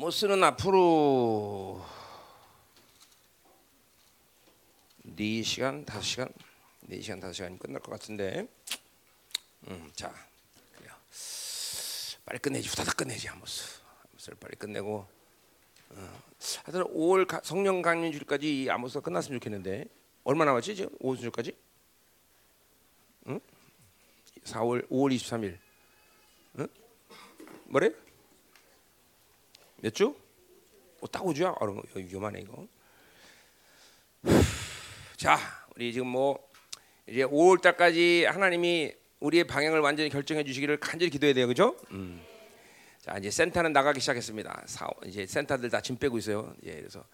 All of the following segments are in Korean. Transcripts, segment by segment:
아모스는 앞으로 4시간, 5시간, 4시간, 5시간이 끝날 것 같은데 음, 자, 그래요. 빨리 끝내지, 후다닥 끝내지 아모스. 아모스를 빨리 끝내고 어, 하여튼 5월 가, 성령 강림 주일까지 이 아모스가 끝났으면 좋겠는데 얼마 남았지 지금 5월 주일까지? 응? 4월 5월 23일. 응? 뭐래? 몇 주? 어, 딱 5주야? 어, 위험하네 이거. 자, 우리 지금 뭐 이제 5월 달까지 하나님이 우리의 방향을 완전히 결정해 주시기를 간절히 기도해야 돼요, 그죠? 음. 자, 이제 센터는 나가기 시작했습니다. 사, 이제 센터들 다 짐 빼고 있어요. 예, 그래서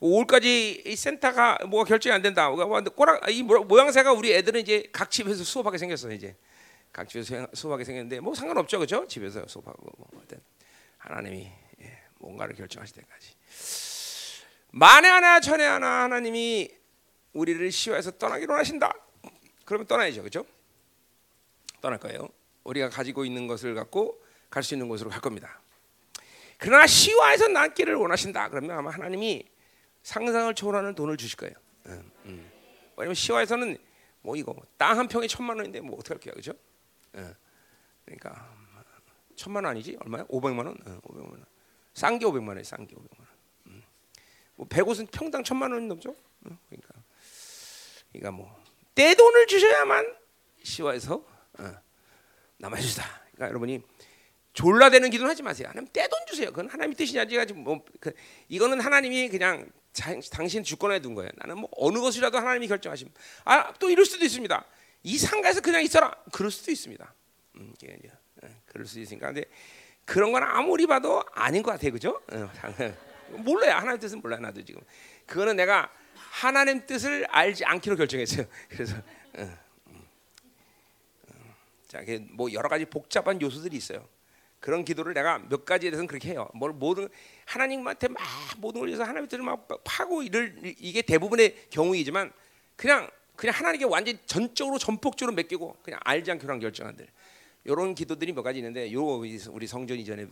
5월까지 이 센터가 뭐가 결정이 안 된다. 뭐, 꼬랑 이 모양새가 우리 애들은 이제 각 집에서 수업하게 생겼어 이제 각 집에서 수업하게 생겼는데 뭐 상관없죠, 그죠? 집에서 수업하고 뭐 하나님이 예, 뭔가를 결정하실 때까지 만에 하나 천에 하나 하나님이 우리를 시화해서 떠나기로 하신다. 그러면 떠나야죠, 그죠? 떠날 거예요. 우리가 가지고 있는 것을 갖고 갈 수 있는 곳으로 갈 겁니다. 그러나 시화에서 남기를 원하신다. 그러면 아마 하나님이 상상을 초월하는 돈을 주실 거예요. 음, 음. 왜냐면 시화에서는 뭐 이거 땅 한 평에 천만 원인데 뭐 어떻게 할게요, 그죠? 음. 그러니까 천만 원 아니지 얼마야? 오백만 원, 어, 오백만 원. 싼게 오백만 원, 싼게 오백만 원. 음. 뭐 배곧은 평당 천만 원 넘죠? 어, 그러니까, 그러니까 뭐 떼돈을 주셔야만 시화에서 어, 남아 주다. 그러니까 여러분이 졸라대는 기도는 하지 마세요. 하나님 떼돈 주세요. 그건 하나님의 뜻이냐 지금 뭐 그, 이거는 하나님이 그냥 자, 당신 주권에 둔 거예요. 나는 뭐 어느 것이라도 하나님이 결정하시면 아또 이럴 수도 있습니다. 이 상가에서 그냥 있어라. 그럴 수도 있습니다. 음, 예, 예, 예, 그럴 수도 있으니까 근데 그런 건 아무리 봐도 아닌 것 같아요, 그죠? 어, 몰라요. 하나님 뜻은 몰라요, 나도 지금. 그거는 내가 하나님 뜻을 알지 않기로 결정했어요. 그래서 어, 음, 어, 자, 뭐 여러 가지 복잡한 요소들이 있어요. 그런 기도를 내가 몇 가지에 대해서는 그렇게 해요. 뭘 모든 하나님한테 막 모든 걸 위해서 하나님 뜻을 막 파고 이를 이게 대부분의 경우이지만 그냥 그냥 하나님께 완전 히 전적으로 전폭적으로 맡기고 그냥 알지 않게 한 결정한들 이런 기도들이 몇 가지 있는데 요 우리 성전 이전에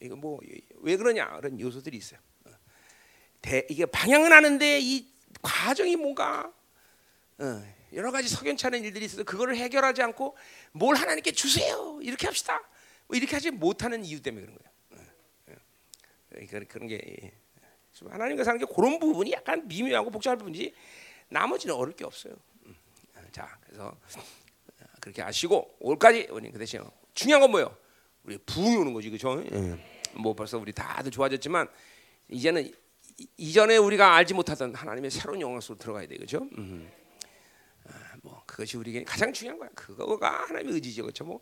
이거 뭐 왜 그러냐 그런 요소들이 있어요. 대, 이게 방향은 아는데 이 과정이 뭔가 어, 여러 가지 석연찮은 일들이 있어서 그거를 해결하지 않고 뭘 하나님께 주세요 이렇게 합시다. 뭐 이렇게 하지 못하는 이유 때문에 그런 거예요. 어, 어. 그런 그런 게 하나님과 사는 게 그런 부분이 약간 미묘하고 복잡한 부분이지 나머지는 어려울 게 없어요. 음. 자, 그래서 그렇게 아시고 올까지 우리 그 대신 중요한 건 뭐예요? 우리 부흥이 오는 거지, 그렇죠? 뭐 벌써 우리 다들 좋아졌지만 이제는 이전에 우리가 알지 못하던 하나님의 새로운 영광 속으로 들어가야 돼, 그렇죠? 음. 아, 뭐 그것이 우리에게 가장 중요한 거야. 그거가 하나님의 의지죠, 그렇죠? 뭐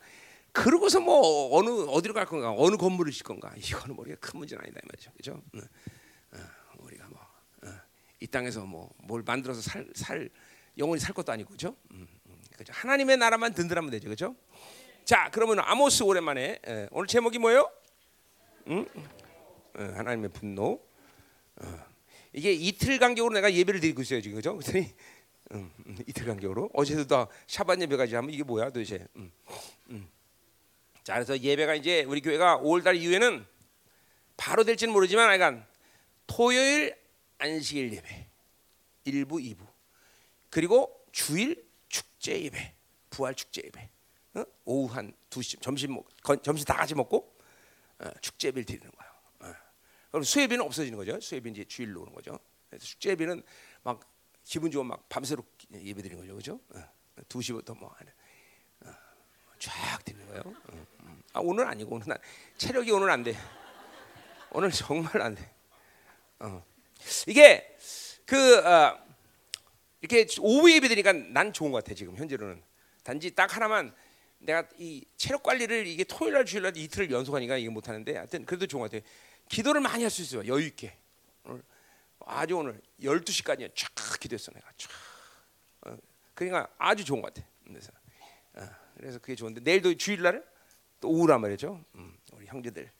그러고서 뭐 어느 어디로 갈 건가, 어느 건물을 질 건가, 이거는 우리가 큰 문제는 아니다 이 말이죠, 그렇죠? 음. 어, 우리가 뭐이 어, 땅에서 뭐 뭘 만들어서 살, 살 영원히 살 것도 아니고, 그렇죠? 음, 그렇죠? 하나님의 나라만 든든하면 되죠, 그렇죠? 자, 그러면 아모스 오랜만에 에, 오늘 제목이 뭐예요? 음? 어, 하나님의 분노. 어. 이게 이틀 간격으로 내가 예배를 드리고 있어요 지금 그죠? 그랬더니 음, 음, 이틀 간격으로 어제도 다 샤반 예배까지 하면 이게 뭐야 도대체? 음, 음. 자 그래서 예배가 이제 우리 교회가 5월달 이후에는 바로 될지는 모르지만 하여간 토요일 안식일 예배 1부 2부 그리고 주일 축제 예배 부활 축제 예배 어? 오후 한 2시 점심 먹 점심 다 같이 먹고 어, 축제 예배를 드리는 거야. 그럼 수혜비는 없어지는 거죠. 수혜비 이제 주일로 오는 거죠. 그래서 축제비는 막 기분 좋은 막 밤새로 예배 드리는 거죠, 그죠? 어, 두 시부터 뭐 어, 쫙 드리는 거예요. 어, 음. 아 오늘 아니고 오늘 난 체력이 오늘 안 돼. 오늘 정말 안 돼. 어. 이게 그 어, 이렇게 오후 예배 드리니까 난 좋은 것 같아 지금 현재로는. 단지 딱 하나만 내가 이 체력 관리를 이게 토요일 날 주일 날 이틀을 연속하니까 이게 못 하는데 하여튼 그래도 좋은 것 같아. 기도를 많이 할 수 있어요. 여유 있게. 오늘 아주 오늘 12시까지 쫙 기도했어 내가. 쫙. 어, 그러니까 아주 좋은 것 같아. 그래서 어, 그래서 그게 좋은데 내일도 주일날 또 오후란 말이죠. 음, 우리 형제들.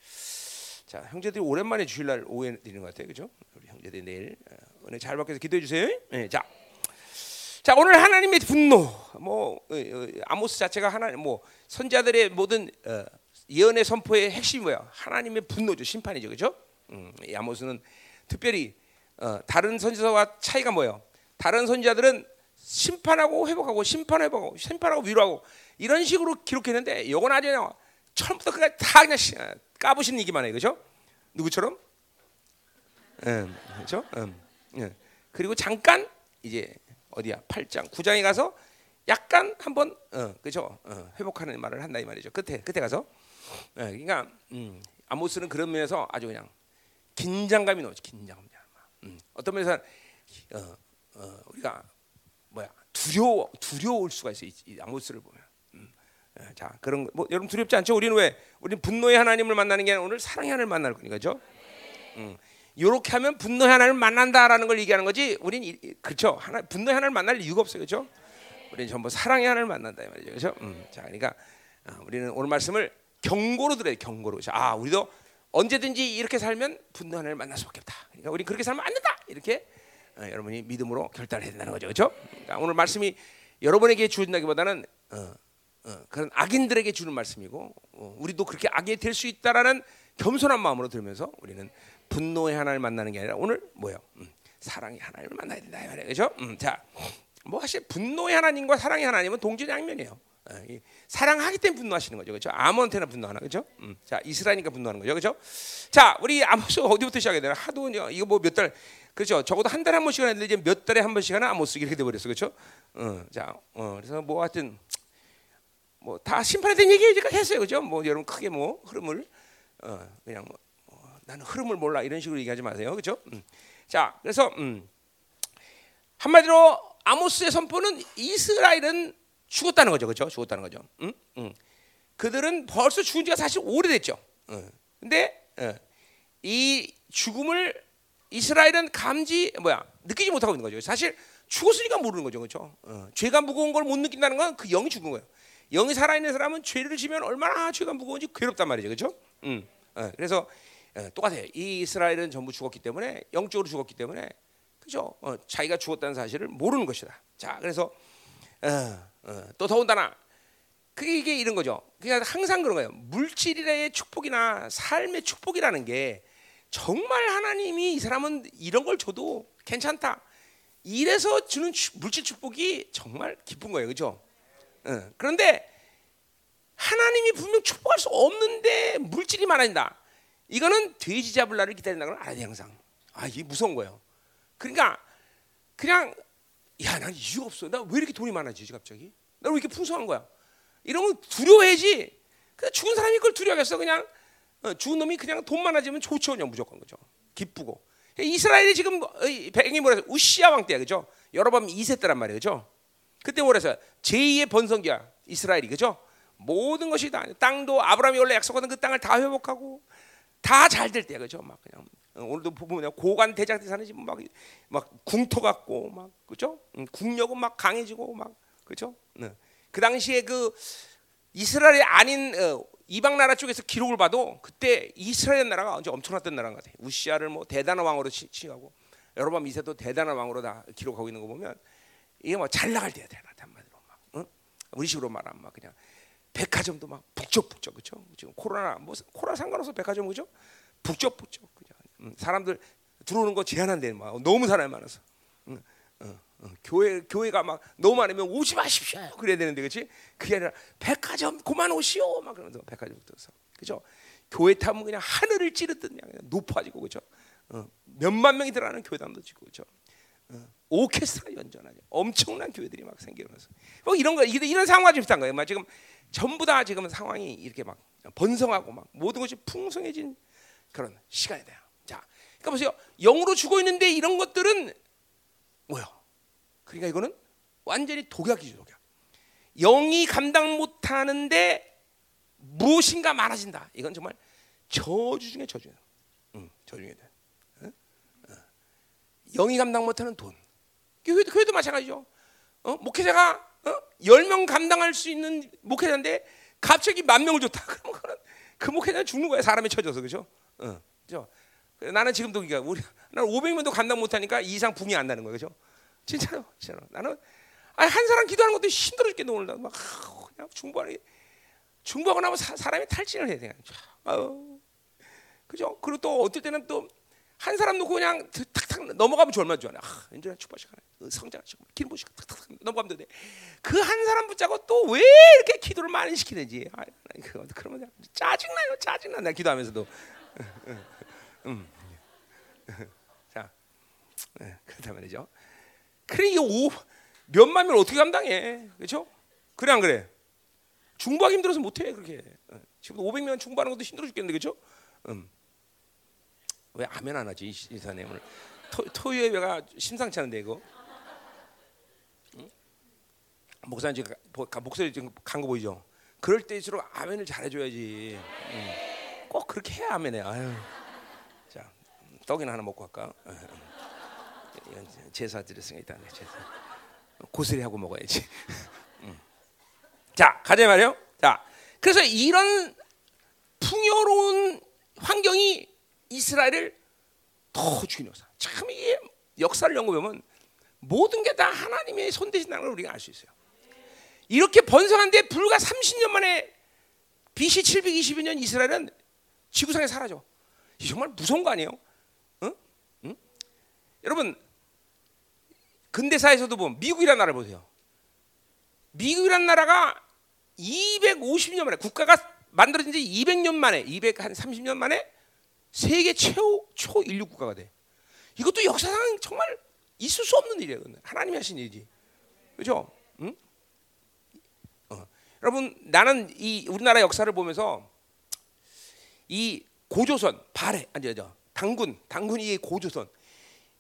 자, 형제들이 오랜만에 주일날 오후에 드리는 것 같아요. 그죠? 우리 형제들 내일 어, 은혜 잘 받게 해서 기도해 주세요. 네, 자. 자 오늘 하나님의 분노 뭐 어, 어, 아모스 자체가 하나님 뭐 선자들의 모든 어, 예언의 선포의 핵심이 뭐야? 하나님의 분노죠, 심판이죠, 그렇죠? 음, 이 아모스는 특별히 어, 다른 선지자와 차이가 뭐예요? 다른 선지자들은 심판하고 회복하고 심판하고 심판하고 위로하고 이런 식으로 기록했는데 요건 아주 그냥 처음부터 끝까지 다 그냥 시- 어, 까부신 얘기만 해요, 그렇죠? 누구처럼? 음, 그렇죠? 음, 예. 그리고 잠깐 이제 어디야? 8장, 9장에 가서 약간 한번 어, 그죠? 어, 회복하는 말을 한다 이 말이죠. 끝에 끝에 가서. 예, 그러니까 음, 아모스는 그런 면에서 아주 그냥 긴장감이 나오죠. 긴장감. 음, 어떤 면에서 어, 어, 우리가 뭐야 두려워 두려울 수가 있어요. 이, 이 아모스를 보면. 음, 예, 자 그런 거- 뭐 여러분 두렵지 않죠? 우리는 왜? 우리는 분노의 하나님을 만나는 게 아니라 오늘 사랑의 하나님을 만날 거니까 죠 이렇게 하면 분노의 하나님을 만난다라는 걸 얘기하는 거지. 우린 그렇죠. 하나 분노의 하나님을 만날 이유가 없어요, 그렇죠? 우리는 전부 사랑의 하나님을 만난다 이 말이죠, 그렇죠? 음, 자, 그러니까 어, 우리는 오늘 말씀을 경고로 들어야 돼, 경고로. 자, 아, 우리도 언제든지 이렇게 살면 분노의 하나님을 만날 수밖에 없다. 그러니까 우리 그렇게 살면 안 된다. 이렇게 어, 여러분이 믿음으로 결단을 해야 된다는 거죠, 그렇죠? 그러니까 오늘 말씀이 여러분에게 주어진다기보다는 어, 어, 그런 악인들에게 주는 말씀이고 어, 우리도 그렇게 악이 될 수 있다라는 겸손한 마음으로 들으면서 우리는 분노의 하나님을 만나는 게 아니라 오늘 뭐요? 음, 사랑의 하나님을 만나야 된다 이 말이에요, 그렇죠? 음, 자, 뭐 사실 분노의 하나님과 사랑의 하나님은 동질양면이에요. 어, 이 사랑하기 때문에 분노하시는 거죠, 그렇죠? 아무한테나 분노하나, 그렇죠? 음, 자, 이스라엘이니까 분노하는 거죠, 그렇죠? 자, 우리 아모스 어디부터 시작해야 되나? 하도 이거 뭐 몇 달, 그렇죠? 적어도 한 달에 한 번씩 하는데 이제 몇 달에 한 번씩 하나 아모스 이렇게 돼 버렸어, 그렇죠? 어, 자, 어, 그래서 뭐 하여튼 뭐 다 심판에 대한 얘기 제가 했어요, 그죠? 뭐 여러분 크게 뭐 흐름을 어, 그냥 뭐 어, 나는 흐름을 몰라 이런 식으로 얘기하지 마세요, 그죠? 음. 자, 그래서 음, 한마디로 아모스의 선포는 이스라엘은 죽었다는 거죠, 그죠? 죽었다는 거죠. 음? 음. 그들은 벌써 죽은 지가 사실 오래됐죠. 어. 근데 어, 이 죽음을 이스라엘은 감지 뭐야 느끼지 못하고 있는 거죠. 사실 죽었으니까 모르는 거죠, 그렇죠? 어, 죄가 무거운 걸 못 느낀다는 건 그 영이 죽은 거예요. 영이 살아있는 사람은 죄를 지면 얼마나 죄가 무거운지 괴롭단 말이죠, 그렇죠? 음, 어, 그래서 어, 똑같아요. 이 이스라엘은 전부 죽었기 때문에 영적으로 죽었기 때문에 그죠? 어, 자기가 죽었다는 사실을 모르는 것이다. 자, 그래서 어, 어, 또 더군다나 그게 이런 거죠. 그냥 항상 그런 거예요. 물질의 축복이나 삶의 축복이라는 게 정말 하나님이 이 사람은 이런 걸 줘도 괜찮다. 이래서 주는 축- 물질 축복이 정말 기쁜 거예요, 그렇죠? 그런데 하나님이 분명 축복할 수 없는데 물질이 많아진다. 이거는 돼지 잡을 날을 기다린다는 걸 알아야 돼 항상. 아 이게 무서운 거예요. 그러니까 그냥 야 난 이유가 없어. 나 왜 이렇게 돈이 많아지지 갑자기? 나 왜 이렇게 풍성한 거야? 이러면 두려워해지. 그 죽은 사람이 그걸 두려워하겠어 그냥 어, 죽은 놈이 그냥 돈 많아지면 좋죠 그냥 무조건 그죠. 기쁘고 이스라엘이 지금 어, 이 배경이 뭐라서 우시아 왕 때야 그죠. 여러 번 2세 때란 말이에요 그죠. 그때 뭐래서 제2의 번성기야 이스라엘이 그죠. 모든 것이 다 땅도 아브라함이 원래 약속하던 그 땅을 다 회복하고 다 잘 될 때야 그죠. 막 그냥 어, 오늘도 보면 고관 대장때 사는 집 막 막 궁토 같고 막 그죠. 음, 국력은 막 강해지고 막 그죠. 네. 그 당시에 그 이스라엘이 아닌 어, 이방 나라 쪽에서 기록을 봐도 그때 이스라엘 나라가 언제 엄청났던 나라인 것 같아. 우시아를 뭐 대단한 왕으로 치- 칭하고 여러분 이세도 대단한 왕으로 다 기록하고 있는 거 보면 이게 뭐 잘 나갈 때야 때 한마디로 막 응? 우리 식으로 말하면 막 그냥 백화점도 막 북적북적 그죠? 지금 코로나 뭐 코로나 상관없어 백화점 그죠? 북적북적 그죠? 음, 사람들 들어오는 거 제한한대 막 너무 사람이 많아서 응, 어, 어, 교회 교회가 막 너무 많으면 오지 마십시오 그래야 되는데 그렇지? 그게 아니라 백화점 그만 오시오 막 그러면서 백화점 들어서 그죠? 교회 타면 그냥 하늘을 찌르듯 그냥 높아지고 그죠? 어, 몇만 명이 들어가는 교회당도 지고 그죠? 어, 오케스트라 연전하죠. 엄청난 교회들이 막 생기면서 뭐 이런 거 이런 상황과 비슷한 거예요. 막 지금 전부 다 지금 상황이 이렇게 막 번성하고 막 모든 것이 풍성해진 그런 시간이 돼요. 자, 그러니까 보세요. 영으로 죽어 있는데 이런 것들은 뭐야? 그러니까 이거는 완전히 독약이죠, 독약. 영이 감당 못하는데 무엇인가 많아진다. 이건 정말 저주 중에 저주예요. 응, 저주 중에 돼. 응? 어. 영이 감당 못하는 돈. 교회도, 교회도 마찬가지죠. 어? 목회자가 어? 10명 감당할 수 있는 목회자인데 갑자기 만 명을 줬다. 그러면 그는 그 목회자는 죽는 거야. 사람이 쳐져서 그죠? 어, 그죠? 나는 지금도 그러니까 우리 나는 500명도 감당 못 하니까 이 이상 붕이 안 나는 거예요. 그죠? 진짜로, 진짜로. 나는 아니, 한 사람 기도하는 것도 힘들어 죽겠네 오늘 막 아, 그냥 중보하는 게 중보하고 나면 사, 람이 탈진을 해야 돼. 아우. 그죠? 그리고 또 어떨 때는 또 한 사람 놓고 그냥 탁 탁 넘어가면 얼마나 좋아요. 아, 이제 축복시가 성장하시고 기름 부시고 탁탁 넘어가면 돼. 그 한 사람 붙잡고 또 왜 이렇게 기도를 많이 시키는지. 아, 그 그러면 짜증나요. 짜증나. 나 기도하면서도. 음. 자, 그렇단 말이죠. 그래 이 오, 몇만 명 어떻게 감당해? 그렇죠? 그래 안 그래? 중부하기 힘들어서 못해 그렇게. 지금 500명 중부하는 것도 힘들어 죽겠는데 그렇죠? 음. 왜 아멘 안 하지 이사님 오늘 토, 토요 예배가 심상치 않은데 이거. 응? 목사님 지금 목소리 지금 간 거 보이죠? 그럴 때일수록 아멘을 잘해줘야지. 응. 꼭 그렇게 해야 아멘해. 아유. 자 떡이나 하나 먹고 갈까? 제사 드렸으니까 일단 제사. 고스리 하고 먹어야지. 응. 자 가자 말이요. 자 그래서 이런 풍요로운 환경이 이스라엘을 더 주인으로서 참 이게 역사를 연구하면 모든 게 다 하나님의 손 대신다는 걸 우리가 알 수 있어요. 이렇게 번성한데 불과 30년 만에 BC 722년 이스라엘은 지구상에 사라져. 이 정말 무서운 거 아니에요? 응? 응? 여러분 근대사에서도 보면 미국이라는 나라를 보세요. 미국이라는 나라가 250년 만에 국가가 만들어진 지 200년 만에 230년 만에 세계 최고 초인류 국가가 돼. 이것도 역사상 정말 있을 수 없는 일이에요. 하나님이 하신 일이지. 그렇죠? 응? 어. 여러분 나는 이 우리나라 역사를 보면서 이 고조선 발해 아니 저 당군 당군이 고조선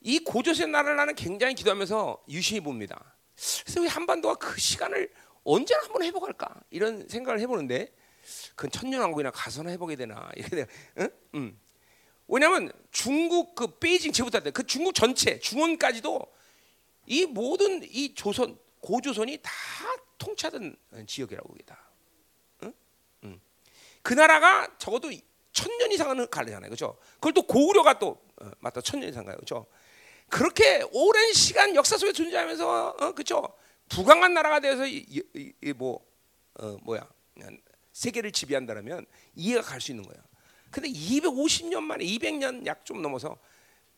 이 고조선 나라를 나는 굉장히 기도하면서 유심히 봅니다. 그래서 우리 한반도가 그 시간을 언제나 한번 회복할까 이런 생각을 해보는데 그건 천년왕국이나 가서나 회복이 되나 이래 응? 응. 왜냐하면 중국 그 베이징 제부터 그 중국 전체 중원까지도 이 모든 이 조선 고조선이 다 통치하던 지역이라고 이게 다. 응? 응. 그 나라가 적어도 천년 이상은 가려잖아요, 그렇죠? 그걸 또 고구려가 또 어, 맞다 천년 이상 가요, 그렇죠? 그렇게 오랜 시간 역사 속에 존재하면서, 어, 그렇죠? 부강한 나라가 되어서 이뭐 어, 뭐야 세계를 지배한다면 이해가 갈 수 있는 거예요. 근데 250년 만에 200년 약 좀 넘어서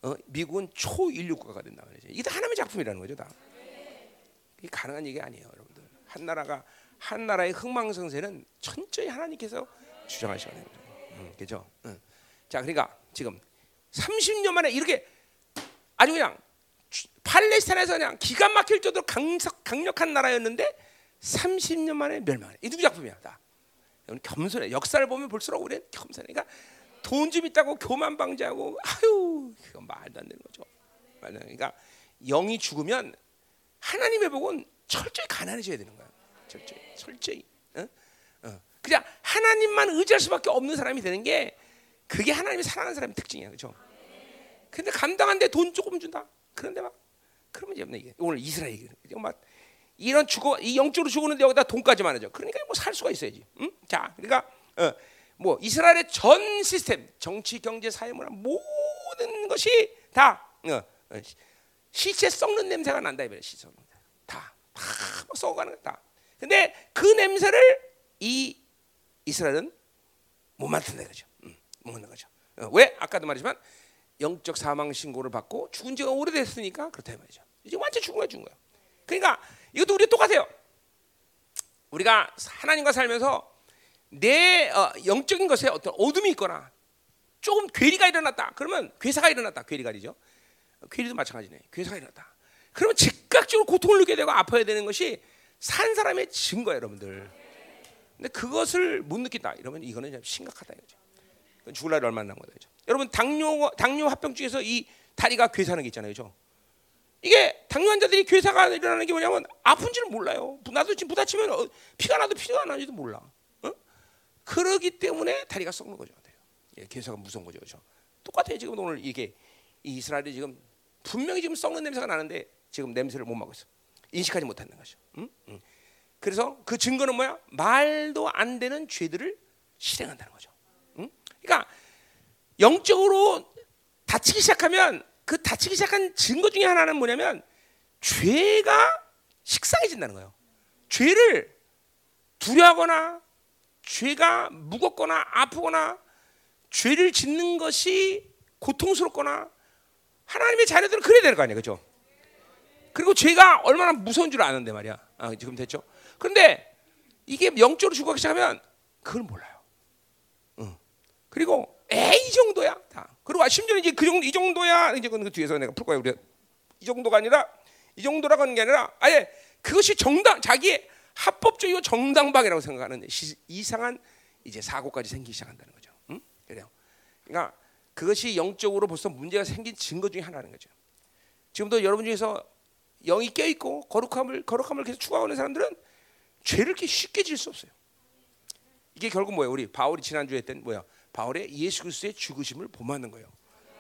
어, 미국은 초인류 국가가 된다 말이죠. 이게 다 하나님의 작품이라는 거죠, 다. 이게 가능한 얘기 아니에요, 여러분들. 한 나라가 한 나라의 흥망성쇠는 천천히 하나님께서 주장하시는 거죠. 음, 그죠? 응. 자, 그러니까 지금 30년 만에 이렇게 아주 그냥 팔레스타인에서 그냥 기가 막힐 정도로 강력한 나라였는데 30년 만에 멸망해. 이 누구 작품이야, 다. 겸손해. 역사를 보면 볼수록 우리는 겸손해. 그러니까 돈 좀 있다고 교만 방지하고 아유 그건 말도 안 되는 거죠. 말도 그러니까 영이 죽으면 하나님의 복은 철저히 가난해져야 되는 거야. 철저히, 철저히. 어? 어. 그냥 하나님만 의지할 수밖에 없는 사람이 되는 게 그게 하나님이 사랑하는 사람의 특징이야, 그렇죠? 근데 감당한데 돈 조금 준다. 그런데 막 그러면 이제 뭐 오늘 이스라엘 막 이런 죽어 이 영적으로 죽었는데 여기다 돈까지만 하죠. 그러니까 뭐 살 수가 있어야지. 응? 자, 그러니까 어, 뭐 이스라엘의 전 시스템, 정치, 경제, 사회, 문화 모든 것이 다 어, 어, 시체 썩는 냄새가 난다 이거야. 시체 다, 다 썩어가는 다. 근데 그 냄새를 이 이스라엘은 못 맡는다 이거죠. 응, 못 맡는 거죠. 어, 왜? 아까도 말했지만 영적 사망 신고를 받고 죽은 지가 오래됐으니까 그렇다 말이죠. 이제 완전 죽은 거야, 죽은 거야. 그러니까 이것도 우리 똑같아요. 우리가 하나님과 살면서 내 어, 영적인 것에 어떤 어둠이 있거나 조금 괴리가 일어났다. 그러면 괴사가 일어났다. 괴리가리죠. 괴리도 마찬가지네. 괴사가 일어났다. 그러면 즉각적으로 고통을 느끼게 되고 아파야 되는 것이 산 사람의 증거예요, 여러분들. 근데 그것을 못 느낀다. 이러면 이거는 심각하다 이거죠. 죽을 날이 얼마나 남은 거죠. 여러분 당뇨 당뇨 합병증에서 이 다리가 괴사하는 게 있잖아요, 그렇죠? 이게 당뇨 환자들이 괴사가 일어나는 게 뭐냐면 아픈지를 몰라요. 나도 지금 부딪히면 어, 피가 나도 피가 안 나는지도 몰라. 어? 그러기 때문에 다리가 썩는 거죠. 예, 괴사가 무서운 거죠. 그렇죠? 똑같아요. 지금 오늘 이게 이스라엘이 지금 분명히 지금 썩는 냄새가 나는데 지금 냄새를 못 막고 있어. 인식하지 못하는 거죠. 응? 응. 그래서 그 증거는 뭐야? 말도 안 되는 죄들을 실행한다는 거죠. 응? 그러니까 영적으로 다치기 시작하면 그 다치기 시작한 증거 중에 하나는 뭐냐면 죄가 식상해진다는 거예요. 죄를 두려하거나 죄가 무겁거나 아프거나 죄를 짓는 것이 고통스럽거나 하나님의 자녀들은 그래야 될 거 아니에요, 그렇죠? 그리고 죄가 얼마나 무서운 줄 아는데 말이야. 아, 지금 됐죠? 그런데 이게 영적으로 죽어가기 시작하면 그걸 몰라요. 응. 그리고 에이 정도야 다. 그리고 심지어 이제 그 정도 이 정도야 이제 그 뒤에서 내가 풀 거야 우리 이 정도가 아니라 이 정도라고 하는 게 아니라 아예 그것이 정당 자기의 합법적이고 정당방이라고 생각하는 시, 이상한 이제 사고까지 생기기 시작한다는 거죠. 응? 그래요. 그러니까 그것이 영적으로 벌써 문제가 생긴 증거 중에 하나는 거죠. 지금도 여러분 중에서 영이 깨 있고 거룩함을 거룩함을 계속 추구하는 사람들은 죄를 이렇게 쉽게 질 수 없어요. 이게 결국 뭐예요? 우리 바울이 지난주에 했던 뭐야? 바울의 예수 그리스도의 죽으심을 본받는 거예요.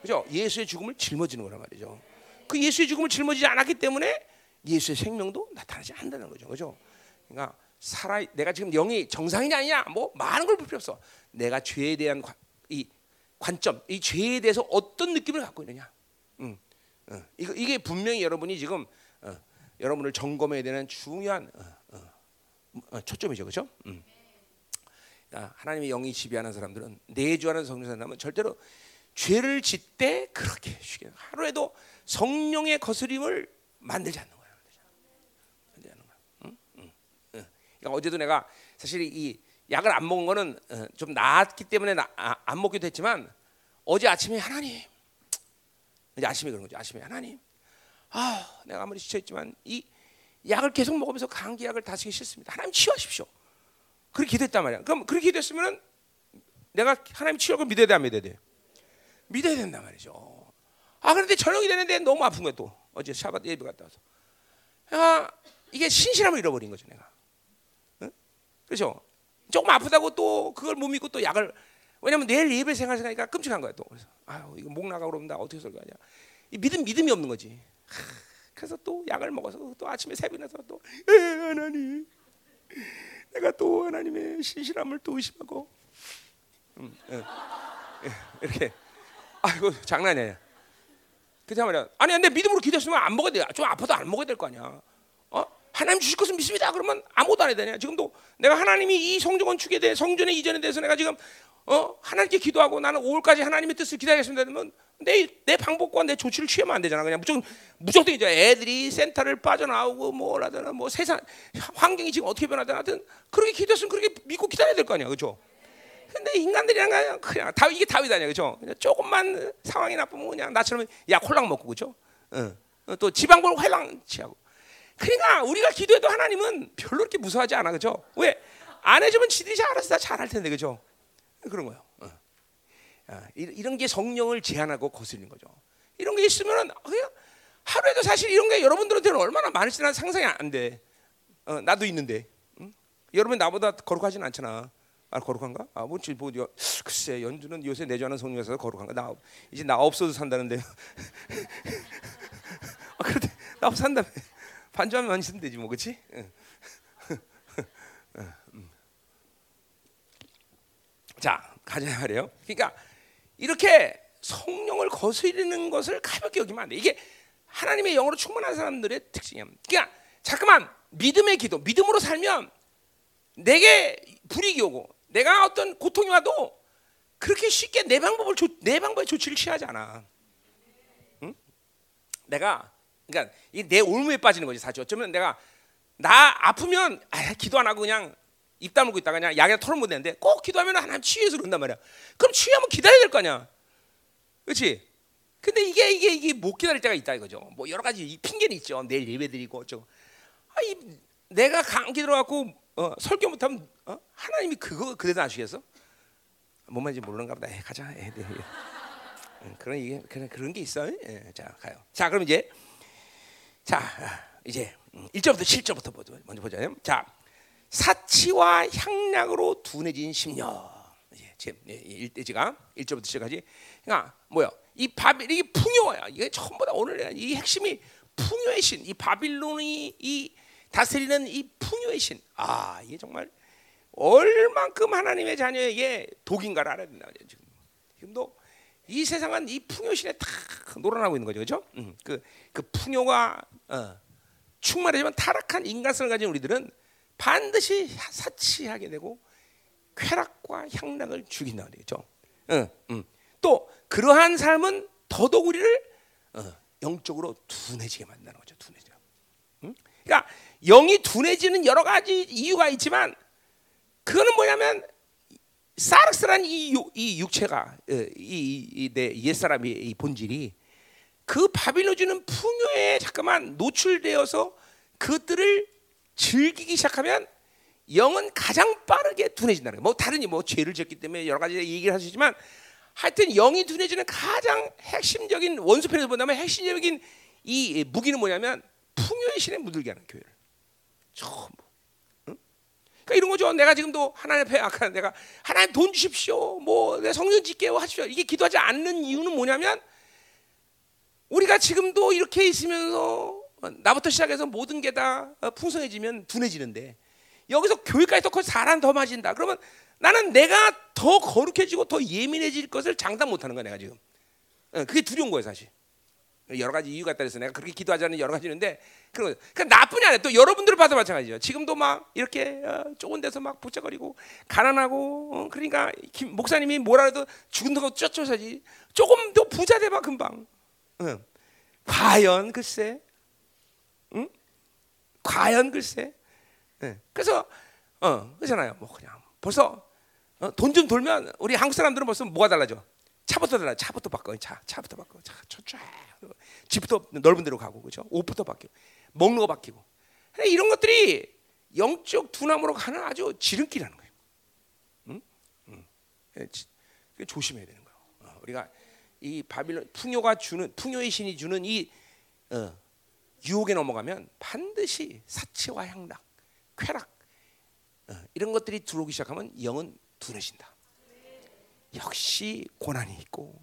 그죠? 예수의 죽음을 짊어지는 거란 말이죠. 그 예수의 죽음을 짊어지지 않았기 때문에 예수의 생명도 나타나지 않는다는 거죠. 그죠? 그러니까 살아 내가 지금 영이 정상이냐 아니냐 뭐 많은 걸 볼 필요 없어. 내가 죄에 대한 관, 이 관점, 이 죄에 대해서 어떤 느낌을 갖고 있느냐. 음, 어, 이게 분명히 여러분이 지금 어, 여러분을 점검해야 되는 중요한 어, 어, 초점이죠, 그렇죠? 음. 하나님의 영이 지배하는 사람들은 내주하는 성령 사람은 절대로 죄를 짓되 그렇게 쉬게 하루에도 성령의 거스림을 만들지 않는 거야. 만들지 않는 거야. 응? 응. 응. 그러니까 어제도 내가 사실 이 약을 안 먹은 거는 어, 좀 나았기 때문에 나, 아, 안 먹기도 했지만 어제 아침에 하나님 이제 아침에 그런 거죠. 아침에 하나님 아 내가 아무리 지쳐 있지만 이 약을 계속 먹으면서 감기약을 다쓰기 싫습니다. 하나님 치유하십시오. 그렇게 기도했단 말이야. 그럼 그렇게 기도했으면 내가 하나님 치유를 믿어야 돼, 안 믿어야 돼? 믿어야 된단 말이죠. 아 그런데 저녁이 되는데 너무 아픈 거야 또 어제 샤bat 예배 갔다 와서. 아 이게 신실함을 잃어버린 거죠 내가. 응? 그렇죠? 조금 아프다고 또 그걸 못 믿고 또 약을 왜냐면 내일 예배 생활 생각하니까 끔찍한 거야 또. 그래서 아유 이거 목 나가 그러면 나 어떻게 설거하냐. 이 믿음 믿음이 없는 거지. 하, 그래서 또 약을 먹어서 또 아침에 새벽에서 또 에, 하나님 내가 또 하나님의 신실함을 또 의심하고 음, 에, 에, 이렇게 아이고 장난이 아니야. 그렇 말이야. 아니 근데 믿음으로 기도했으면 안 먹어야 돼. 좀 아파도 안 먹어야 될 거 아니야. 어? 하나님 주실 것은 믿습니다. 그러면 아무것도 안 해야 되냐? 지금도 내가 하나님이 이 성전 건축에 대해 성전의 이전에 대해서 내가 지금 어 하나님께 기도하고 나는 5월까지 하나님의 뜻을 기다리겠습니다. 그러면 내, 내 방법과 내 조치를 취하면 안 되잖아. 그냥 무조건 무조건 이제 애들이 센터를 빠져나오고 뭐라든 뭐 세상 환경이 지금 어떻게 변하든 하든 그렇게 기도했으면 그렇게 믿고 기다려야 될 거 아니야, 그렇죠? 근데 인간들이랑 그냥, 그냥 다 이게 다윗 아니야, 그렇죠? 조금만 상황이 나쁘면 그냥 나처럼 야 콜랑 먹고 그렇죠? 어. 또 지방볼 회랑 취하고. 그러니까 우리가 기도해도 하나님은 별로 그렇게 무서워하지 않아, 그렇죠? 왜? 안 해주면 지들이 알아서 다 잘할 텐데, 그렇죠? 그런 거예요. 어. 아, 이런 게 성령을 제한하고 거스르는 거죠. 이런 게 있으면 그냥 하루에도 사실 이런 게 여러분들한테는 얼마나 많을지 난 상상이 안 돼. 어, 나도 있는데. 응? 여러분 나보다 거룩하진 않잖아. 아 거룩한가? 아 뭐지 뭐 글쎄 연주는 요새 내주하는 성령에서 거룩한가? 나 이제 나 없어도 산다는데. 아, 그런데 나 없어 산다며. 반주하면 있으면 되지 뭐 그렇지? 응. 자 가자 말이에요. 그러니까 이렇게 성령을 거스르는 것을 가볍게 여기면 안 돼. 이게 하나님의 영으로 충만한 사람들의 특징이야. 그러니까 잠깐만 믿음의 기도, 믿음으로 살면 내게 불이익이 오고 내가 어떤 고통이 와도 그렇게 쉽게 내 방법을 조, 내 방법의 조치를 취하지 않아. 응? 내가 그러니까 내 올무에 빠지는 거지 사실. 어쩌면 내가 나 아프면 아, 기도 안 하고 그냥 입 다물고 있다가 그냥 약이나 털을 못 내는데 꼭 기도하면 하나님 치유해서 그런단 말이야. 그럼 치유하면 기다려야 될 거 아니야. 그렇지? 근데 이게 이게 이게 못 기다릴 때가 있다 이거죠. 뭐 여러 가지 핑계는 있죠. 내일 예배 드리고 어쩌고. 아, 이 내가 감기 들어갖고 어, 설교 못하면 어? 하나님이 그거 그대로 아시겠어? 뭔 말인지 모르는가 보다. 에, 가자. 에, 네, 네. 그런 이게 그런 그런 게 있어요. 예, 자 가요. 자 그럼 이제 자 이제 1절부터 7절부터 먼저 보자요. 자 사치와 향락으로 둔해진 심령. 지금 일대지가 1절부터 시작하지. 그러니까 뭐야? 이 바빌 이 풍요야. 이게 전부 다 오늘 이 핵심이 풍요의 신. 이 바빌론이 이 다스리는 이 풍요의 신. 아, 이게 정말 얼만큼 하나님의 자녀에게 독인가를 알아야 된다. 지금 지금도 이 세상은 이 풍요신에 다 놀아나고 있는 거죠, 그렇죠? 음, 그, 그 풍요가 어, 충만해지만 타락한 인간성을 가진 우리들은 반드시 사치하게 되고 쾌락과 향락을 죽인다 그랬죠. 응, 응. 또 그러한 삶은 더더욱 우리를 어, 영적으로 둔해지게 만드는 거죠. 둔해져. 응? 그러니까 영이 둔해지는 여러 가지 이유가 있지만 그거는 뭐냐면 사르스란 이, 유- 이 육체가 이내 옛사람의 이 본질이 그 바빌로 주는 풍요에 잠깐만 노출되어서 그것들을 즐기기 시작하면 영은 가장 빠르게 둔해진다는 거예요. 뭐 다른 뭐 죄를 지었기 때문에 여러 가지 얘기를 하시지만 하여튼 영이 둔해지는 가장 핵심적인 원수편에서 본다면 핵심적인 이 무기는 뭐냐면 풍요의 신에 물들게 하는 교회를 전부. 응? 그러니까 이런 거죠. 내가 지금도 하나님 앞에 아까 내가 하나님 돈 주십시오. 뭐 내 성령 짓게요 하십시오. 이게 기도하지 않는 이유는 뭐냐면 우리가 지금도 이렇게 있으면서 나부터 시작해서 모든 게 다 풍성해지면 둔해지는데 여기서 교회까지 더 커서 사람 더 맞은다. 그러면 나는 내가 더 거룩해지고 더 예민해질 것을 장담 못하는 거야 내가 지금. 어, 그게 두려운 거예요 사실. 여러 가지 이유가 있다 그래서 내가 그렇게 기도하지 않는 여러 가지 있는데 그런 거. 그러니까 나뿐이 아니라 또 여러분들을 봐도 마찬가지죠. 지금도 막 이렇게 어, 좁은 데서 막 북적거리고 가난하고 어, 그러니까 김, 목사님이 뭐라 해도 죽은 거 쫓쫓아지 조금 더 부자 돼봐 금방. 응. 과연 글쎄, 응? 과연 글쎄. 예. 그래서 어 그렇잖아요. 뭐 그냥 벌써 어, 돈좀 돌면 우리 한국 사람들은 벌써 뭐가 달라져? 차부터 달라. 차부터 바꿔. 차 차부터 바꿔. 차 쫙. 집부터 넓은 데로 가고 그죠? 옷부터 바뀌고 먹는 거 바뀌고. 근데 이런 것들이 영적 둔함으로 가는 아주 지름길이라는 거예요. 응? 응. 예, 조심해야 되는 거예요. 어, 우리가 이 바빌론 풍요가 주는 풍요의 신이 주는 이 어, 유혹에 넘어가면 반드시 사치와 향락, 쾌락 어, 이런 것들이 들어오기 시작하면 영은 둔해진다. 역시 고난이 있고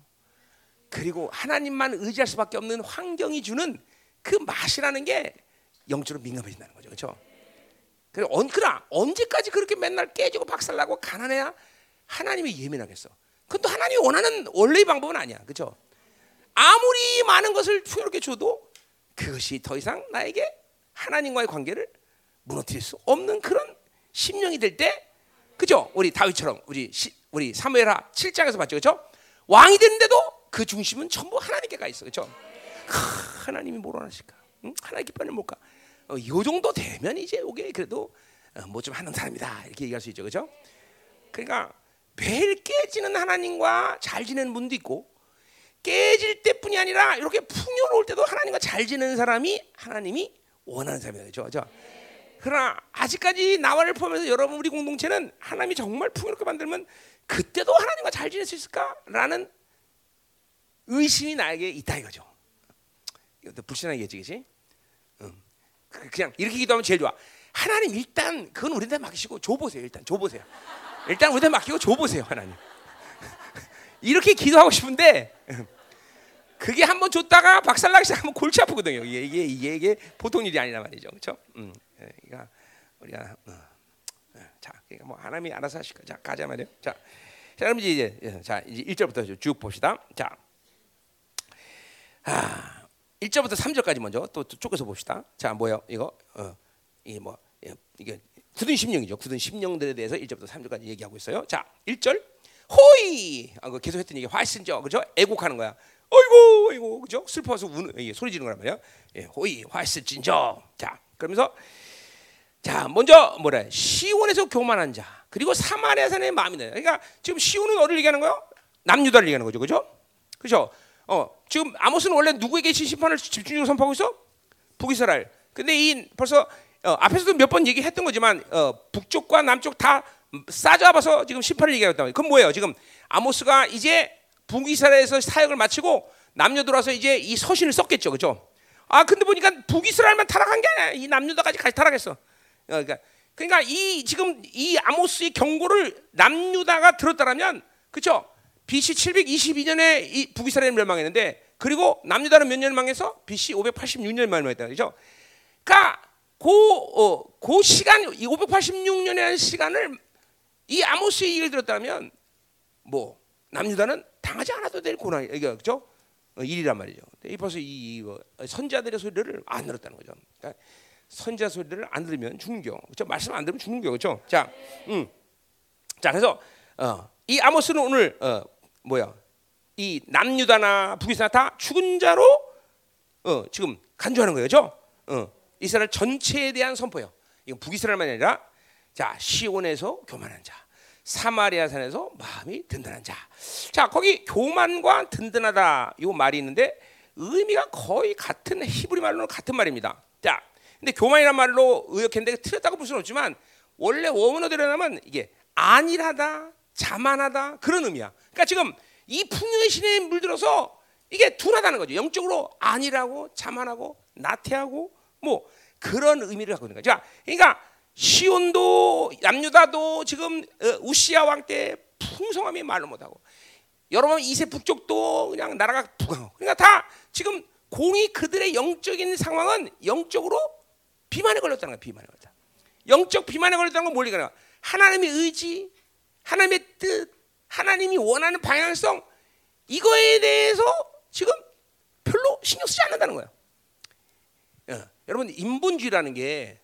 그리고 하나님만 의지할 수밖에 없는 환경이 주는 그 맛이라는 게 영적으로 민감해진다는 거죠, 그렇죠? 그러나 언제까지 그렇게 맨날 깨지고 박살나고 가난해야 하나님이 예민하겠어? 그건 또 하나님이 원하는 원래의 방법은 아니야, 그렇죠? 아무리 많은 것을 풍요롭게 줘도 그것이 더 이상 나에게 하나님과의 관계를 무너뜨릴 수 없는 그런 심령이 될 때, 그죠? 우리 다윗처럼 우리 시, 우리 사무엘하 7장에서 봤죠, 그죠? 왕이 됐는데도 그 중심은 전부 하나님께 가 있어, 그죠? 하, 하나님이 뭘 원하실까? 응? 하나님 기뻐하는 뭘까? 어, 이 정도 되면 이제 오게 그래도 어, 뭐좀 하는 사람이다 이렇게 얘기할 수 있죠, 그죠? 그러니까 매일 깨지는 하나님과 잘 지내는 분도 있고 깨질 때뿐이 아니라 이렇게 풍요로울 때도 하나님과 잘 지내는 사람이 하나님이 원하는 사람이다 그죠? 그죠? 그러나 아직까지 나와를 포함해서 여러분 우리 공동체는 하나님이 정말 풍요롭게 만들면 그때도 하나님과 잘 지낼 수 있을까라는 의심이 나에게 있다 이거죠. 이것도 불신한 얘기지? 응. 그- 그냥 이렇게 기도하면 제일 좋아. 하나님 일단 그건 우리한테 맡기시고 줘 보세요. 일단 줘 보세요. 일단 우리한테 맡기고 줘 보세요, 하나님. 이렇게 기도하고 싶은데 그게 한 번 줬다가 박살나기 시작하면 골치 아프거든요. 이게 이게 이게, 이게 보통 일이 아니란 말이죠, 그렇죠? 음, 예, 그러니까 우리가 어, 어, 자, 그러니까 뭐 하나님이 알아서 하실 거야. 자, 가자 말이요. 자, 자, 그럼 이제 예, 자 이제 1절부터 쭉 봅시다. 자, 아, 1절부터 3절까지 먼저 또, 또 쪼개서 봅시다. 자, 뭐요? 이거 어, 이뭐 예, 이게 굳은 심령이죠. 굳은 심령들에 대해서 1절부터 3절까지 얘기하고 있어요. 자, 1절 호이. 아, 그 계속 했던 얘기 화신죠. 그죠? 애곡하는 거야. 어이고, 어이고, 그죠? 슬퍼서 우는 이게 소리 지르는 거란 말이야. 예, 호이, 화신진저. 자, 그러면서 자, 먼저 뭐래? 시온에서 교만한 자. 그리고 사마리아 산의 마음이다. 그러니까 지금 시온은 어디를 얘기하는 거요? 남유다를 얘기하는 거죠. 그죠? 그죠? 어, 지금 아모스는 원래 누구에게 심판을 집중적으로 선포하고 있어? 북이스라엘. 근데 이 벌써 어, 앞에서도 몇 번 얘기했던 거지만 어, 북쪽과 남쪽 다 싸잡아서 지금 심판을 얘기하고 말이에요. 그건 뭐예요? 지금 아모스가 이제 북이스라엘에서 사역을 마치고 들어와서 이제 이 서신을 썼겠죠. 그죠? 아, 근데 보니까 북이스라엘만 타락한 게 아니야. 이 남유다까지 같이 타락했어. 어, 그러니까 그러니까 이 지금 이 아모스의 경고를 남유다가 들었다라면 그렇죠? BC 722년에 이 북이스라엘 멸망했는데 그리고 남유다는 몇 년 망해서 BC 586년 멸망했다 그죠? 그러니까 그, 어, 그 시간 이 586년이라는 시간을 이 아모스의 얘기를 들었다면 뭐 남유다는 당하지 않아도 될 고난 이게 그죠? 어, 일이란 말이죠. 이 벌써 이, 이 어, 선자들의 소리를 안 들었다는 거죠. 그러니까 선자 소리를 안 들으면 죽는 겨. 그죠? 말씀 안 들으면 죽는 겨. 그죠? 자, 음. 자, 그래서 어, 이 아모스는 오늘 어, 뭐야 이 남유다나 북이스라엘 다 죽은 자로 어, 지금 간주하는 거예요, 죠 어, 이스라엘 전체에 대한 선포예요. 이건 북이스라엘만 아니라 자 시온에서 교만한 자, 사마리아 산에서 마음이 든든한 자. 자 거기 교만과 든든하다 이 말이 있는데 의미가 거의 같은 히브리 말로는 같은 말입니다. 자, 근데 교만이란 말로 의역했는데 틀렸다고 볼 수는 없지만 원래 원어대로 하면 이게 안일하다, 자만하다 그런 의미야. 그러니까 지금 이 풍요의 신에 물들어서 이게 둔하다는 거죠. 영적으로 안일하고 자만하고 나태하고 뭐 그런 의미를 갖고 있는 거죠. 그러니까 시온도 남유다도 지금 어, 우시아 왕 때 풍성함이 말로 못하고 여러분 이세 북쪽도 그냥 나라가 부강하고 그러니까 다 지금 공이 그들의 영적인 상황은 영적으로 비만에 걸렸다는 거야. 비만에 걸렸다. 영적 비만에 걸렸다는 건 뭘리가 하나님의 의지, 하나님의 뜻, 하나님이 원하는 방향성 이거에 대해서 지금 별로 신경 쓰지 않는다는 거예요. 어, 여러분 인본주의라는 게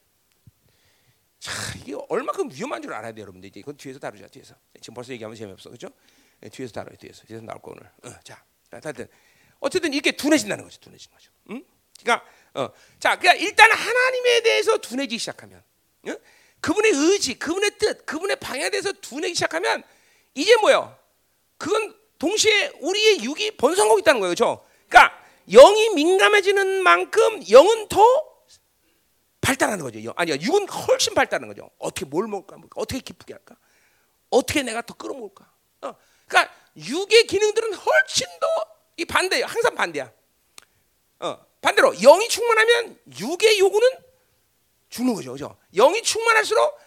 자, 이게 얼마큼 위험한 줄 알아야 돼요, 여러분들. 이제 이건 뒤에서 다루자, 뒤에서. 지금 벌써 얘기하면 재미없어, 그렇죠? 네, 뒤에서 다뤄요, 뒤에서. 뒤에서 나올 거 오늘. 어, 자, 하여튼 어쨌든 이렇게 둔해진다는 거죠, 둔해진 거죠. 응? 그러니까, 어, 자, 그러니까 일단 하나님에 대해서 둔해지기 시작하면, 응? 그분의 의지, 그분의 뜻, 그분의 방향에 대해서 둔해지기 시작하면 이제 뭐요? 그건 동시에 우리의 육이 번성하고 있다는 거예요, 그렇죠? 그러니까 영이 민감해지는 만큼 영은 더 발달하는 거죠. 아니야, 육은 훨씬 발달하는 거죠. 어떻게 뭘 먹을까? 어떻게 기쁘게 할까? 어떻게 내가 더 끌어모을까? 어, 그러니까 육의 기능들은 훨씬 더 이 반대예요. 항상 반대야. 어, 반대로 영이 충만하면 육의 요구는 죽는 거죠, 그죠? 영이 충만할수록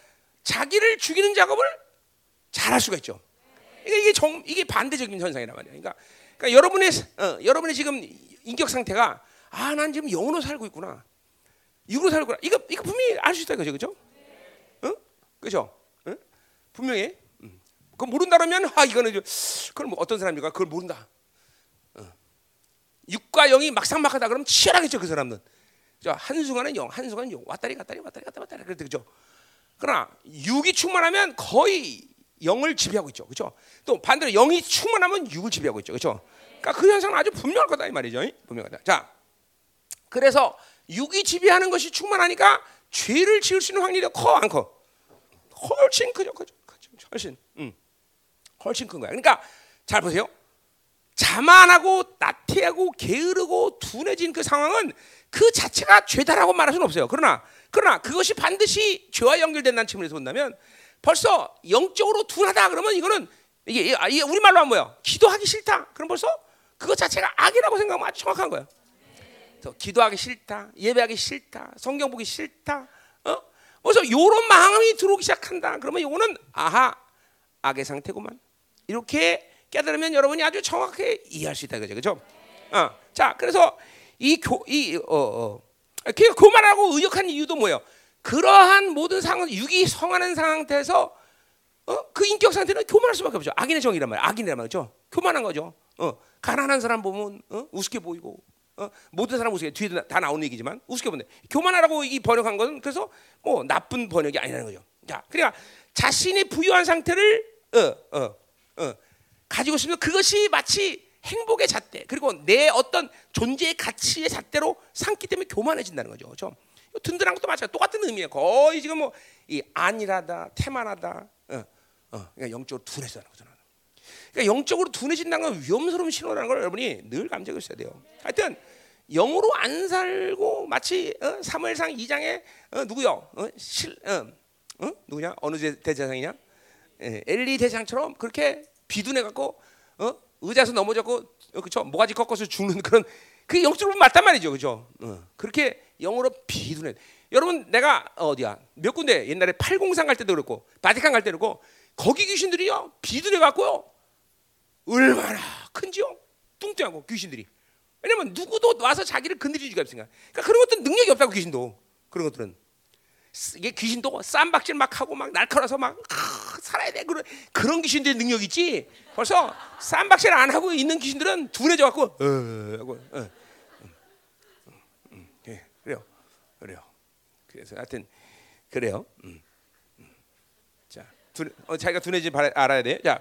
자기를 죽이는 작업을 잘 할 수가 있죠. 그러니까 이게 정, 이게 반대적인 현상이란 말이야. 그러니까, 그러니까 여러분의 어, 여러분의 지금 인격 상태가 아, 난 지금 영으로 살고 있구나. 육으로 살고 이거 이거 분명히 알 수 있다 이거죠, 그죠? 응? 그죠? 응? 분명히. 응. 그 모른다 그러면 아 이거는 그걸 뭐 어떤 사람입니까? 그걸 모른다. 응. 육과 영이 막상막하다 그러면 치열하겠죠 그 사람은. 한 순간은 영, 한 순간은 영, 왔다리 갔다리 왔다리 갔다 왔다리 그랬죠, 그죠? 그러나 육이 충만하면 거의 영을 지배하고 있죠, 그죠? 또 반대로 영이 충만하면 육을 지배하고 있죠, 그죠? 그러니까 그 현상은 아주 분명할 거다 이 말이죠, 분명하다. 자, 그래서 육이 지배하는 것이 충만하니까 죄를 지을 수 있는 확률이 커 안 커? 훨씬 크죠, 크죠. 훨씬, 음, 훨씬 큰 거야. 그러니까 잘 보세요. 자만하고 나태하고 게으르고 둔해진 그 상황은 그 자체가 죄다라고 말할 수는 없어요. 그러나 그러나 그것이 반드시 죄와 연결된다는 측면에서 본다면 벌써 영적으로 둔하다 그러면 이거는 이게, 이게 우리 말로 하면 뭐야? 기도하기 싫다. 그럼 벌써 그것 자체가 악이라고 생각하면 아주 정확한 거예요. 기도하기 싫다, 예배하기 싫다, 성경 보기 싫다. 어? 그래서 이런 마음이 들어오기 시작한다. 그러면 이거는 아하 악의 상태구만. 이렇게 깨달으면 여러분이 아주 정확하게 이해할 수 있다 그죠, 그죠? 어, 자, 그래서 이 교, 이 어, 어. 그 교만하고 의역한 이유도 뭐예요? 그러한 모든 상황, 육이 성하는 상태에서 어? 그 인격 상태는 교만할 수밖에 없죠. 악인의 정이란 말이야. 악인이란 말이죠. 교만한 거죠. 어, 가난한 사람 보면 어? 우습게 보이고 어? 모든 사람 우습게 뒤에도 다 나오는 얘기지만 우습게 본다. 교만하라고 이 번역한 것은 그래서 뭐 나쁜 번역이 아니라는 거죠. 자, 그러니까 자신의 부유한 상태를 어, 어, 어, 가지고 있으면 그것이 마치 행복의 잣대 그리고 내 어떤 존재의 가치의 잣대로 삼기 때문에 교만해진다는 거죠. 그렇죠? 든든한 것도 마찬가지 똑같은 의미예요. 거의 지금 뭐 이 안일하다, 태만하다, 어, 어, 그러니까 영적으로 둔해진다는 거죠. 그러니까 영적으로 둔해진다는 건 위험스러운 신호라는 걸 여러분이 늘 감지하고 있어야 돼요. 하여튼 영으로 안 살고 마치 어? 사무엘상 2장에 어, 누구요? 어? 실, 어? 어? 누구냐? 어느 대제사장이냐? 예, 엘리 대장처럼 그렇게 비둔해 갖고 어? 의자에서 넘어졌고 어, 그쵸? 모가지 꺾어서 죽는 그런 그 영적으로 맞단 말이죠, 그죠? 어, 그렇게 영으로 비둔해. 여러분 내가 어디야? 몇 군데 옛날에 팔공산 갈 때도 그렇고 바티칸 갈 때도 그렇고 거기 귀신들이요 비둔해 갖고요 얼마나 큰지요? 뚱뚱하고 귀신들이. 왜냐면 누구도 와서 자기를 건드릴 수가 없으니까. 그러니까 그런 것들은 능력이 없다고 귀신도. 그런 것들은 이게 귀신도 쌈박질 막 하고 막 날카로워서 막 아, 살아야 돼 그런 그런 귀신들의 능력 있지. 벌써 쌈박질 안 하고 있는 귀신들은 둔해져 갖고 어 하고 어, 음, 음, 음, 예, 그래요, 그래요. 그래서 하여튼 그래요. 음, 음. 자, 둔, 어, 자기가 둔해지 알아야 돼. 자.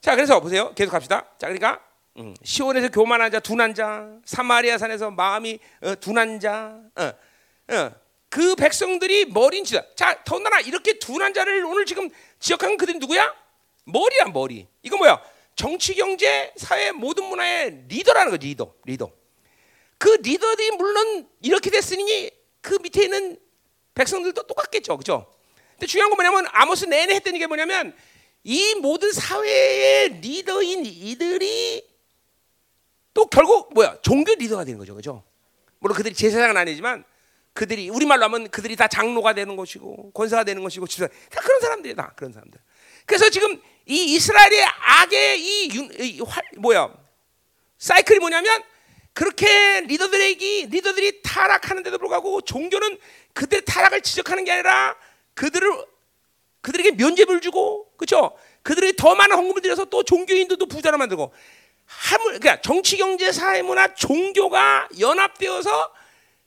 자, 그래서 보세요. 계속 갑시다. 자, 그러니까 음, 시온에서 교만한 자, 둔한 자, 사마리아 산에서 마음이 어, 둔한 자, 어, 어, 그 백성들이 머리인 자. 자, 더군다나 이렇게 둔한 자를 오늘 지금 지적한 그들이 누구야? 머리야, 머리. 이거 뭐야? 정치, 경제, 사회 모든 문화의 리더라는 거지, 리더, 리더. 그 리더들이 물론 이렇게 됐으니 그 밑에 있는 백성들도 똑같겠죠, 그죠? 근데 중요한 건 뭐냐면 아모스 내내 했던 게 뭐냐면 이 모든 사회의 리더인 이들이 또 결국 뭐야 종교 리더가 되는 거죠, 그죠? 물론 그들이 제사장은 아니지만 그들이 우리말로 하면 그들이 다 장로가 되는 것이고 권사가 되는 것이고 다 그런 사람들이 다 그런 사람들. 그래서 지금 이 이스라엘의 악의 이, 이, 이 활, 뭐야 사이클이 뭐냐면 그렇게 리더들에게 리더들이 타락하는데도 불구하고 종교는 그들의 타락을 지적하는 게 아니라 그들을 그들에게 면죄부를 주고 그렇죠? 그들이 더 많은 헌금을 들여서 또 종교인들도 부자로 만들고 하물 그러니까 정치 경제 사회 문화 종교가 연합되어서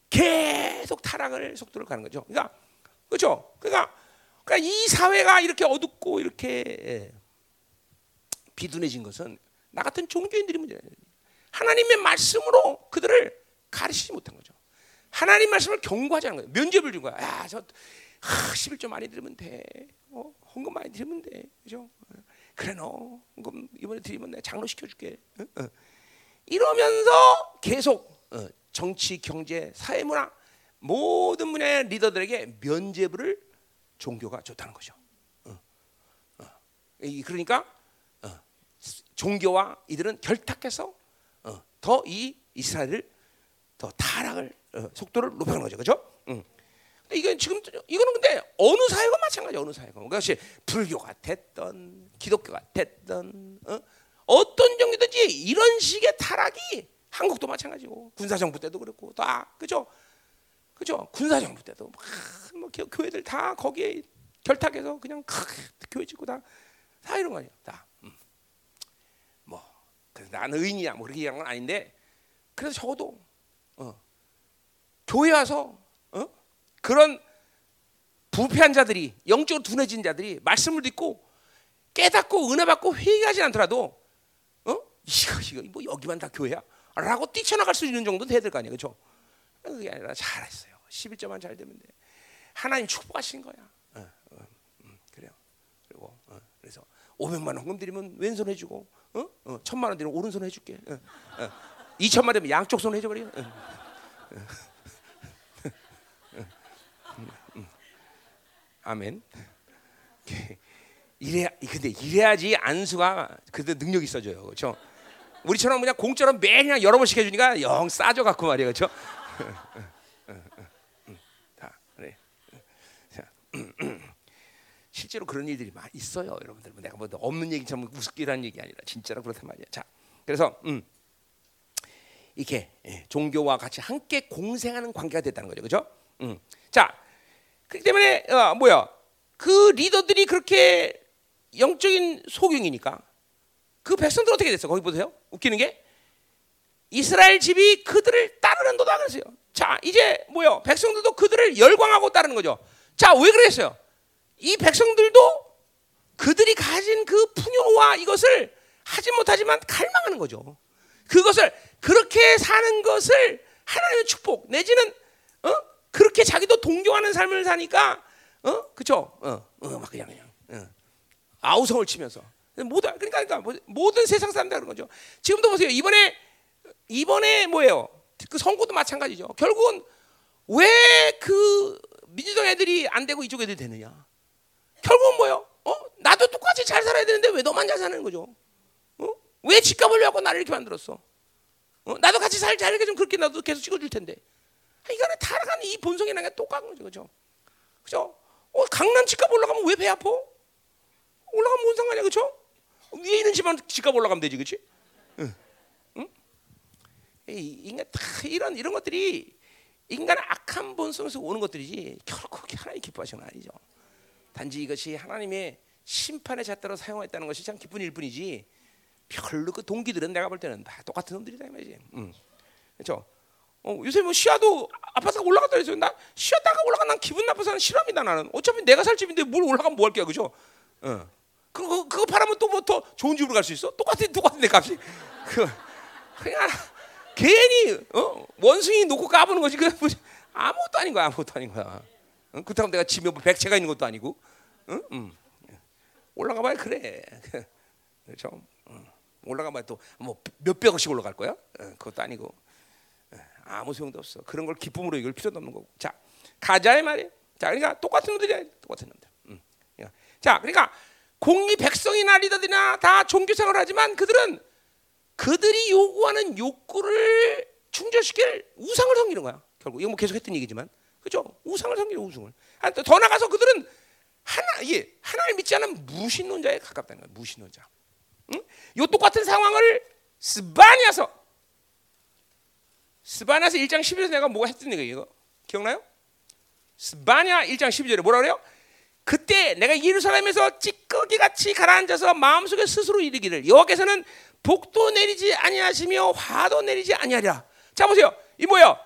계속 타락을 속도를 가는 거죠. 그러니까 그렇죠? 그러니까, 그러니까 이 사회가 이렇게 어둡고 이렇게 예, 비둔해진 것은 나 같은 종교인들이 문제예요. 하나님의 말씀으로 그들을 가르치지 못한 거죠. 하나님 말씀을 경고하지 않은 거예요. 면죄부를 준 거야. 야, 저 아, 11조 많이 들으면 돼. 어, 헌금 많이 들으면 돼. 그죠? 그래 너 이번에 드리면 내가 장로 시켜줄게. 어? 어. 이러면서 계속 어, 정치, 경제, 사회 문화 모든 분야의 리더들에게 면죄부를 종교가 줬다는 거죠. 어, 어. 그러니까 어, 종교와 이들은 결탁해서 어, 더이 이스라엘을 더 타락을 어, 속도를 높여는 거죠, 그렇죠? 응. 이건 지금 이거는 근데 어느 사회가 마찬가지 어느 사회가 그것이 불교가 됐던 기독교가 됐던 어? 떤 종교든지 이런 식의 타락이 한국도 마찬가지고 군사정부 때도 그렇고 다 그죠 그죠 군사정부 때도 막, 뭐 교회들 다 거기에 결탁해서 그냥 교회 짓고 다 다 이런 거 아니야 다 음. 뭐 그래서 나는 의인이야 뭐 그렇게 얘기하는 건 아닌데 그래서 적어도 어. 교회 와서 어? 그런 부패한 자들이 영적으로 둔해진 자들이 말씀을 듣고 깨닫고 은혜 받고 회개하지 않더라도 어 이거 이거 뭐 여기만 다 교회야? 라고 뛰쳐나갈 수 있는 정도는 돼야 될 거 아니야, 그렇죠? 그게 아니라 잘했어요. 11점만 잘 되면 돼. 하나님 축복하신 거야. 어, 어, 음, 그래요. 그리고 어, 그래서 500만 원 헌금 드리면 왼손 해주고, 어? 어, 천만 원 드리면 오른손 해줄게. 어, 어. 2천만 되면 양쪽 손 해줘버려. 어. 아멘. 이래 근데 이래야지 안수가 그때 능력 있어져요, 그렇죠? 우리처럼 그냥 공짜로 매일 그냥 여러 번씩 해주니까 영 싸져 갖고 말이야, 그렇죠? 다 그래. 실제로 그런 일들이 많이 있어요, 여러분들. 내가 뭐 없는 얘기처럼 우습게라는 얘기 아니라 진짜로 그렇단 말이야. 자, 그래서 음, 이렇게 예, 종교와 같이 함께 공생하는 관계가 됐다는 거죠, 그렇죠? 음. 자, 그렇기 때문에 어, 뭐야? 그 리더들이 그렇게 영적인 소경이니까 그 백성들 어떻게 됐어? 거기 보세요. 웃기는 게 이스라엘 집이 그들을 따르는도다 그랬어요. 자, 이제 뭐요? 백성들도 그들을 열광하고 따르는 거죠. 자, 왜 그랬어요? 이 백성들도 그들이 가진 그 풍요와 이것을 하지 못하지만 갈망하는 거죠. 그것을 그렇게 사는 것을 하나님의 축복 내지는 어? 그렇게 자기도 동경하는 삶을 사니까 어? 그쵸? 어, 어, 막 그냥 그냥 어. 아우성을 치면서 모든 그러니까 그러니까 뭐, 모든 세상 사람들 그런 거죠. 지금도 보세요. 이번에 이번에 뭐예요? 그 선거도 마찬가지죠. 결국은 왜 그 민주당 애들이 안 되고 이쪽 애들이 되느냐? 결국은 뭐요? 어? 나도 똑같이 잘 살아야 되는데 왜 너만 잘 사는 거죠? 어? 왜 집값 올려갖고 나를 이렇게 만들었어? 어? 나도 같이 살 잘게 좀 그렇게 나도 계속 찍어줄 텐데. 이거는 타락하는 이 본성이랑 똑같은 거죠, 그죠? 그죠? 어, 강남 집값 올라가면 왜 배 아파? 올라가면 뭔 상관이야, 그죠? 위에 있는 집안 집값 올라가면 되지, 그렇지? 응. 응? 인간 다 이런 이런 것들이 인간의 악한 본성에서 오는 것들이지 결코 하나님 기뻐하시는 건 아니죠. 단지 이것이 하나님의 심판의 잣대로 사용했다는 것이 참 기쁜 일뿐이지 별로 그 동기들은 내가 볼 때는 다 똑같은 놈들이다 이 말이지. 응. 그렇죠? 어, 요새 뭐 시야도 아파트가 올라갔다 그래서 나 시야다가 올라가 난 기분 나빠서 싫어합니다 나는 어차피 내가 살 집인데 뭘 올라가면 뭐 할게요 그죠? 어. 그거 그거 팔으면 또 뭐 더 좋은 집으로 갈 수 있어? 똑같은 똑같은데 값이. 그 그냥 괜히 어? 원숭이 놓고 까부는 것이 그? 아무것도 아닌 거야. 아무것도 아닌 거야. 응? 그렇다고 내가 집에 뭐 백채가 있는 것도 아니고. 응? 응. 올라가 봐야 그래. 그렇죠? 응. 올라가 봐야 또 뭐 몇백억씩 올라갈 거야? 응, 그것도 아니고. 아무 소용도 없어. 그런 걸 기쁨으로 이걸 필요도 없는 거고. 자, 가자 이 말이야. 자, 그러니까 똑같은 놈들이야. 똑같은 놈들. 음. 자, 그러니까 공리 백성이나 리더들이나 다 종교생활을 하지만 그들은 그들이 요구하는 욕구를 충족시킬 우상을 섬기는 거야. 결국 이거 뭐 계속 했던 얘기지만, 그죠? 우상을 섬기는 우상을. 더 나가서 그들은 하나, 예, 하나님 믿지 않은 무신론자에 가깝다는 거야. 무신론자. 응? 요 똑같은 상황을 스바니아서 스바냐서 1장 12절에 내가 뭐가 했던 얘기 이거 기억나요? 스바냐 1장 12절에 뭐라 그래요? 그때 내가 예루살렘에서 찌꺼기 같이 가라앉아서 마음속에 스스로 이르기를 여호와께서는 복도 내리지 아니하시며 화도 내리지 아니하리라. 자 보세요. 이 뭐야?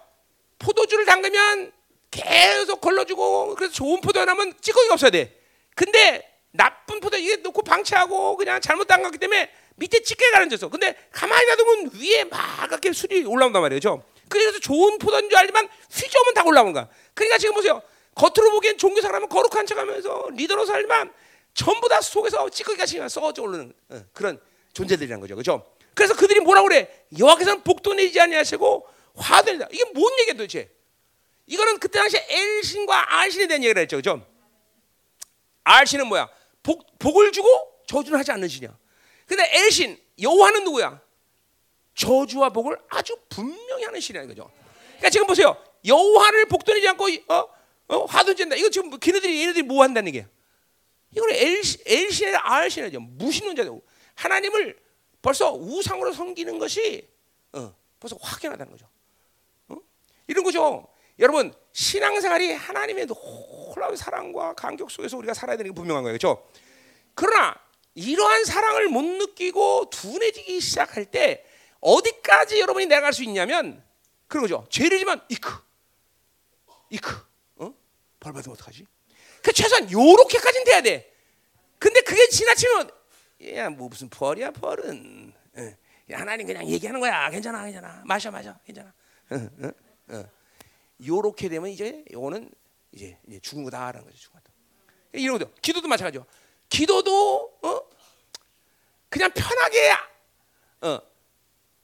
포도주를 담그면 계속 걸러주고 그래서 좋은 포도 나면 찌꺼기가 없어야 돼. 근데 나쁜 포도 이게 놓고 방치하고 그냥 잘못 담갔기 때문에 밑에 찌꺼기가 가라앉았어. 근데 가만히 놔두면 위에 막 이렇게 술이 올라온단 말이죠. 그래서 좋은 포도인 줄 알지만 휘저으면 다 올라오는 거야. 그러니까 지금 보세요. 겉으로 보기엔 종교 사람은 거룩한 척하면서 리더로 살지만 전부 다 속에서 찌꺼기같이 썩어져 오르는 어, 그런 존재들이라는 거죠. 그렇죠? 그래서 그들이 뭐라고 그래? 여호와께서는 복도 내지 아니하시고 화도 내다. 이게 뭔 얘기야 도대체? 이거는 그때 당시에 엘신과 알신에 대한 얘기를 했죠. 그렇죠? 알신은 뭐야? 복, 복을 주고 저주는 하지 않는 신이야. 근데 엘신 여호와는 누구야? 저주와 복을 아주 분명히 하는 신이라는 거죠. 그러니까 지금 보세요. 여호와를 복도내지 않고 어? 어? 화도낸다. 이거 지금 걔네들이 얘네들이 뭐 한다는 얘기야? 이거는 엘신의 알신이죠. 무신론자죠. 하나님을 벌써 우상으로 섬기는 것이 어, 벌써 확연하다는 거죠. 어? 이런 거죠. 여러분 신앙생활이 하나님의 놀라운 사랑과 간격 속에서 우리가 살아야 되는 게 분명한 거예요. 그렇죠? 그러나 이러한 사랑을 못 느끼고 둔해지기 시작할 때 어디까지 여러분이 내려갈 수 있냐면 그런 거죠. 죄를 지만 이크, 이크, 어? 벌 받으면 어떡하지? 그 최소한 요렇게까지는 돼야 돼. 근데 그게 지나치면 야 뭐 무슨 벌이야 벌은. 예. 하나님 그냥 얘기하는 거야. 괜찮아, 괜찮아. 마셔, 마셔, 괜찮아. 어, 어, 어. 요렇게 되면 이제 요거는 이제, 이제 죽은 거다라는 거죠. 죽은 거다. 이런 거죠. 기도도 마찬가지죠. 기도도 어? 그냥 편하게 어,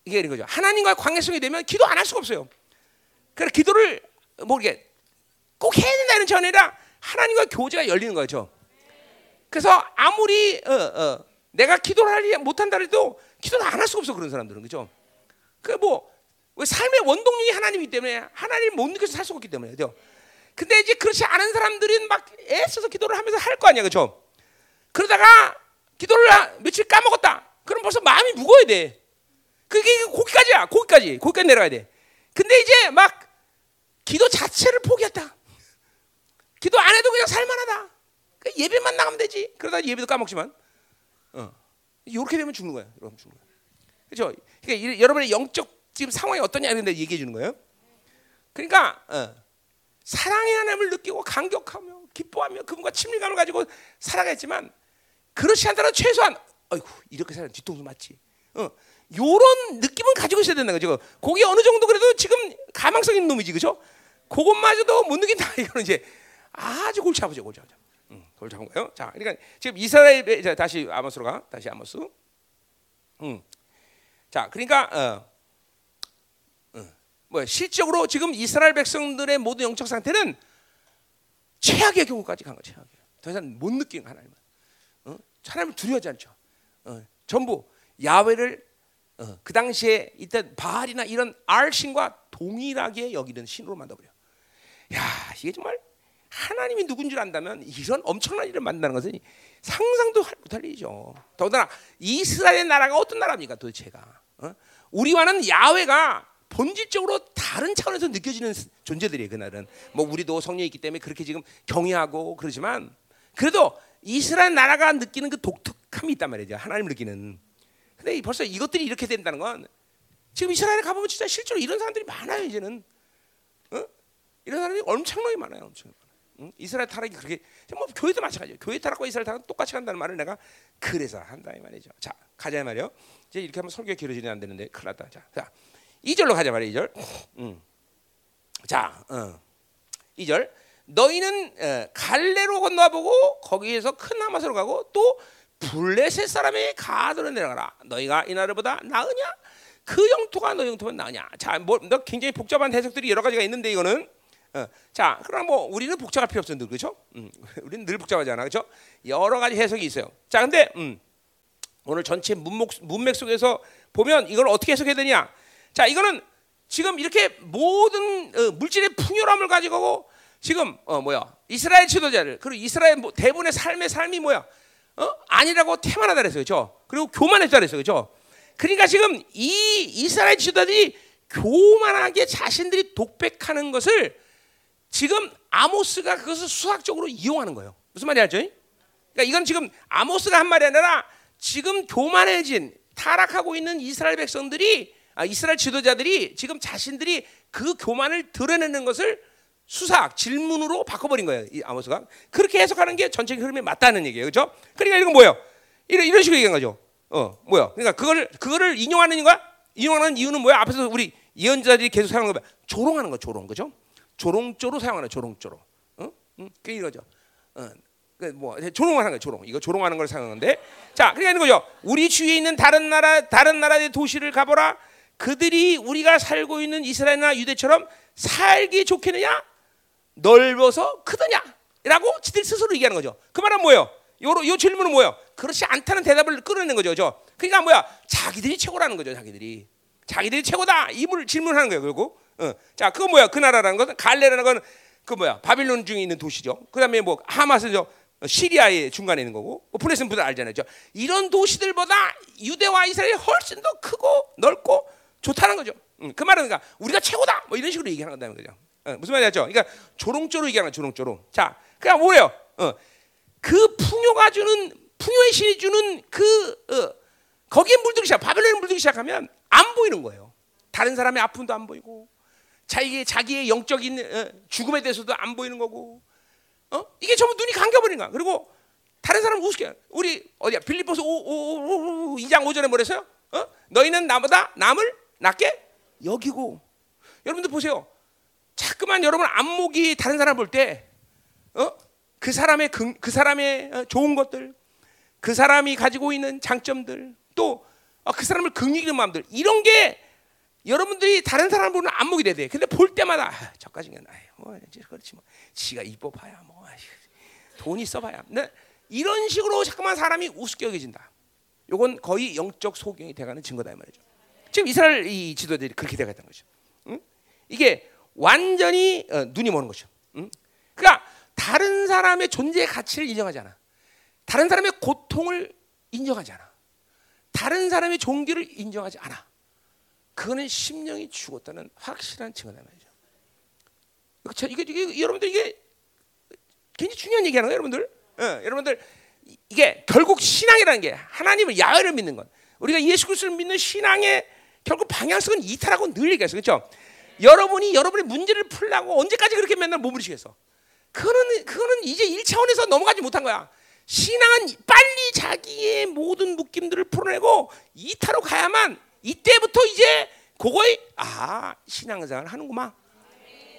이게 이런 거죠. 하나님과의 관계성이 되면 기도 안 할 수가 없어요. 그래 기도를 뭐 이게 꼭 해야 된다는 전에라 하나님과 교제가 열리는 거죠. 그래서 아무리 어, 어, 내가 기도를 하지 못한다 해도 기도를 안할 수가 없어 그런 사람들은 그죠. 그뭐 삶의 원동력이 하나님이기 때문에 하나님 못 느껴서 살 수가 없기 때문에 그죠. 근데 이제 그렇지 않은 사람들은 막 애써서 기도를 하면서 할 거 아니야 그죠. 그러다가 기도를 며칠 까먹었다. 그럼 벌써 마음이 무거워야 돼. 그게 거기까지야. 거기까지. 거기까지 내려가야 돼. 근데 이제 막 기도 자체를 포기했다. 기도 안 해도 그냥 살만하다. 그 예배만 나가면 되지. 그러다 예배도 까먹지만. 어. 이렇게 되면 죽는 거야. 여러분 죽는 거야. 그렇죠? 그러니까 여러분의 영적 지금 상황이 어떠냐 이런 데 얘기해 주는 거예요. 그러니까 어. 사랑의 하나님을 느끼고 감격하며 기뻐하며 그분과 친밀감을 가지고 살아가지만 그렇지 않더라도 최소한 아이고 이렇게 살아 뒤통수 맞지. 어. 요런 느낌은 가지고 있어야 된다는 거죠. 거기 어느 정도 그래도 지금 가망성 있는 놈이지, 그죠? 그것마저도 못 느낀다. 이거는 이제 아주 골치 아프죠, 골치 아프죠. 음, 골치 아픈 거예요. 자, 그러니까 지금 이스라엘 자, 다시 아모스로 가, 다시 아모스. 음, 자, 그러니까 어, 어, 뭐 실적으로 지금 이스라엘 백성들의 모든 영적 상태는 최악의 경우까지 간 거죠. 최악의. 더 이상 못 느끼는 하나님은. 어? 하나님을 두려워하지 않죠. 어, 전부 야훼를 어, 그 당시에 이때 바알이나 이런 알신과 동일하게 여기는 신으로 만들어버려. 야 이게 정말 하나님이 누군 줄 안다면 이런 엄청난 일을 만든다는 것은 상상도 못할 일이죠. 더구나 이스라엘 나라가 어떤 나라입니까 도대체가? 어? 우리와는 야훼가 본질적으로 다른 차원에서 느껴지는 존재들이에요. 그날은 뭐 우리도 성령이 있기 때문에 그렇게 지금 경외하고 그러지만 그래도 이스라엘 나라가 느끼는 그 독특함이 있단 말이죠. 하나님 느끼는. 근데 벌써 이것들이 이렇게 된다는 건 지금 이스라엘에 가보면 진짜 실제로 이런 사람들이 많아요 이제는 어? 이런 사람들이 엄청나게 많아요 엄청 응? 이스라엘 타락이 그렇게 뭐 교회도 마찬가지예요. 교회 타락과 이스라엘 타락 똑같이 간다는 말을 내가 그래서 한다 이 말이죠. 자 가자 이 말이요. 이제 이렇게 하면 설교 길어지면 안 되는데 큰일 났다. 자, 자 2절로 가자 말이야 2절. 음. 자, 어. 2절. 너희는 어, 갈레로 건너와 보고 거기에서 큰 하마스로 가고 또 블레셋 사람의 가드로 내려가라. 너희가 이 나라보다 나으냐? 그 영토가 너 영토만 나으냐? 자, 뭐, 너 굉장히 복잡한 해석들이 여러 가지가 있는데 이거는 어, 자, 그럼 뭐 우리는 복잡할 필요 없어, 늘 그렇죠? 음, 우리는 늘 복잡하지 않아, 그렇죠? 여러 가지 해석이 있어요. 자, 근데 음, 오늘 전체 문목, 문맥 속에서 보면 이걸 어떻게 해석해야 되냐? 자, 이거는 지금 이렇게 모든 어, 물질의 풍요함을 가지고 지금 어 뭐야 이스라엘 지도자를 그리고 이스라엘 뭐 대부분의 삶의 삶이 뭐야 어 아니라고 태만하다 그랬어요, 그렇죠? 그리고 교만했다 그랬어요, 그렇죠? 그러니까 지금 이 이스라엘 지도자들이 교만하게 자신들이 독백하는 것을 지금 아모스가 그것을 수학적으로 이용하는 거예요. 무슨 말이 알죠? 그러니까 이건 지금 아모스가 한 말이 아니라 지금 교만해진 타락하고 있는 이스라엘 백성들이 아, 이스라엘 지도자들이 지금 자신들이 그 교만을 드러내는 것을 수사학 질문으로 바꿔버린 거예요. 이 아모스가 그렇게 해석하는 게 전체 흐름에 맞다는 얘기예요, 그렇죠? 그러니까 이건 뭐예요? 이런 이런 식으로 얘기한 거죠. 어, 뭐야? 그러니까 그걸 그거를 인용하는 거야? 인용하는 이유는 뭐야? 앞에서 우리 예언자들이 계속 사용하는 거 조롱하는 거, 조롱, 그죠? 조롱조로 사용하는 조롱조로. 어? 응? 그 이거죠. 어. 그뭐 조롱하는 거예요, 조롱. 이거 조롱하는 걸 사용하는데, 자, 그러니까 이런 거죠. 우리 주위에 있는 다른 나라, 다른 나라의 도시를 가보라. 그들이 우리가 살고 있는 이스라엘이나 유대처럼 살기 좋겠느냐? 넓어서 크더냐?라고 지들 스스로 얘기하는 거죠. 그 말은 뭐예요? 요, 요 질문은 뭐예요? 그렇지 않다는 대답을 끌어내는 거죠. 저. 그러니까 뭐야? 자기들이 최고라는 거죠. 자기들이. 자기들이 최고다. 이물 질문하는 거예요. 결국. 어. 자, 그거 뭐야? 그 나라라는 것은 갈레라는 건 그 뭐야? 바빌론 중에 있는 도시죠. 그다음에 뭐 하마스죠. 시리아의 중간에 있는 거고 뭐 플레스는 분들 알잖아요. 이런 도시들보다 유대와 이스라엘이 훨씬 더 크고 넓고 좋다는 거죠. 음, 그 말은 그러니까 우리가 최고다. 뭐 이런 식으로 얘기하는 거다는 거죠. 어, 무슨 말이죠? 그러니까 조롱조로 얘기하는 조롱조로. 자, 그냥 뭐래요? 어, 그 풍요가 주는 풍요의 신이 주는 그 어, 거기에 물들기 시작. 바벨론에 물들기 시작하면 안 보이는 거예요. 다른 사람의 아픔도 안 보이고 자기 자기의 영적인 어, 죽음에 대해서도 안 보이는 거고. 어? 이게 전부 눈이 감겨버린 거야. 그리고 다른 사람 우습게 우리 어디야 빌리포스 2장 5절에 뭐랬어요? 어? 너희는 나보다 남을 낮게 여기고 여러분들 보세요. 자꾸만 여러분 안목이 다른 사람 볼 때, 어? 그 사람의 그, 그 사람의 어, 좋은 것들, 그 사람이 가지고 있는 장점들, 또그 어, 사람을 긍휼히는 마음들 이런 게 여러분들이 다른 사람 보는 안목이 돼야 돼. 근데 볼 때마다 아, 저까지는 뭐 그렇지 뭐, 지가 이뻐 봐야 뭐, 돈 있어 봐야. 네? 이런 식으로 자꾸만 사람이 우습게 여겨진다. 요건 거의 영적 소경이 돼가는 증거다 이 말이죠. 지금 이스라엘 이 지도들이 그렇게 돼가는 거죠. 응? 이게 완전히 어, 눈이 머는 거죠. 응? 그러니까 다른 사람의 존재의 가치를 인정하지 않아. 다른 사람의 고통을 인정하지 않아. 다른 사람의 종교를 인정하지 않아. 그거는 심령이 죽었다는 확실한 증거다 말이죠. 그렇죠? 이게, 이게 여러분들 이게 굉장히 중요한 얘기하는 거예요, 여러분들. 어, 여러분들 이게 결국 신앙이라는 게 하나님을 야외를 믿는 것. 우리가 예수 그리스도를 믿는 신앙의 결국 방향성은 이탈하고 늘 얘기했어, 그렇죠? 여러분이 여러분의 문제를 풀라고 언제까지 그렇게 맨날 몸부리시겠어? 그거는 그거는 이제 1차원에서 넘어가지 못한 거야. 신앙은 빨리 자기의 모든 묶임들을 풀어내고 이타로 가야만 이때부터 이제 그거에 아 신앙생활 하는구만.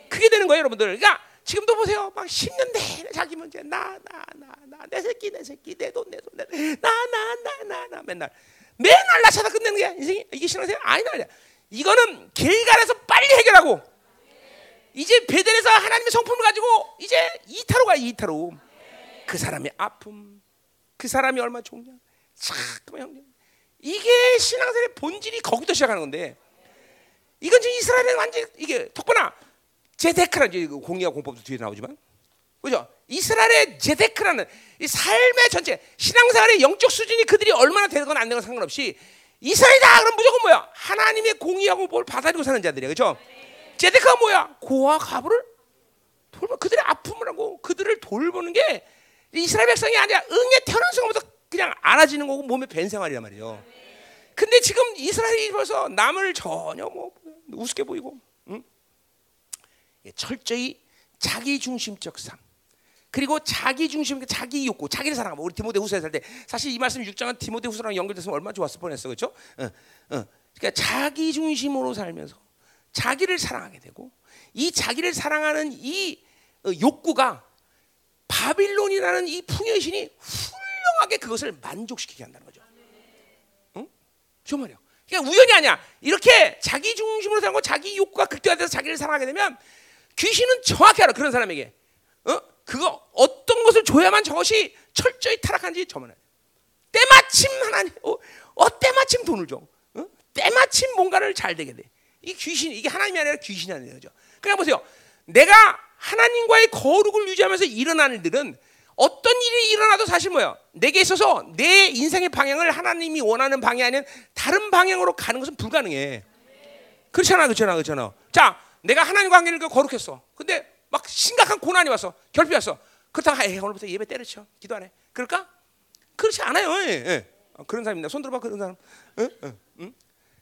그게 되는 거예요, 여러분들. 그러니까 지금도 보세요. 막 10년 내내 자기 문제 나 나 나 나 내 새끼 내 새끼 내 돈 내 돈 내나나 나나나 맨날 맨날 나 찾아 끝내는 게 인생이 이게 신앙생활 아니다. 이거는 길갈에서 빨리 해결하고 이제 베델에서 하나님의 성품을 가지고 이제 이타로 가 이타로 그 사람의 아픔 그 사람이 얼마 좋냐 잠깐만 형님 이게 신앙생활의 본질이 거기서 시작하는 건데 이건 지금 이스라엘은 완전 이게 덕분나 제데크라는 공의와 공법도 뒤에 나오지만 그죠? 이스라엘의 제데크라는 이 삶의 전체 신앙생활의 영적 수준이 그들이 얼마나 되건 안 되건 상관없이 이스라엘이다 그럼 무조건 뭐야? 하나님의 공의하고 뭘 받아들이고 사는 자들이야, 그렇죠? 제데크가 뭐야? 고아 가부를 돌보 그들의 아픔을 하고 그들을 돌보는 게 이스라엘 백성이 아니라 응에 태어난 순간부터 그냥 알아지는 거고 몸에 밴 생활이란 말이에요. 근데 지금 이스라엘이 벌써 남을 전혀 뭐 우습게 보이고, 응? 철저히 자기 중심적 삶, 그리고 자기 중심, 자기 욕구, 자기를 사랑하고 우리 디모데 후서에 살 때 사실 이 말씀 6장은 디모데 후서랑 연결됐으면 얼마나 좋았을 뻔했어, 그렇죠? 어, 어. 그러니까 자기 중심으로 살면서 자기를 사랑하게 되고 이 자기를 사랑하는 이 어, 욕구가 바빌론이라는 이 풍요의 신이 훌륭하게 그것을 만족시키게 한다는 거죠. 응? 정말요. 그러니까 우연이 아니야. 이렇게 자기 중심으로 살고 자기 욕구가 극대화돼서 자기를 사랑하게 되면 귀신은 정확히 알아. 그런 사람에게. 어? 그거 어떤 것을 줘야만 저것이 철저히 타락한지 저만 알아. 때마침 하나님, 어, 어 때마침 돈을 줘. 어? 때마침 뭔가를 잘 되게 돼. 이 귀신, 이게 하나님이 아니라 귀신이 아니라 거죠. 그냥 보세요. 내가 하나님과의 거룩을 유지하면서 일어나는 일들은 어떤 일이 일어나도 사실 뭐야? 내게 있어서 내 인생의 방향을 하나님이 원하는 방향이 아닌 다른 방향으로 가는 것은 불가능해. 그렇잖아, 그렇잖아, 그렇잖아. 자, 내가 하나님과 관계를 거룩했어. 근데 막 심각한 고난이 왔어. 결핍이 왔어. 그렇다고 에이, 오늘부터 예배 때려쳐. 기도 안 해. 그럴까? 그렇지 않아요. 예, 예. 어, 그런 사람입니다. 손 들어봐, 그런 사람. 응? 응? 응?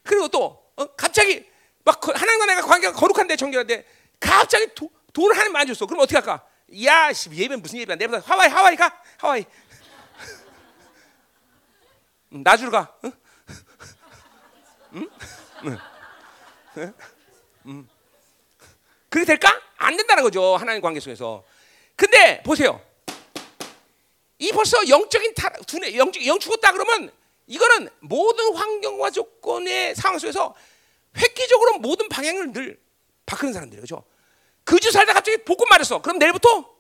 그리고 또 어, 갑자기 막 하나님과 내가 관계가 거룩한데 정결한데 갑자기 도, 돈을 하나님 안 줬어. 그럼 어떻게 할까? 야, 예배 무슨 예배야? 내보다 하와이 하와이 가 하와이. 나주로 가. 응? 응? 응? 응? 그게 될까? 안 된다는 거죠. 하나님 관계 속에서. 근데 보세요. 이 벌써 영적인 타, 두뇌, 영적, 영 죽었다 그러면 이거는 모든 환경과 조건의 상황 속에서 획기적으로 모든 방향을 늘 바꾸는 사람들이에요. 그죠? 그 주 살다 갑자기 복권 맞았어. 그럼 내일부터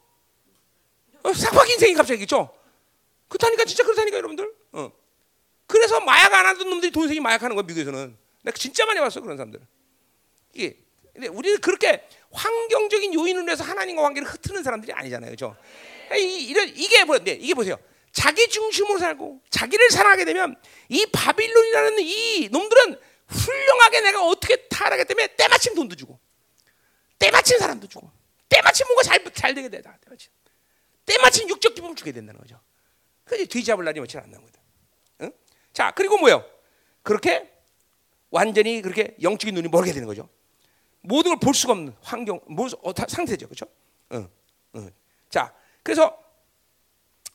어, 삭박 인생이 갑자기죠. 그렇다니까 진짜 그렇다니까 여러분들. 어. 그래서 마약 안 하던 놈들이 돈생이 마약하는 거야 미국에서는. 내가 진짜 많이 봤어 그런 사람들. 이게 근데 우리는 그렇게 환경적인 요인으로 해서 하나님과 관계를 흩트는 사람들이 아니잖아요, 그렇죠? 이, 이런 이게 뭐데 이게 보세요. 자기 중심으로 살고 자기를 사랑하게 되면 이 바빌론이라는 이 놈들은 훌륭하게 내가 어떻게 타락하기 때문에 때마침 돈도 주고 때마침 사람도 주고 때마침 뭔가 잘, 잘 되게 되다 때마침 때마침 육적 기쁨을 주게 된다는 거죠. 그게 뒤잡을 날이 며칠 안 남은 거다. 응? 자 그리고 뭐요? 그렇게 완전히 그렇게 영적인 눈이 멀게 되는 거죠. 모든 걸 볼 수가 없는 환경, 뭐, 어, 상태죠, 그렇죠? 응, 응. 자, 그래서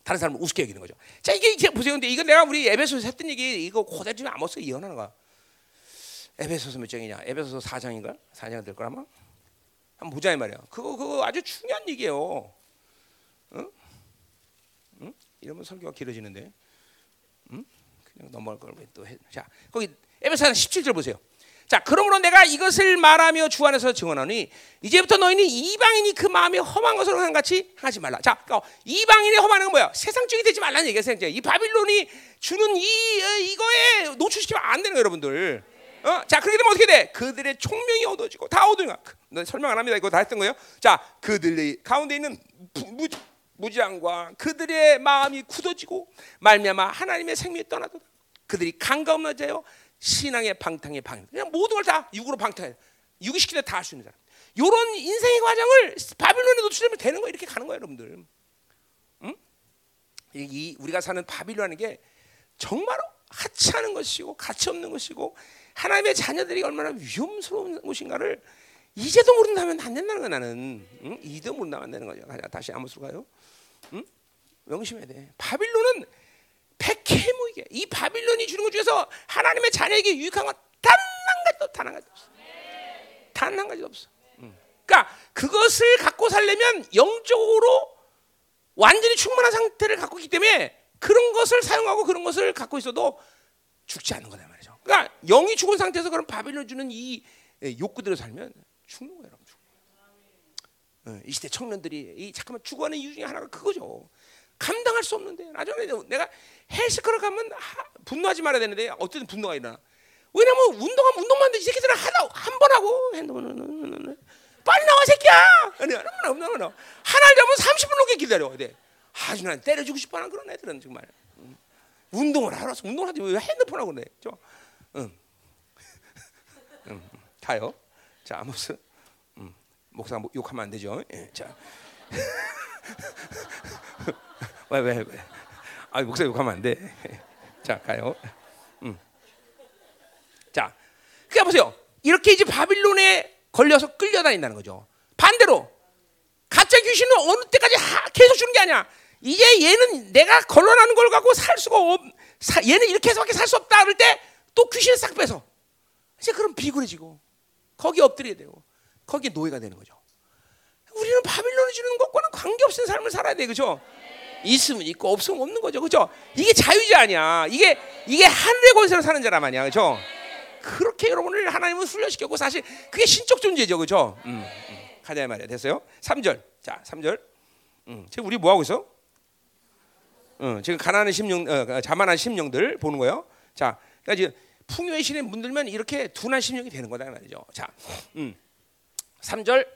다른 사람을 우습게 여기는 거죠. 자, 이게, 이게 보세요. 근데 이거 내가 우리 에베소서 했던 얘기 이거 고대 중에 아모스 이혼하는 거야. 에베소서 몇 장이냐? 에베소서 4장인가? 4장 될 거라마. 한번 보자 이 말이야. 그거 그거 아주 중요한 얘기예요. 응? 응? 이러면 설교가 길어지는데. 응? 그냥 넘어갈 걸 또 해. 자, 거기 에베소서 17절 보세요. 자, 그러므로 내가 이것을 말하며 주 안에서 증언하니 이제부터 너희는 이방인이 그 마음에 험한 것으로 한 같이 하지 말라. 자, 그러니까 이방인이 험한 건 뭐야? 세상적이 되지 말라는 얘기야. 세상적. 이 바빌론이 주는 이 어, 이거에 노출시키면 안 되는 거예요, 여러분들. 어? 자, 그렇게 되면 어떻게 돼? 그들의 총명이 얻어지고 다 얻어가. 너 설명 안 합니다. 이거 다 했던 거예요. 자, 그들의 가운데 있는 무, 무지함과 그들의 마음이 굳어지고 말미암아 하나님의 생명이 떠나도다. 그들이 강가없어져요. 신앙의 방탕의 방. 그냥 모든 걸 다 육으로 방탕해. 육이 시키다 다 할 수 있는 사람. 이런 인생의 과정을 바빌론에 노출되면 되는 거 이렇게 가는 거예요, 여러분들. 응? 이 우리가 사는 바빌론이라는 게 정말로 하찮은 것이고 가치 없는 것이고 하나님의 자녀들이 얼마나 위험스러운 것인가를 이제도 모른다면 안 된다는 거야 나는. 응? 이도 모른다면 안 되는 거죠. 다시 아무수 가요. 응? 명심해야 돼. 바빌론은 백해무이게 이 바빌론이 주는 것 중에서 하나님의 자녀에게 유익한 건 단 한 가지도 단한 가지도 없어. 단 한 가지도 없어. 그러니까 그것을 갖고 살려면 영적으로 완전히 충만한 상태를 갖고 있기 때문에 그런 것을 사용하고 그런 것을 갖고 있어도 죽지 않는 거다 말이죠. 그러니까 영이 죽은 상태에서 그런 바빌론 주는 이 욕구대로 살면 죽는 거예요, 여러분. 어, 이 시대 청년들이 이 잠깐만 죽어가는 이유 중에 하나가 그거죠. 감당할 수 없는데 나중에 내가 헬스클럽 가면 하, 분노하지 말아야 되는데 어쨌든 분노가 일어나. 왜냐면 운동하면 운동만 하는데 이 새끼들은 하나 한번 하고 핸드폰은 빨리 나와 새끼야. 아니 하나 하나 하나 하나를 잡으면 30분 넘게 기다려. 돼. 아주 난 때려주고 싶어하는 그런 애들은 정말 응. 운동을 하라서 운동을 하지 왜 핸드폰 하고 그래? 저, 응. 응. 가요. 자 아무튼 음, 목사 욕하면 안 되죠. 예, 자. 왜, 왜, 왜? 아, 목사 욕하면 안 돼. 자, 가요. 음. 자, 그러니까 보세요. 이렇게 이제 바빌론에 걸려서 끌려다닌다는 거죠. 반대로 가짜 귀신은 어느 때까지 하, 계속 주는 게 아니야. 이제 얘는 내가 걸러나는 걸 갖고 살 수가 없. 사, 얘는 이렇게 해서밖에 살 수 없다 그럴 때 또 귀신을 싹 빼서 이제 그럼 비굴해지고 거기 엎드려야 되고 거기에 노예가 되는 거죠. 우리는 바빌론이 주는 것과는 관계없는 삶을 살아야 돼, 그죠? 있으면 있고 없으면 없는 거죠, 그죠? 이게 자유자 아니야. 이게 이게 하늘의 권세로 사는 자란 말이야, 그죠? 그렇게 여러분을 하나님은 훈련시켰고 사실 그게 신적 존재죠, 그죠? 음, 음. 가자 말이야, 됐어요? 3절, 자, 3절. 음, 지금 우리 뭐 하고 있어? 어, 지금 가난한 심령, 어, 자만한 심령들 보는 거예요. 자, 그러니까 지금 풍요의 신에 문들면 이렇게 둔한 심령이 되는 거다 말이죠. 자, 음. 3절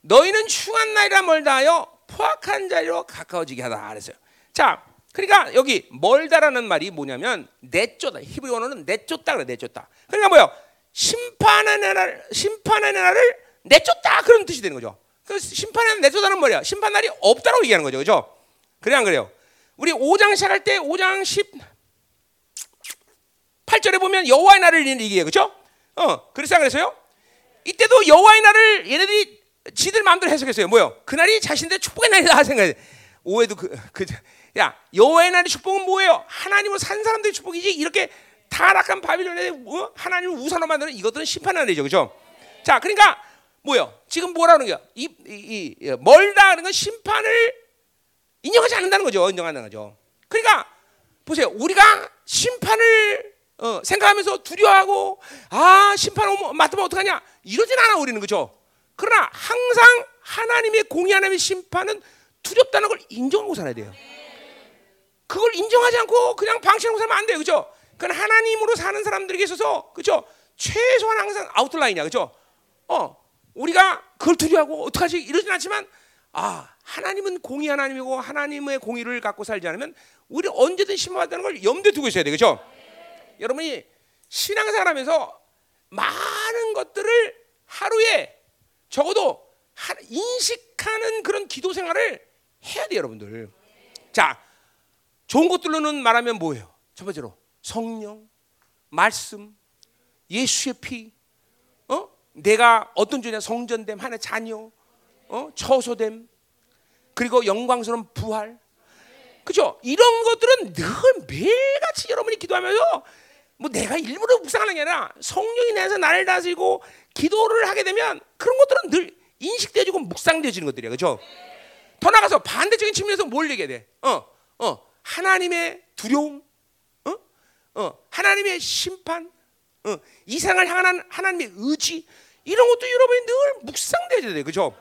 너희는 흉한 날이라 멀다하여 포악한 자리로 가까워지게 하다 그랬어요. 자, 그러니까 여기 멀다라는 말이 뭐냐면 내쫓다. 히브리 언어는 내쫓다 그래 내쫓다. 그러니까 뭐요? 심판의 날을 심판의 날을 내쫓다 그런 뜻이 되는 거죠. 그 심판의 날 내쫓다는 뭐야? 심판 날이 없다라고 얘기하는 거죠. 그죠? 그래 안 그래요? 우리 5장 시작할 때 5장 10 8절에 보면 여호와의 날을 얘기해요. 그렇죠? 어, 그래서 안 그랬어요? 이때도 여호와의 날을 얘네들이 지들 마음대로 해석했어요. 뭐요? 그날이 자신들의 축복의 날이다 생각해. 오해도 그, 그, 야, 여호와의 날의 축복은 뭐예요? 하나님으로 산 사람들의 축복이지. 이렇게 타락한 바빌론에 어? 하나님을 우상으로 만드는 이것들은 심판의 날이죠. 그죠? 자, 그러니까 뭐요? 지금 뭐라는 거야? 이, 이, 이, 멀다 하는 건 심판을 인정하지 않는다는 거죠. 인정한다는 거죠. 그러니까 보세요. 우리가 심판을 어, 생각하면서 두려워하고 아 심판 오면 맡으면 어떡하냐 이러진 않아 우리는 그죠? 그러나 항상 하나님의 공의 하나님의 심판은 두렵다는 걸 인정하고 살아야 돼요. 그걸 인정하지 않고 그냥 방치하고 살면 안 돼요, 그죠? 그건 하나님으로 사는 사람들에게 있어서 그죠? 최소한 항상 아웃라인이야, 그죠? 어, 우리가 그걸 두려워하고 어떡하지 이러진 않지만 아 하나님은 공의 하나님이고 하나님의 공의를 갖고 살지 않으면 우리 언제든 심판받다는 걸 염두에 두고 있어야 돼, 그죠? 여러분이 신앙생활 하면서 많은 것들을 하루에 적어도 인식하는 그런 기도 생활을 해야 돼요, 여러분들. 자, 좋은 것들로는 말하면 뭐예요? 첫 번째로 성령, 말씀, 예수의 피, 어? 내가 어떤 존재 성전됨, 하나의 자녀, 어? 처소됨, 그리고 영광스러운 부활, 그죠? 이런 것들은 늘 매일같이 여러분이 기도하면서 뭐 내가 일부러 묵상하는 게 아니라 성령이 내서 나를 다스리고 기도를 하게 되면 그런 것들은 늘 인식되어지고 묵상되어지는 것들이야. 그죠? 더 나가서 반대적인 측면에서 뭘 얘기해야 돼? 어, 어, 하나님의 두려움, 어, 어, 하나님의 심판, 어, 이 세상을 향한 하나님의 의지, 이런 것도 여러분이 늘 묵상되어야 돼. 그죠?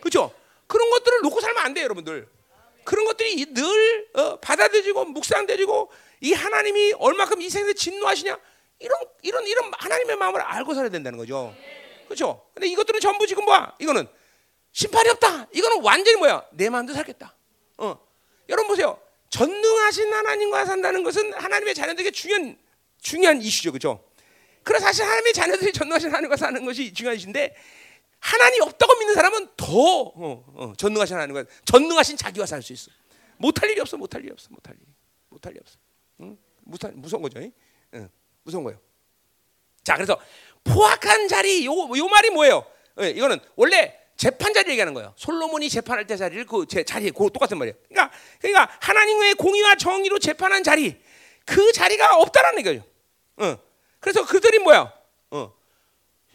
그죠? 그런 것들을 놓고 살면 안 돼요, 여러분들. 그런 것들이 늘 어, 받아들이고 묵상되지고 이 하나님이 얼마큼 이 세상에 진노하시냐 이런 이런 이런 하나님의 마음을 알고 살아야 된다는 거죠. 그렇죠? 근데 이것들은 전부 지금 뭐야? 이거는 심판이 없다. 이거는 완전히 뭐야? 내 마음대로 살겠다. 어. 여러분 보세요. 전능하신 하나님과 산다는 것은 하나님의 자녀들에게 중요한 중요한 이슈죠. 그렇죠? 그래서 사실 하나님의 자녀들이 전능하신 하나님과 사는 것이 중요한 이슈인데 하나님 없다고 믿는 사람은 더 어, 어, 전능하신 하나님과 전능하신 자기와 살 수 있어. 못할 일이 없어. 못할 일이 없어. 못할 일. 못할 일이 없어. 응? 무서 무서운 거죠. 응. 무서운 거예요. 자, 그래서 포악한 자리 요, 요 말이 뭐예요? 네, 이거는 원래 재판 자리 얘기하는 거예요. 솔로몬이 재판할 때 자리를 그 제 자리에 그 똑같은 말이에요. 그러니까 그러니까 하나님의 공의와 정의로 재판한 자리 그 자리가 없다라는 거예요. 어. 그래서 그들이 뭐야? 어.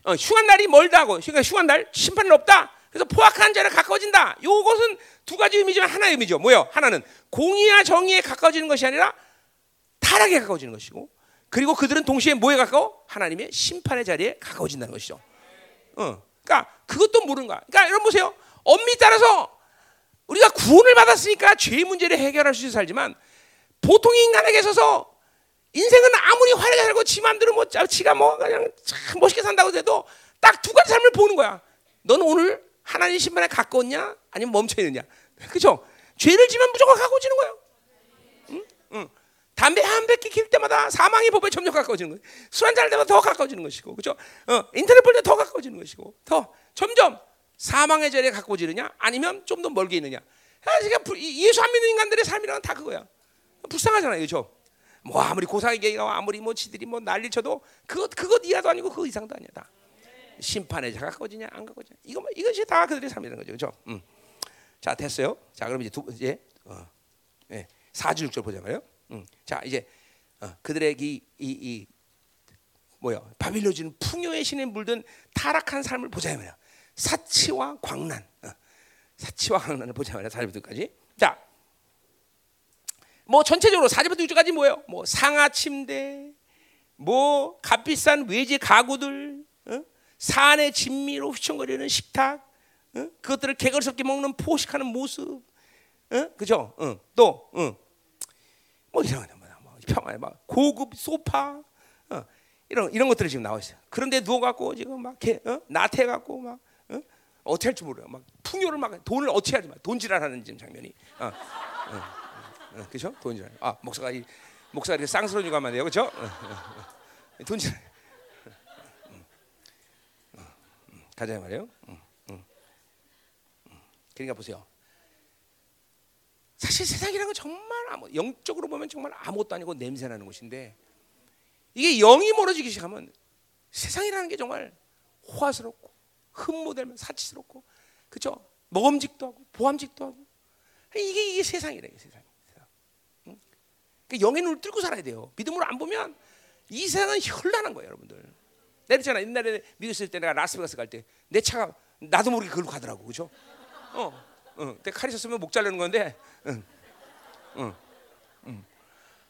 어, 흉한 날이 멀다고. 그러니까 흉한 날 심판은 없다. 그래서 포악한 자를 가까워진다. 이것은 두 가지 의미지만 하나의 의미죠. 뭐요? 하나는 공의와 정의에 가까워지는 것이 아니라 타락에 가까워지는 것이고, 그리고 그들은 동시에 뭐에 가까워? 하나님의 심판의 자리에 가까워진다는 것이죠. 어, 그러니까 그것도 모르는 거야. 그러니까 여러분 보세요. 엄밀히 따라서 우리가 구원을 받았으니까 죄 문제를 해결할 수 있어 살지만 보통 인간에게 있어서 인생은 아무리 화려하게 살고 지 맘대로 뭐 지가 뭐 그냥 참 멋있게 산다고 해도 딱 두 가지 삶을 보는 거야. 너는 오늘 하나님 신발에 가까웠냐? 아니면 멈춰 있느냐? 그죠? 죄를 지면 무조건 가까워지는 거예요. 응? 응. 담배 한 뱉기 킬 때마다 사망의 법에 점점 가까워지는 거예요. 술 한잔 할 때마다 더 가까워지는 것이고, 그죠? 어, 인터넷 볼 때 더 가까워지는 것이고, 더 점점 사망의 자리에 가까워지느냐? 아니면 좀 더 멀게 있느냐? 그러니까 예수 안 믿는 인간들의 삶이란 다 그거야. 불쌍하잖아요, 그죠? 뭐 아무리 고상에게가 아무리 뭐 지들이 뭐 난리 쳐도 그것 그것 이하도 아니고 그 이상도 아니야 다. 심판의 자가 가까워지냐 안 가까워지냐 이거 이것이 다 그들의 삶이라는 거죠, 그렇죠? 음. 자 됐어요. 자 그럼 이제 두 이제 어, 예, 4주 6절 보자 말이요. 음, 자 이제 어, 그들의 이, 이, 이 뭐야 바빌로 주는 풍요의 신에 물든 타락한 삶을 보자 말이야. 사치와 광란, 어, 사치와 광란을 보자 말이야. 4절부터까지. 자, 뭐 전체적으로 4절부터 6절까지 뭐예요? 뭐 상하 침대, 뭐 값비싼 외제 가구들, 어? 산의 진미로 휘청거리는 식탁, 어? 그것들을 개걸스럽게 먹는 포식하는 모습, 어? 그죠? 어. 또, 어. 뭐 이런 거, 뭐 평화에 막 고급 소파, 어. 이런 이런 것들이 지금 나와 있어요. 그런데 누워 갖고 지금 막 개, 어? 나태해갖고 막 어? 어떻게 할지 모르요. 막 풍요를 막 돈을 어떻게 하지 마. 돈질하는 지금 장면이. 어. 어. 어. 그죠? 돈질. 아 목사가 이 목사가 이렇게 쌍스러운 줄 가면 돼요, 그죠? 어, 어, 어. 돈질. 가자 말이에요. 그러니까 보세요. 사실 세상이라는 건 정말 아무, 영적으로 보면 정말 아무것도 아니고 냄새나는 곳인데 이게 영이 멀어지기 시작하면 세상이라는 게 정말 호화스럽고 흠모되면 사치스럽고 그죠? 먹음직도 하고 보암직도 하고 이게 이게 세상이래 세상. 응? 그러니까 영의 눈을 뚫고 살아야 돼요. 믿음으로 안 보면 이 세상은 현란한 거예요, 여러분들. 내렸잖아. 옛날에 있을 때 내가 라스베가스 갈 때 내 차가 나도 모르게 그걸로 가더라고, 그죠? 어, 어. 내 칼이 있었으면 목 자르는 건데, 응, 응, 응.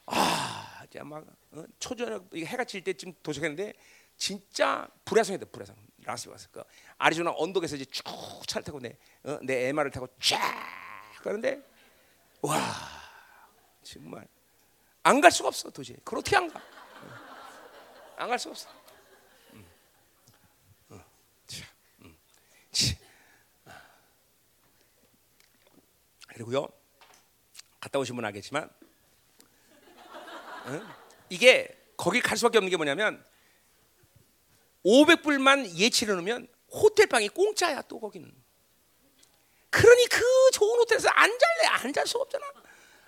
아, 이제 막 어, 초저녁 해가 질 때쯤 도착했는데 진짜 불야성이다, 불야성. 라스베가스 그 아리조나 언덕에서 이제 쭉 차를 타고 내, 어, 내 MR을 타고 쫙 가는데 와 정말 안 갈 수가 없어 도저히. 그걸 어떻게 안 가? 안 갈 수가 없어. 음. 어, 참, 음. 그리고요 갔다 오신 분 알겠지만 어? 이게 거기 갈 수밖에 없는 게 뭐냐면 500불만 예치를 놓으면 호텔 방이 공짜야 또 거기는. 그러니 그 좋은 호텔에서 앉을래 앉을 수가 없잖아.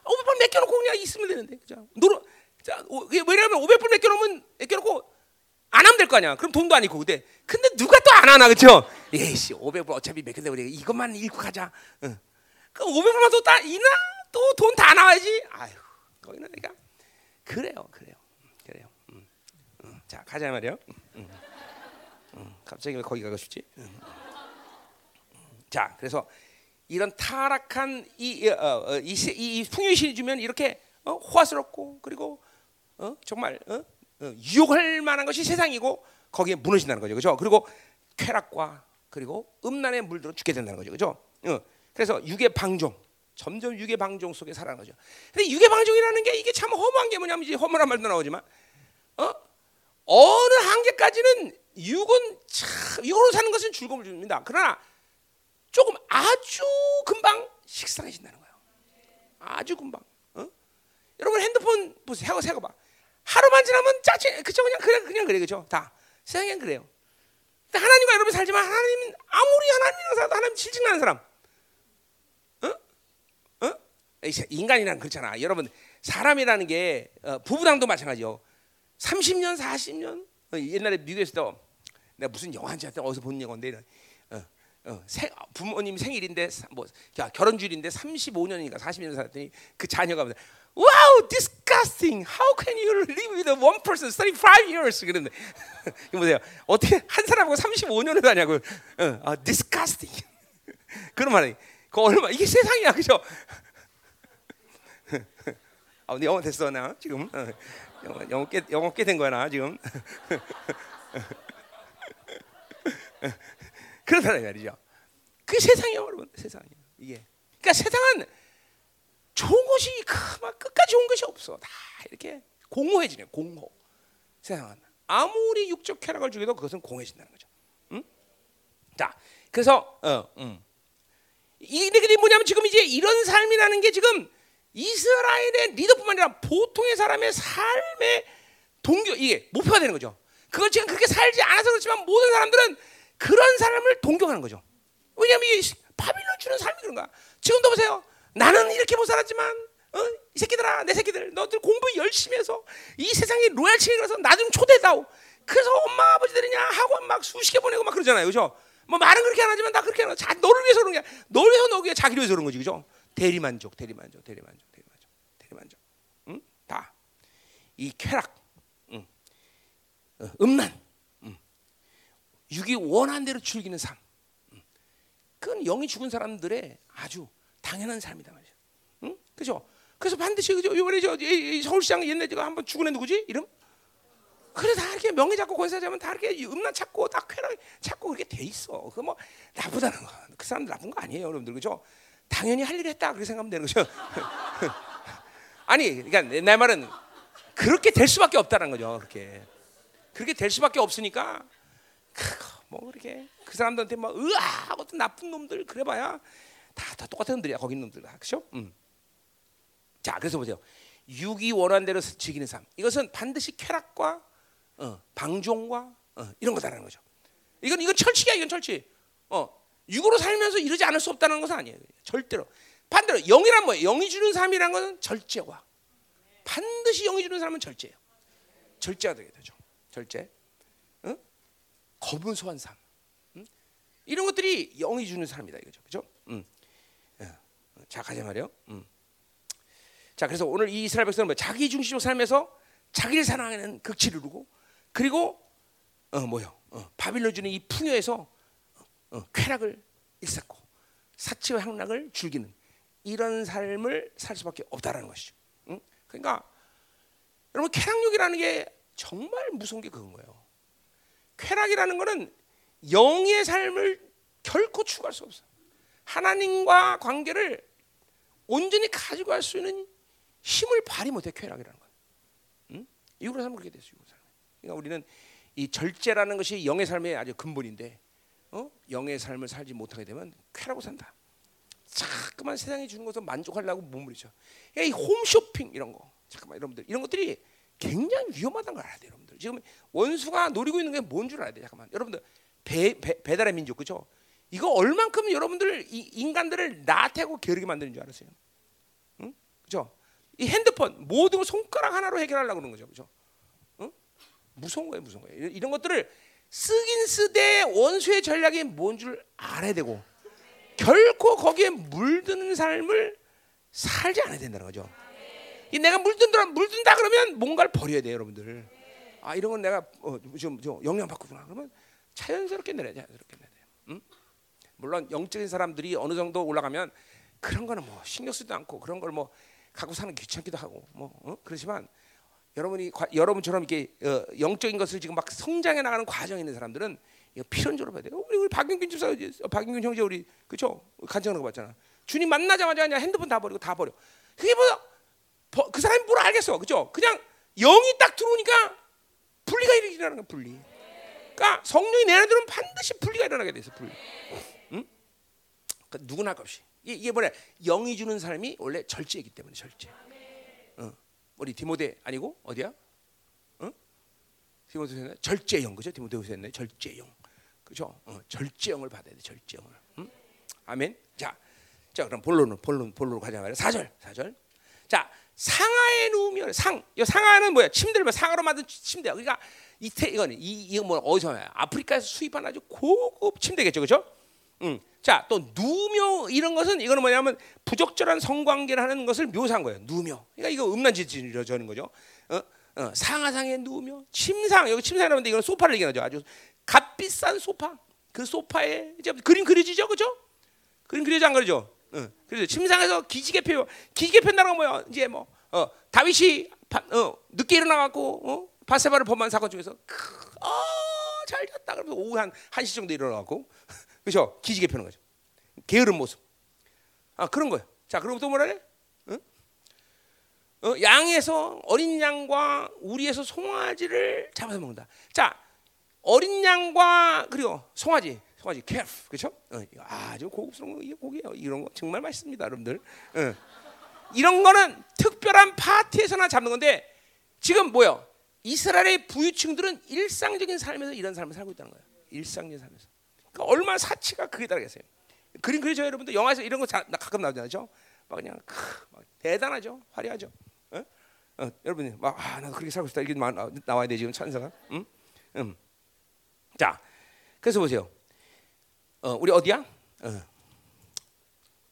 500불 맡겨놓고 그냥 있으면 되는데 그죠? 노러 자 왜냐면 500불 맡겨놓으면 맡겨놓고 안 하면 될 거 아니야. 그럼 돈도 아니고 근데 근데 누가 또 안 하나 그죠? 예씨 500불 어차피 맡긴다 우리 이것만 읽고 가자. 응. 그 500불만 또다 이나 또 돈 다 나와야지. 아유 거기는 그러니까 그래요 그래요 그래요. 음. 음. 자 가자 말이요. 음. 갑자기 왜 거기 가고 싶지? 자, 그래서 이런 타락한 이, 어, 어, 이, 이 풍요신이 주면 이렇게 어, 호화스럽고 그리고 어, 정말 어, 어, 유혹할 만한 것이 세상이고 거기에 무너진다는 거죠, 그렇죠? 그리고 쾌락과 그리고 음란에 물들어 죽게 된다는 거죠, 그렇죠? 그래서 육의 방종, 점점 육의 방종 속에 살아가는 거죠. 근데 육의 방종이라는 게 이게 참 허무한 게 뭐냐면 이제 허무한 말도 나오지만, 어? 어느 한계까지는 육은 참 육으로 사는 것은 즐거움을 줍니다. 그러나 조금 아주 금방 식상해진다는 거예요. 아주 금방. 어? 여러분 핸드폰 보세요. 세고 봐. 하루만 지나면 짜증. 그죠? 그냥 그냥 그냥 그래 그죠? 다 세상엔 그래요. 하나님과 여러분 살지만 하나님은 아무리 하나님이랑 살아도 하나님 실증나는 사람. 인간이란 그렇잖아. 여러분 사람이라는 게 어, 부부랑도 마찬가지요. 30년, 40년 어, 옛날에 미국에서도 내가 무슨 영화인지 어디서 본 영화인데 어, 어, 생, 부모님 생일인데 뭐 결혼 주일인데 35년인가 40년 살았더니 그 자녀가 Wow, disgusting. How can you live with one person 35 years? 그런데 이 보세요. 어떻게 한 사람하고 35년을 하냐고. 어, 아, disgusting. 그런 말이. 그 얼마 이게 세상이야, 그죠? 아, 영어 됐어 나 지금. 어, 영어 영어 꽤 영어 꽤된 거야 나 지금. 그렇다는 말이죠. 그 세상이에요, 여러분. 세상이에요. 이게. 그러니까 세상은 좋은 것이 막 끝까지 좋은 것이 없어. 다 이렇게 공허해지네. 공허. 세상은 아무리 육적 쾌락을 주게도 그것은 공허해진다는 거죠. 응? 자, 그래서 어, 음. 이들이 뭐냐면 지금 이제 이런 삶이라는 게 지금 이스라엘의 리더뿐만 아니라 보통의 사람의 삶의 동교 이게 목표가 되는 거죠. 그걸 지금 그렇게 살지 않아서 그렇지만 모든 사람들은 그런 사람을 동경하는 거죠. 왜냐하면 이 바빌론 주는 삶이 그런가. 지금도 보세요. 나는 이렇게 못 살았지만 어? 이 새끼들아 내 새끼들 너들 공부 열심히 해서 이 세상에 로얄층에 가서 나 좀 초대다오. 그래서 엄마 아버지들이냐 학원 막 수십 개 보내고 막 그러잖아요. 그죠? 뭐 말은 그렇게 안 하지만 다 그렇게 하는 자 너를 위해서 그런 게 너를 위해서 너기 자기를 위해서 그런 거지 그죠? 대리만족, 대리만족, 대리만족, 대리만족, 대리만족. 응? 다. 이 쾌락, 응. 어, 음란, 응. 육이 원한 대로 즐기는 삶. 응. 그건 영이 죽은 사람들의 아주 당연한 삶이다 말이죠. 응? 그죠? 그래서 반드시 그죠? 이번에 저 서울시장 옛날에 제가 한번 죽은 애 누구지? 이름? 그래 다 이렇게 명예 잡고 권세자면 다 이렇게 음란 찾고 다 쾌락 찾고 그렇게 돼 있어. 그 뭐 나쁘다는 거. 그 사람 나쁜 거 아니에요, 여러분들 그죠? 당연히 할 일을 했다 그렇게 생각하면 되는 거죠. 아니, 그러니까 내, 내 말은 그렇게 될 수밖에 없다는 거죠. 그렇게 그렇게 될 수밖에 없으니까 뭐 그렇게 그 사람들한테 막 으아 또 나쁜 놈들 그래봐야 다, 다 똑같은 놈들이야 거기 놈들 다 그렇죠? 음. 자, 그래서 보세요. 육이 원하는 대로 즐기는 삶. 이것은 반드시 쾌락과 어, 방종과 어, 이런 거다라는 거죠. 이건 이건 철칙이야. 이건 철칙. 어, 육으로 살면서 이러지 않을 수 없다는 것은 아니에요. 절대로. 반대로 영이란 뭐예요? 영이 주는 삶이란 것은 절제와 반드시 영이 주는 삶은 절제예요. 절제가 되게 되죠. 절제. 어? 거분소한 삶. 음? 이런 것들이 영이 주는 삶이다 이거죠. 그죠? 음. 어, 자, 가자 말이요. 음. 자, 그래서 오늘 이 이스라엘 백성은 뭐 자기 중심적 삶에서 자기를 사랑하는 극치를 이루고 그리고 어 뭐요? 어, 바빌론 주는 이 풍요에서 어, 쾌락을 일삼고 사치와 향락을 즐기는 이런 삶을 살 수밖에 없다라는 것이죠. 응? 그러니까 여러분 쾌락욕이라는 게 정말 무서운 게 그건 거예요. 쾌락이라는 거는 영의 삶을 결코 추구할 수 없어. 하나님과 관계를 온전히 가지고 갈 수 있는 힘을 발휘 못해 쾌락이라는 건. 응? 이후로 살면 그렇게 됐어요. 그러니까 우리는 이 절제라는 것이 영의 삶의 아주 근본인데, 어? 영의 삶을 살지 못하게 되면 쾌라고 산다. 자꾸만 세상에 주는 것을 만족하려고 몸부리죠. 이 홈쇼핑 이런 거, 잠깐만 여러분들 이런 것들이 굉장히 위험하다는 걸 알아야 돼요, 여러분들. 지금 원수가 노리고 있는 게 뭔 줄 알아야 돼. 잠깐만, 여러분들 배, 배 배달의 민족 그죠? 이거 얼만큼 여러분들 이 인간들을 나태하고 게으르게 만드는 줄 알았어요? 응? 그죠? 이 핸드폰 모든 걸 손가락 하나로 해결하려고 그러는 거죠, 그죠? 응? 무서운 거예요, 무서운 거예요. 이런 것들을 쓰긴 쓰되 원수의 전략이 뭔 줄 알아야 되고 결코 거기에 물드는 삶을 살지 않아야 된다는 거죠. 이 내가 물든다 물든다 그러면 뭔가를 버려야 돼요, 여러분들. 아 이런 건 내가 어, 좀, 좀 영향 받구나 그러면 자연스럽게 내려야 돼, 자연스럽게 돼. 응? 물론 영적인 사람들이 어느 정도 올라가면 그런 거는 뭐 신경 쓰지도 않고 그런 걸 뭐 갖고 사는 게 귀찮기도 하고 뭐 어? 그렇지만 여러분이 과- 여러분처럼 이렇게 어, 영적인 것을 지금 막 성장해 나가는 과정에 있는 사람들은 이거 필연적으로 봐야 돼요. 우리 우리 박윤균 집사 어, 박윤균 형제 우리 그죠 간증하는 거 봤잖아. 주님 만나자마자 그냥 핸드폰 다 버리고 다 버려. 그게 뭐 그 사람이 뭘 알겠어, 그죠? 그냥 영이 딱 들어오니까 분리가 일어나는 거야, 분리. 그러니까 성령이 내 안에 들으면 반드시 분리가 일어나게 돼 있어, 분리. 응? 그러니까 누구나 없이 이게, 뭐냐? 영이 주는 사람이 원래 절제이기 때문에 절제. 어. 우리 디모데 아니고 어디야? 어? 디모데후서 절제영 그죠? 디모데후서 했네 절제영 그죠? 어, 절제영을 받아야 돼 절제영을. 응? 아멘. 자, 자 그럼 본론은 본론 본론으로 가자 말이야. 4절 4절. 자 상하에 누우면 상, 이 상하는 뭐야? 침대를 뭐 상하로 만든 침대야. 그러니까 이태 이건 이 이거 뭐 어디서 와요? 아프리카에서 수입한 아주 고급 침대겠죠, 그죠? 음. 자, 또 누며 이런 것은 이거는 뭐냐면 부적절한 성관계를 하는 것을 묘사한 거예요. 누며. 그러니까 이거 음란짓을 저는 거죠. 어? 어, 상하상에 누우며 침상 여기 침상이라는데 이건 소파를 얘기하죠. 아주 값비싼 소파. 그 소파에 이제 그림 그려지죠, 그죠? 그림 그려지 안 그러죠? 어, 그래서 침상에서 기지개 펴 기지개 편다는 건 뭐야? 이제 뭐 어, 다윗이 바, 어, 늦게 일어나갖고 어? 바세바를 범한 사건 중에서 크, 어, 잘 잤다 그러면서 오후 한 1시 정도 일어나고 그죠? 기지개 펴는 거죠. 게으른 모습. 아 그런 거예요. 자 그럼 또 뭐라 그래? 응? 어, 양에서 어린 양과 우리에서 송아지를 잡아서 먹는다. 자 어린 양과 그리고 송아지, 송아지 calf 그렇죠? 어, 아주 고급스러운 거, 이 고기예요. 이런 거 정말 맛있습니다, 여러분들. 어. 이런 거는 특별한 파티에서나 잡는 건데 지금 뭐요? 이스라엘의 부유층들은 일상적인 삶에서 이런 삶을 살고 있다는 거예요. 일상적인 삶에서. 그러니까 얼마나 사치가 크게 다르겠어요. 그림 그려져 여러분들 영화에서 이런 거 자, 나 가끔 나오잖아요. 막 그냥 크, 막 대단하죠, 화려하죠. 어? 어, 여러분이 막 아, 나도 그렇게 살고 싶다 이게 나, 나와야 돼 지금 찬사가. 응? 음. 자, 그래서 보세요. 어, 우리 어디야? 어.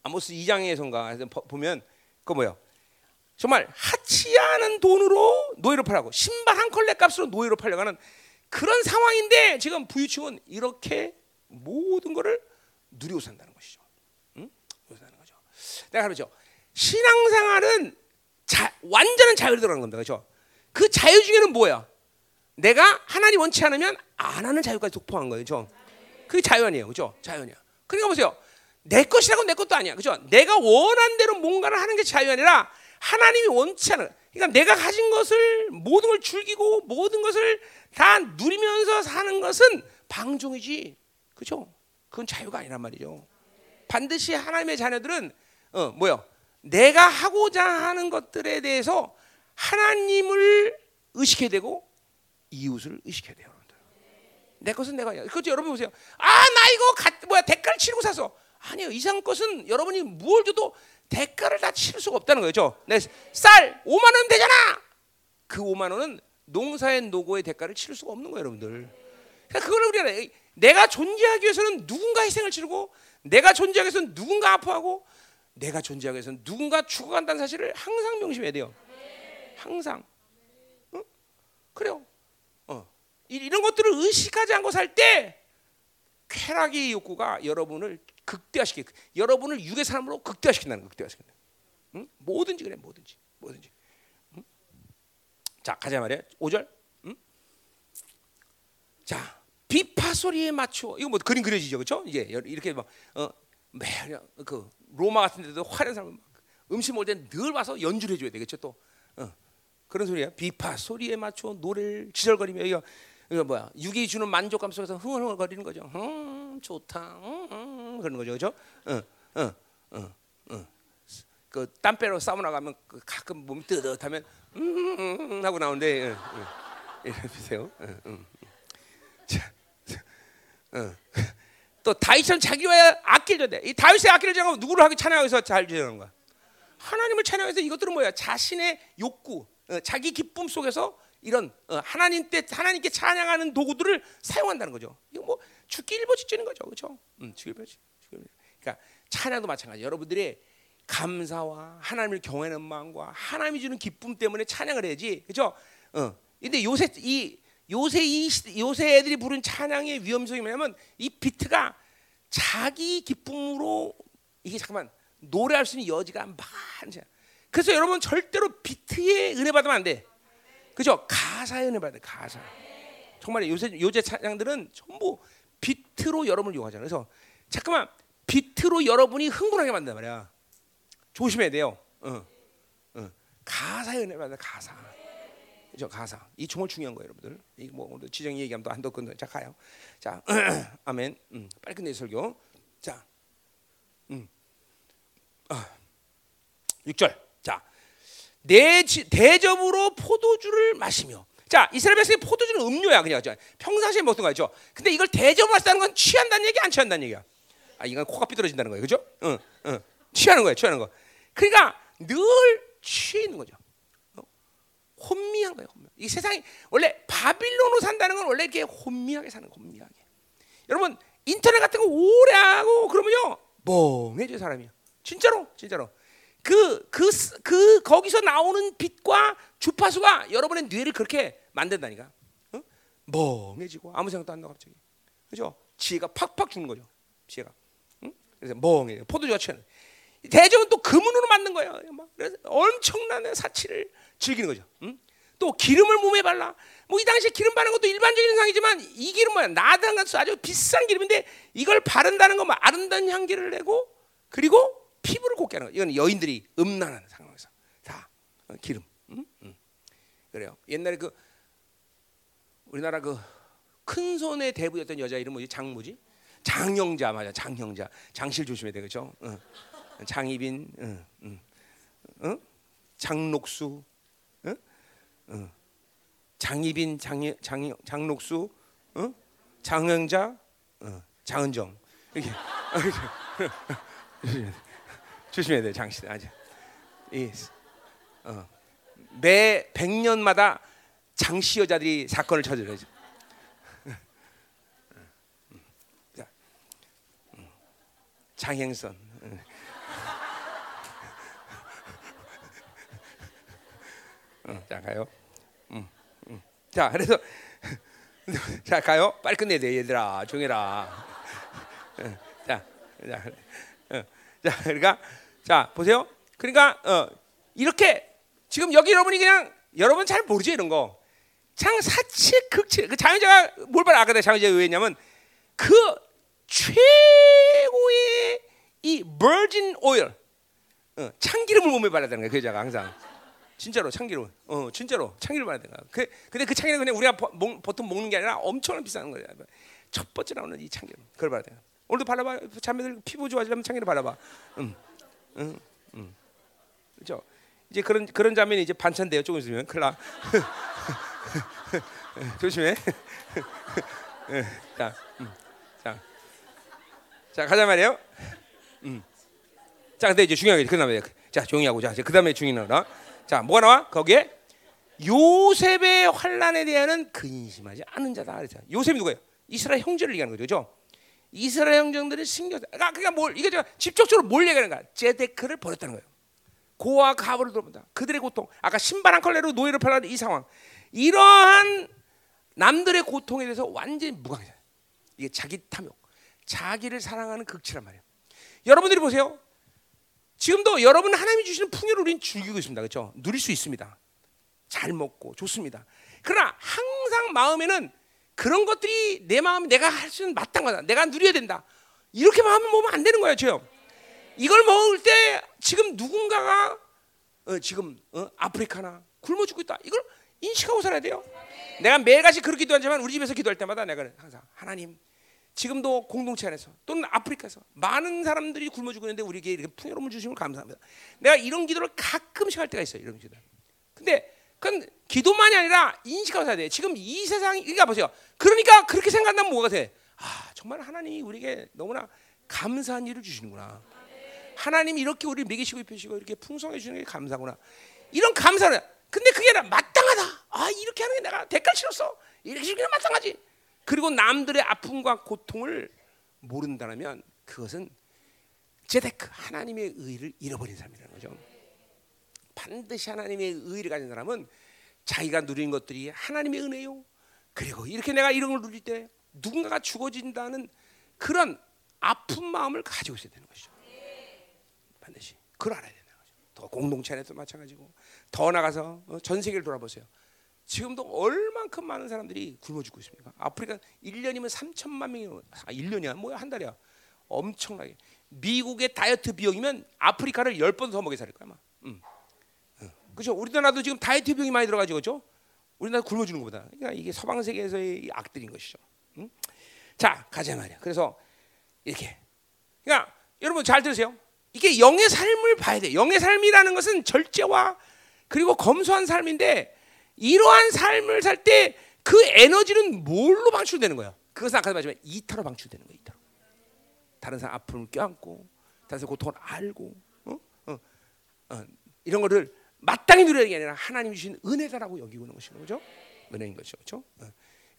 아모스 2장에선가 보면 그 뭐요? 정말 하치 않은 돈으로 노예로 팔라고 신발 한 컬레 값으로 노예로 팔려가는 그런 상황인데 지금 부유층은 이렇게 모든 것을 누리고 산다는 것이죠. 응? 산다는 거죠. 내가 그러죠. 신앙생활은 자, 완전한 자유를 들어가는 겁니다. 그렇죠? 그 자유 중에는 뭐야? 내가 하나님 원치 않으면 안 하는 자유까지 독포한 거예요. 그렇죠? 그게 자유 아니에요. 그렇죠? 자유 아니야. 그러니까 보세요. 내 것이라고 내 것도 아니야. 그죠? 내가 원한 대로 뭔가를 하는 게 자유 아니라 하나님이 원치 않은. 그러니까 내가 가진 것을 모든 걸 즐기고 모든 것을 다 누리면서 사는 것은 방종이지. 그죠? 그건 자유가 아니란 말이죠. 반드시 하나님의 자녀들은 어, 뭐요? 내가 하고자 하는 것들에 대해서 하나님을 의식해야 되고 이웃을 의식해야 돼요. 내 것은 내가 그렇죠 여러분 보세요. 아 나 이거 가, 뭐야 대가를 치르고 샀어. 아니요 이상 것은 여러분이 무엇 줘도 대가를 다 치를 수가 없다는 거죠. 내쌀 5만 원 되잖아. 그 5만 원은 농사의 노고의 대가를 치를 수가 없는 거예요, 여러분들. 그러니까 그걸 우리가 내가 존재하기 위해서는 누군가 희생을 치르고 내가 존재하기 위해서는 누군가 아파하고 내가 존재하기 위해서는 누군가 죽어간다는 사실을 항상 명심해야 돼요. 항상. 어? 그래요. 어. 이런 것들을 의식하지 않고 살 때 쾌락의 욕구가 여러분을 극대화시키, 여러분을 육의 사람으로 극대화시킨다는 극대화시킨다. 응? 뭐든지 그래, 뭐든지, 뭐든지. 응? 자, 가자 말이야. 5절. 응? 자, 소리에 맞춰. 이거 뭐 그림 그려지죠, 그렇죠? 이제 이렇게 막 어, 매그 로마 같은 데도 화려한 사람 음식 먹을 때 늘 와서 연주를 해줘야 되겠죠, 또. 어. 그런 소리야. 비파 소리에 맞춰 노래를 지절거리며 이거 이거 뭐야? 육이 주는 만족감 속에서 흥얼흥얼거리는 거죠. 음, 좋다. 음, 음, 그런 거죠, 그렇죠? 응, 응, 응, 응. 그 땀 빼러 사우나 가면 그 가끔 몸이 뜨뜻하면 음, 음, 하고 나오는데 응, 응. 이래 보세요. 응, 응. 자, 응. 또 다윗처럼 자기와 악기를 돼. 이 다윗의 악기를 정하고 누구를 하기 찬양해서 잘 지내는 거야. 하나님을 찬양해서 이것들은 뭐야? 자신의 욕구, 어, 자기 기쁨 속에서 이런 어, 하나님 때 하나님께 찬양하는 도구들을 사용한다는 거죠. 이거 뭐 죽기 일보 직전인 거죠, 그렇죠? 음, 죽기 일보 직전. 그러니까 찬양도 마찬가지. 여러분들의 감사와 하나님을 경외하는 마음과 하나님이 주는 기쁨 때문에 찬양을 해야지, 그렇죠? 어. 근데 요새 이 요새 이 요새 애들이 부른 찬양의 위험성이 뭐냐면 이 비트가 자기 기쁨으로 이게 잠깐만 노래할 수 있는 여지가 많지. 그래서 여러분 절대로 비트에 은혜 받으면 안 돼. 그죠? 가사의 은혜 받아 가사. 정말 요새 요새 찬양들은 전부 비트로 여러분을 이용하잖아요. 그래서 잠깐만 비트로 여러분이 흥분하게 만든단 말이야. 조심해야 돼요. 어, 어. 가사의 은혜 받아 가사. 그죠? 가사. 이 정말 중요한 거예요, 여러분들. 이거 뭐 오늘 지정 얘기하면 또 한도 끝나. 자 가요. 자, 아멘. 음, 빨리 끝내 설교. 자, 음, 아, 6절. 내 대접으로 포도주를 마시며 자 이스라엘 백성이 포도주는 음료야 그냥 평상시에 먹던 거죠. 근데 이걸 대접을 마시다는 건 취한다는 얘기 안 취한다는 얘기야. 아 이건 코가 삐뚤어진다는 거예요, 그죠? 응, 응. 취하는 거예요, 취하는 거. 그러니까 늘 취해 있는 거죠. 어? 혼미한 거예요, 혼미. 이 세상이 원래 바빌론으로 산다는 건 원래 이렇게 혼미하게 사는 거, 혼미하게. 여러분 인터넷 같은 거 오래 하고 그러면요 멍해져 사람이야. 진짜로, 진짜로. 그, 그, 그, 거기서 나오는 빛과 주파수가 여러분의 뇌를 그렇게 만든다니까. 어? 멍해지고 아무 생각도 안 나고 갑자기. 그죠? 지혜가 팍팍 죽는 거죠. 지혜가. 응? 그래서 멍해. 포도주가 취하는. 대접은 또 금은으로 만든 거예요. 그래서 엄청난 사치를 즐기는 거죠. 응? 또 기름을 몸에 발라. 뭐 이 당시에 기름 바르는 것도 일반적인 현상이지만 이 기름 뭐야? 나단 같은 아주 비싼 기름인데 이걸 바른다는 건뭐 아름다운 향기를 내고 그리고 피부를 곱게 하는 거. 이건 여인들이 음란한 상황에서 다 어, 기름. 음? 음. 그래요. 옛날에 그 우리나라 그 큰 손의 대부였던 여자 이름 뭐지? 장무지? 장영자 맞아. 장영자. 장실 조심해야 되겠죠. 어. 장희빈, 어. 음. 어? 장록수, 어? 어. 장희빈, 장, 장, 장록수, 어? 장영자, 어. 장은정. 이렇게. 조심해야 돼, 장신. 이, 어, 매 100년마다 장씨 여자들이 사건을 저질러죠. 장행선. 응. 응, 자 가요. 응, 응. 자 그래서 자 가요. 빨리 끝내야 돼 얘들아 조용해라. 응, 자, 자, 응. 자 그러니까 자 보세요. 그러니까 어, 이렇게 지금 여기 여러분이 그냥 여러분 잘 모르죠 이런 거. 장 사치 극치 그 장유자가 뭘 봐라 아까 내가 장유자가 왜 했냐면 그 최고의 이 오일 어, 참기름을 몸에 발라야 되는 거야 그 여자가 항상 진짜로 참기름 어 진짜로 참기름 되는 거야 그, 근데 그 참기름 그냥 우리가 보, 목, 보통 먹는 게 아니라 엄청나게 비싼 거야 첫 번째 나오는 이 참기름. 그걸 발라야 돼 오늘도 발라봐. 자매들 피부 좋아지려면 참기름 발라봐. 음, 음, 음. 그렇죠? 이제 그런 그런 자매는 이제 반찬 돼요. 조금 있으면. 나. 조심해. 자, 음, 자, 자 가자 말이에요. 음. 자, 근데 이제 중요한 게 그다음에 자 조용히 하고. 자, 그 다음에 중요한 거다. 자, 뭐가 나와? 거기에 요셉의 환란에 대해서는 근심하지 않은 자다. 그랬죠. 요셉이 누구예요? 이스라엘 형제를 얘기하는 거죠? 이스라엘 형제들이 신경, 그러니까 그러니까 뭘 이게 제가 직접적으로 뭘 얘기하는 거야? 제데크를 버렸다는 거예요. 고아 가부를 돌본다. 그들의 고통. 아까 신발 한 컬레로 노예를 팔아는 이 상황. 이러한 남들의 고통에 대해서 완전히 무관해요. 이게 자기 탐욕, 자기를 사랑하는 극치란 말이에요. 여러분들이 보세요. 지금도 여러분 하나님이 주시는 풍요를 우리는 즐기고 있습니다. 그렇죠? 누릴 수 있습니다. 잘 먹고 좋습니다. 그러나 항상 마음에는 그런 것들이 내 마음 내가 할 수 있는 마땅하다. 내가 누려야 된다. 이렇게 마음을 먹으면 안 되는 거예요, 지금. 이걸 먹을 때 지금 누군가가 어, 지금 어, 아프리카나 굶어 죽고 있다. 이걸 인식하고 살아야 돼요. 내가 매일같이 그렇게 기도하지만 우리 집에서 기도할 때마다 내가 항상 하나님 지금도 공동체 안에서 또는 아프리카에서 많은 사람들이 굶어 죽고 있는데 우리에게 이렇게 풍요로움을 주시면 감사합니다. 내가 이런 기도를 가끔씩 할 때가 있어요. 이런 기도. 근데 그건 기도만이 아니라 인식하고 살아야 돼. 지금 이 세상이 그러니까 보세요. 그러니까 그렇게 생각한다면 뭐가 돼? 아 정말 하나님이 우리에게 너무나 감사한 일을 주시는구나. 하나님이 이렇게 우리 먹이시고 입히시고 이렇게 풍성해 주시는 게 감사구나. 이런 감사를 근데 그게 아니라 마땅하다. 아 이렇게 하는 게 내가 대가를 치렀어. 이렇게 하는 게 마땅하지. 그리고 남들의 아픔과 고통을 모른다면 그것은 제데크 하나님의 의를 잃어버린 사람이라는 거죠. 반드시 하나님의 의를 가진 사람은 자기가 누리는 것들이 하나님의 은혜요. 그리고 이렇게 내가 이런 걸 누릴 때 누군가가 죽어진다는 그런 아픈 마음을 가지고 있어야 되는 것이죠. 반드시 그걸 알아야 된다는 거죠. 더 공동체 안에도 마찬가지고 더 나가서 어, 전 세계를 돌아보세요. 지금도 얼만큼 많은 사람들이 굶어 죽고 있습니까? 아프리카 1년이면 3천만 명이 아 1년이야? 뭐야 한 달이야? 엄청나게. 미국의 다이어트 비용이면 아프리카를 10번 더 먹여 살릴 거야 아마. 음. 그렇죠? 우리나라도 지금 다이어트 비용이 많이 들어가지고 그렇죠? 우리나라 굶어 주는 것보다. 그러니까 이게 서방 세계에서의 악들인 것이죠. 음? 자 가자 말이야. 그래서 이렇게. 그러니까 여러분 잘 들으세요. 이게 영의 삶을 봐야 돼. 영의 삶이라는 것은 절제와 그리고 검소한 삶인데 이러한 삶을 살 때 그 에너지는 뭘로 방출되는 거야? 그것은 아까 말했지만 이타로 방출되는 거야. 이타로. 다른 사람 아픔을 껴안고, 다른 사람 고통을 알고, 어? 어, 어, 이런 거를 마땅히 누리는 게 아니라 하나님 주신 은혜다라고 여기고 있는 것이죠, 그렇죠? 은혜인 것이죠, 그렇죠? 어.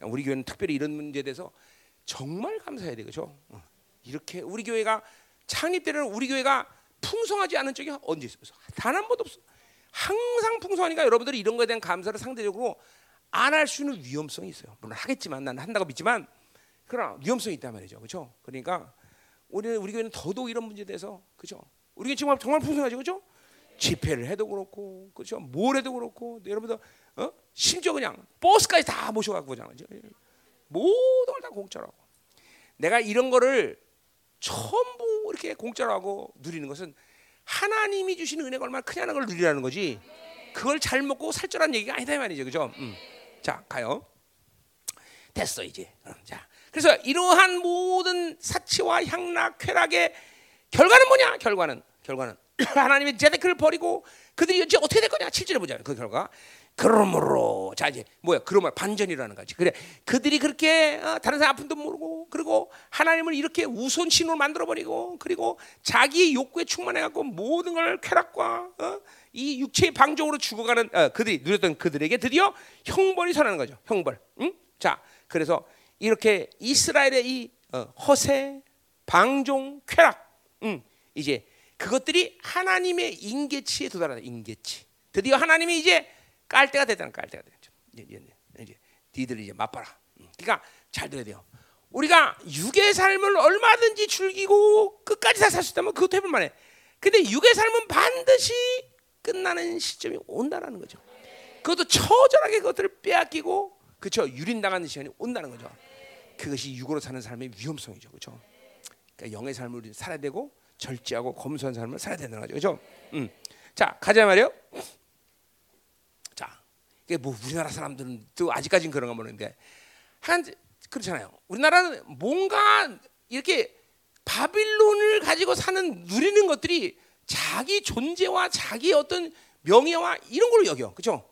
우리 교회는 특별히 이런 문제에 대해서 정말 감사해야 되죠. 어. 이렇게 우리 교회가 창립 때는 우리 교회가 풍성하지 않은 적이 언제 있었어? 단 한 번도 없어. 항상 풍성하니까 여러분들이 이런 거에 대한 감사를 상대적으로 안 할수 있는 위험성이 있어요. 물론 하겠지만 난 한다고 믿지만 그러나 위험성이 있단 말이죠. 그렇죠? 그러니까 우리는 우리 교회는 더더욱 이런 문제에 대해서 그렇죠? 우리 교회 정말 정말 풍성하죠. 그렇죠? 집회를 해도 그렇고 그렇죠? 뭘 해도 그렇고 여러분들 어? 심지어 그냥 버스까지 다 모셔 갖고 오잖아요. 모든 걸 다 공짜로 하고. 내가 이런 거를 전부 이렇게 공짜로 하고 누리는 것은 하나님이 주시는 은혜가 얼마나 크냐는 걸 누리라는 거지. 그걸 잘 먹고 살쪄라는 얘기가 아니다 이 말이죠, 그죠? 음. 자, 가요. 됐어 이제. 어, 자, 그래서 이러한 모든 사치와 향락, 쾌락의 결과는 뭐냐? 결과는 결과는 하나님의 제데크를 버리고 그들이 이제 어떻게 될 거냐? 7절에 보자. 그 결과. 그러므로 자 이제 뭐야? 그러므로 반전이라는 거지. 그래 그들이 그렇게 어, 다른 사람 아픔도 모르고 그리고 하나님을 이렇게 우선 신으로 만들어 버리고 그리고 자기 욕구에 충만해 갖고 모든 걸 쾌락과 어? 이 육체의 방종으로 죽어가는 어, 그들이 누렸던 그들에게 드디어 형벌이 선하는 거죠. 형벌. 응? 자 그래서 이렇게 이스라엘의 이 어, 허세, 방종, 쾌락 음, 이제 그것들이 하나님의 인계치에 도달하다. 인계치. 드디어 하나님이 이제 깔 때가 됐다는 깔 때가 됐죠. 이제 이제, 니들 이제 맛봐라. 음, 그러니까 잘 들어야 돼요. 우리가 육의 삶을 얼마든지 즐기고 끝까지 다 살 수 있다면 그것도 해볼 만해. 근데 육의 삶은 반드시 끝나는 시점이 온다라는 거죠. 그것도 처절하게 그것들을 빼앗기고 그렇죠 유린당하는 시간이 온다는 거죠. 그것이 육으로 사는 삶의 위험성이죠, 그렇죠? 그러니까 영의 삶을 살아야 되고 절제하고 검소한 삶을 살아야 된다는 거죠, 그렇죠? 음. 자 가자 말이요. 뭐 우리나라 사람들은 또 아직까지는 그런가 모르는데 한 그렇잖아요. 우리나라는 뭔가 이렇게 바빌론을 가지고 사는 누리는 것들이 자기 존재와 자기 어떤 명예와 이런 걸로 여겨, 그렇죠?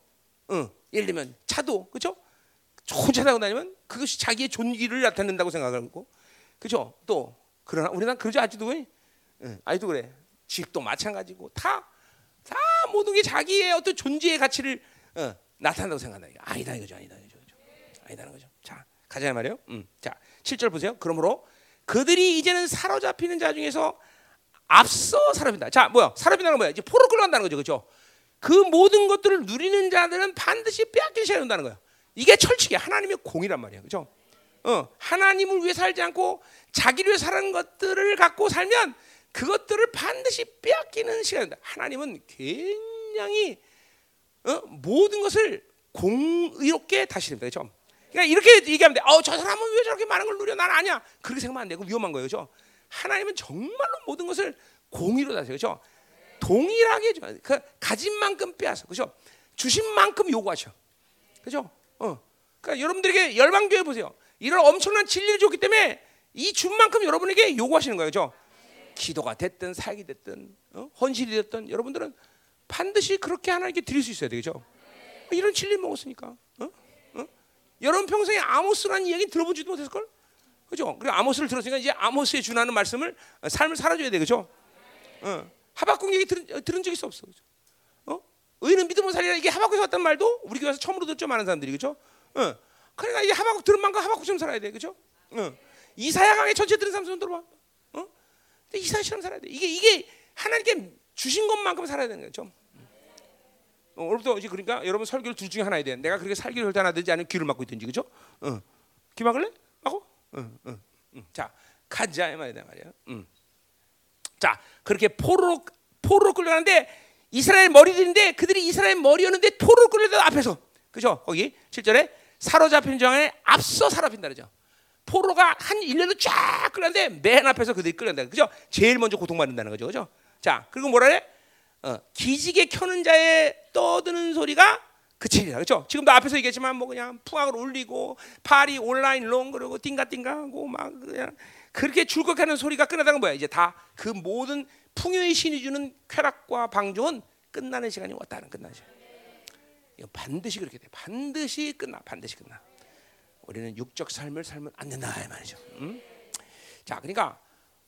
응. 예를 들면 차도, 그렇죠? 차 타고 다니면 그것이 자기의 존귀를 나타낸다고 생각하고, 그렇죠? 또 그러나 우리나라 그러지 아직도 응. 아직도 그래. 집도 마찬가지고 다, 다 모든 게 자기의 어떤 존재의 가치를 어, 나타낸다고 생각한다. 아니다 이거죠, 아니다 이거죠, 아니다는 거죠. 자, 가자 말이요. 음. 자, 7절 보세요. 그러므로 그들이 이제는 사로잡히는 자 중에서 앞서 사로잡힌다. 자, 뭐야? 사로잡힌다는 뭐야? 이제 포로 끌어간다는 거죠, 그렇죠? 그 모든 것들을 누리는 자들은 반드시 시간이 온다는 거야. 이게 철칙이야. 하나님의 공이란 말이야, 그렇죠? 어, 하나님을 위해 살지 않고 자기를 위해 사는 것들을 갖고 살면 그것들을 반드시 빼앗기는 시간이다. 하나님은 굉장히 어? 모든 것을 공의롭게 다시립니다. 그렇죠? 그러니까 이렇게 얘기하면 돼. 어, 저 사람은 왜 저렇게 많은 걸 누려? 난 아니야. 그렇게 생각하면 안 되고 위험한 거예요. 그렇죠? 하나님은 정말로 모든 것을 공의로 다스려. 그렇죠? 동일하게 그 가진 만큼 빼앗아. 그렇죠? 주신 만큼 요구하셔. 그렇죠? 어. 그러니까 여러분들에게 열방 교회 보세요. 이런 엄청난 진리를 줬기 때문에 이 준 만큼 여러분에게 요구하시는 거예요. 그렇죠? 기도가 됐든 사역이 됐든 어? 헌신이 됐든 여러분들은 반드시 그렇게 하나님께 드릴 수 있어야 되죠. 이런 진리 먹었으니까. 어? 어? 여러분 평생에 아모스라는 이야기 들어보지도 못했을 걸? 그죠? 그리고 아모스를 들었으니까 이제 아모스에 준하는 말씀을 어, 삶을 살아줘야 돼, 그죠? 어. 하박국 얘기 들은, 어, 들은 적 있어 없어, 그죠? 어? 의는 믿음으로 살리라 이게 하박국에서 왔단 말도 우리 교회에서 처음으로 듣죠 많은 사람들이, 그죠? 어. 그러니까 이게 하박국 들은 만큼 하박국처럼 살아야 돼, 그죠? 어. 이사야 강의 전체 들은 사람 손 들어봐. 어? 이사야처럼 살아야 돼. 이게 이게 하나님께 주신 것만큼 살아야 되는 거죠. 어, 오늘부터 이제 그러니까 여러분 설교를 둘 중에 하나 해야 돼. 내가 그렇게 살기를 결단하든지 아니면 귀를 막고 있든지, 그죠? 어. 귀 막을래? 막고? 어, 어, 어. 자, 가자 이 말이다 말이야. 음. 자, 그렇게 포로로 포로로 끌려가는데 이스라엘 머리들인데 그들이 이스라엘 머리였는데 포로로 끌려다 앞에서, 그죠? 거기 7절에 사로잡힌 장에 앞서 사로잡힌다 그러죠. 포로가 한 일렬로 쫙 끌렸는데 맨 앞에서 그들이 끌린다. 그죠? 제일 먼저 고통받는다는 거죠. 그죠? 자, 그리고 뭐라 해? 어, 기지개 켜는 자의 떠드는 소리가 그치리라. 그렇죠? 지금도 앞에서 얘기했지만 뭐 그냥 풍악을 올리고 party all night long 그러고 띵가띵가하고 막 그냥 그렇게 줄컥하는 소리가 끝나다는 뭐야? 이제 다 그 모든 풍요의 신이 주는 쾌락과 방종은 끝나는 시간이 왔다는 끝나는 시간. 이거 반드시 그렇게 돼. 반드시 끝나. 반드시 끝나. 우리는 육적 삶을 살면 안 된다 이 말이죠. 음? 자, 그러니까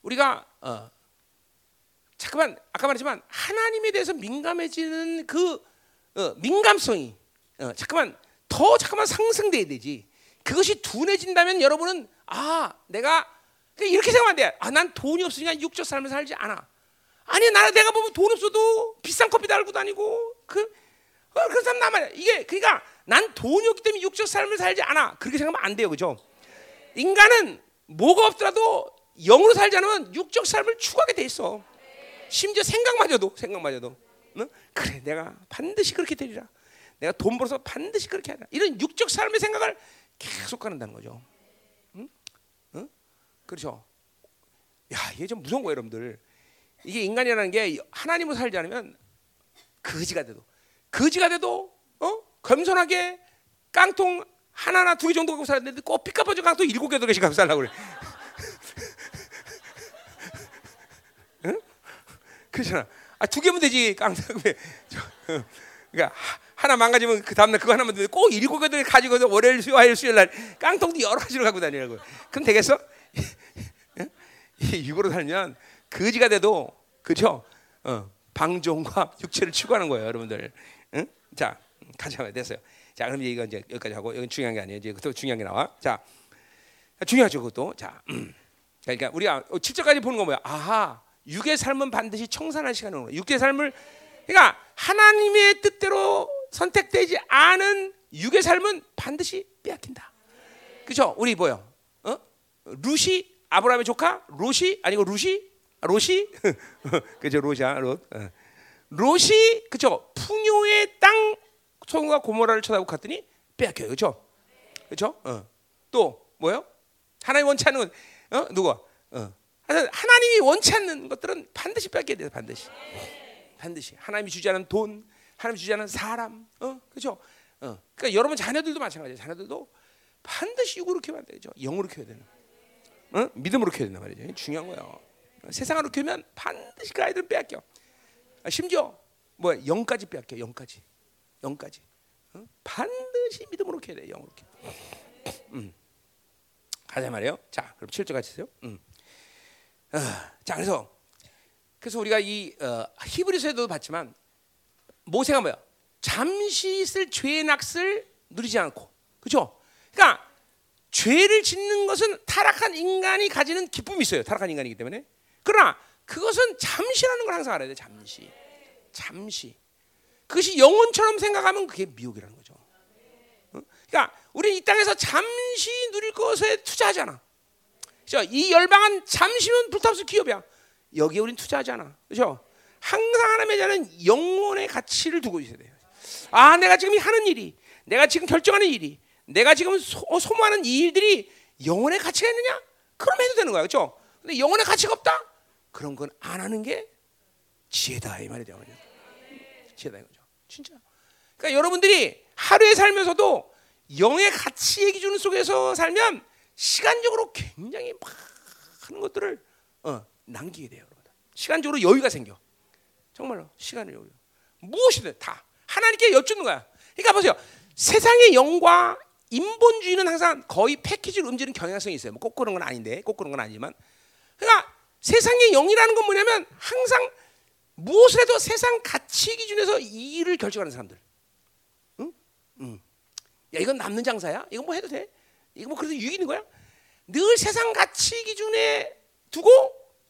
우리가 어, 잠깐만 아까 말했지만 하나님에 대해서 민감해지는 그 어, 민감성이 어, 잠깐만 더 잠깐만 상승돼야 되지. 그것이 둔해진다면 여러분은 아 내가 이렇게 생각하면 돼. 아난 돈이 없으니까 육적 삶을 살지 않아. 아니 나 내가 보면 돈 없어도 비싼 커피 달고 다니고 그 어, 그런 사람 남아요. 이게 그러니까 난 돈이 없기 때문에 육적 삶을 살지 않아. 그렇게 생각하면 안 돼요, 그죠? 인간은 뭐가 없더라도 영으로 살지 않으면 육적 삶을 추구하게 돼 있어. 심지어 생각마저도 생각마저도 응? 그래 내가 반드시 그렇게 되리라. 내가 돈 벌어서 반드시 그렇게 하라. 이런 육적 삶의 생각을 계속 가는다는 거죠. 응? 응? 그렇죠. 야 이게 좀 무서운 거예요, 여러분들. 이게 인간이라는 게 하나님으로 살지 않으면 거지가 돼도 거지가 돼도 어 겸손하게 깡통 하나나 두 개 정도 갖고 살았는데 꼭 피카퍼져 깡통 일곱 개, 두 개씩 갖고 살라고 그래. 그렇잖아. 아, 두 개면 되지. 깡통. 그러니까 하나 망가지면 그 다음날 그거 하나만 되는데 꼭 일곱 개를 가지고서 월요일, 수요일, 수요일 날 깡통도 여러 가지로 갖고 다니라고. 그럼 되겠어? 육으로 살면 거지가 돼도 그죠? 어, 방종과 육체를 추구하는 거예요, 여러분들. 응? 자, 가자 됐어요. 자, 그럼 이거 이제 여기까지 하고 여기 중요한 게 아니에요. 이제 또 중요한 게 나와. 자, 중요하죠, 그것도. 자, 그러니까 우리가 7절까지 보는 거 뭐야? 아하, 육의 삶은 반드시 청산할 시간이 오는 거예요. 육의 삶을 그러니까 하나님의 뜻대로 선택되지 않은 육의 삶은 반드시 빼앗긴다. 그죠? 우리 뭐요? 어? 루시 아브라함의 조카 로시 아니고 루시 아, 로시 그죠 로시야 롯 어. 롯이 그죠 풍요의 땅 소금과 고모라를 쳐다보고 갔더니 빼앗겨요 그죠 그죠 어. 또 뭐요 하나님 원치 않는 건 어? 누구 어. 하나님이 원치 않는 것들은 반드시 뺏게 돼요 반드시. 반드시. 하나님이 주지 않은 돈 하나님 이 주지 않은 사람 어? 그죠? 어. 그러니까 여러분 자녀들도 마찬가지예요. 자녀들도 반드시 육으로 키워야 되죠? 영으로 키워야 되는. 어? 믿음으로 키워야 된단 말이죠. 중요한 거예요. 세상으로 키우면 반드시 그 아이들은 빼앗겨. 아, 심지어 뭐 영까지 빼앗겨 영까지. 영까지. 어? 반드시 믿음으로 키워야 돼 영으로 키워. 음. 가자 말이에요. 자 그럼 7절 같이 세요. 음. 어, 자 그래서 그래서 우리가 이 어, 히브리서에도 봤지만 모세가 뭐야 잠시 있을 죄의 낙을 누리지 않고 그죠 그러니까 죄를 짓는 것은 타락한 인간이 가지는 기쁨이 있어요 타락한 인간이기 때문에 그러나 그것은 잠시라는 걸 항상 알아야 돼. 잠시. 잠시. 그것이 영혼처럼 생각하면 그게 미혹이라는 거죠. 어? 그러니까 우리는 이 땅에서 잠시 누릴 것에 투자하잖아. 그렇죠? 이 열방은 잠시면 불타없을 기업이야. 여기에 우린 투자하잖아. 그렇죠? 항상 하나님의 자는 영혼의 가치를 두고 있어야 돼요. 아, 내가 지금 하는 일이, 내가 지금 결정하는 일이, 내가 지금 소, 소모하는 이 일들이 영혼의 가치가 있느냐? 그럼 해도 되는 거야. 그렇죠? 근데 영혼의 가치가 없다? 그런 건 안 하는 게 지혜다 이 말이 되거든요. 지혜다 이거죠. 진짜. 그러니까 여러분들이 하루에 살면서도 영의 가치의 기준 속에서 살면 시간적으로 굉장히 많은 것들을 어, 남기게 돼요, 여러분. 시간적으로 여유가 생겨. 정말로 시간을 여유. 무엇이든 다 하나님께 여쭙는 거야. 그러니까 보세요. 세상의 영과 인본주의는 항상 거의 패키지로 움직이는 경향성이 있어요. 뭐꼭 그런 건 아닌데, 꼭 그런 건 아니지만. 그러니까 세상의 영이라는 건 뭐냐면 항상 무엇을 해도 세상 가치 기준에서 이 일을 결정하는 사람들. 응? 응. 야 이건 남는 장사야? 이거 뭐 해도 돼? 이거 뭐 그래도 유익인 거야? 늘 세상 가치 기준에 두고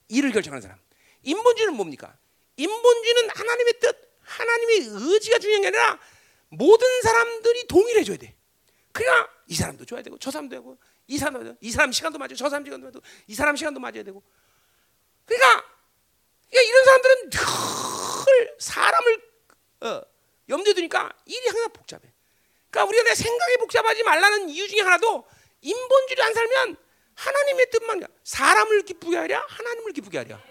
일을 결정하는 사람. 인본주의는 뭡니까? 인본주의는 하나님의 뜻, 하나님의 의지가 중요한 게 아니라 모든 사람들이 동의를 해줘야 돼. 그러니까 이 사람도 줘야 되고 저 사람도 되고 이 사람도 이 사람 시간도 맞아 저 사람 시간도 맞아 이 사람 시간도 맞아야 되고 그러니까, 그러니까 이런 사람들은 늘 사람을 어, 염두에 두니까 일이 항상 복잡해. 그러니까 우리가 내 생각이 복잡하지 말라는 이유 중에 하나도 인본주의 안 살면 하나님의 뜻만 사람을 기쁘게 하랴 하나님을 기쁘게 하랴.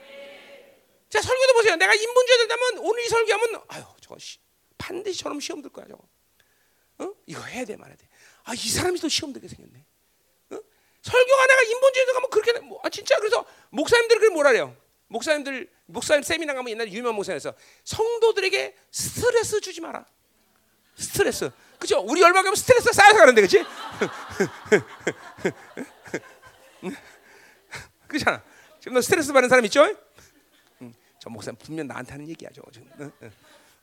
자 설교도 보세요. 내가 인본주의 된다면 오늘 이 설교하면 아유 저거 시, 반드시 저놈 시험 들 거야 저거. 어? 이거 해야 돼 말아야 돼. 아이 사람이 또 시험 들게 생겼네. 설교가 내가 인본주의에 가면 그렇게 뭐, 아 진짜 그래서 목사님들 그걸 뭐라 그래요? 목사님들 목사님 세미나 가면 옛날에 유명 목사에서 성도들에게 스트레스 주지 마라. 스트레스. 그죠? 우리 가면 스트레스 쌓여서 가는데 그렇지? 그렇잖아. 지금 너 스트레스 받는 사람 있죠? 저 목사님 분명 나한테 하는 얘기야 저 지금.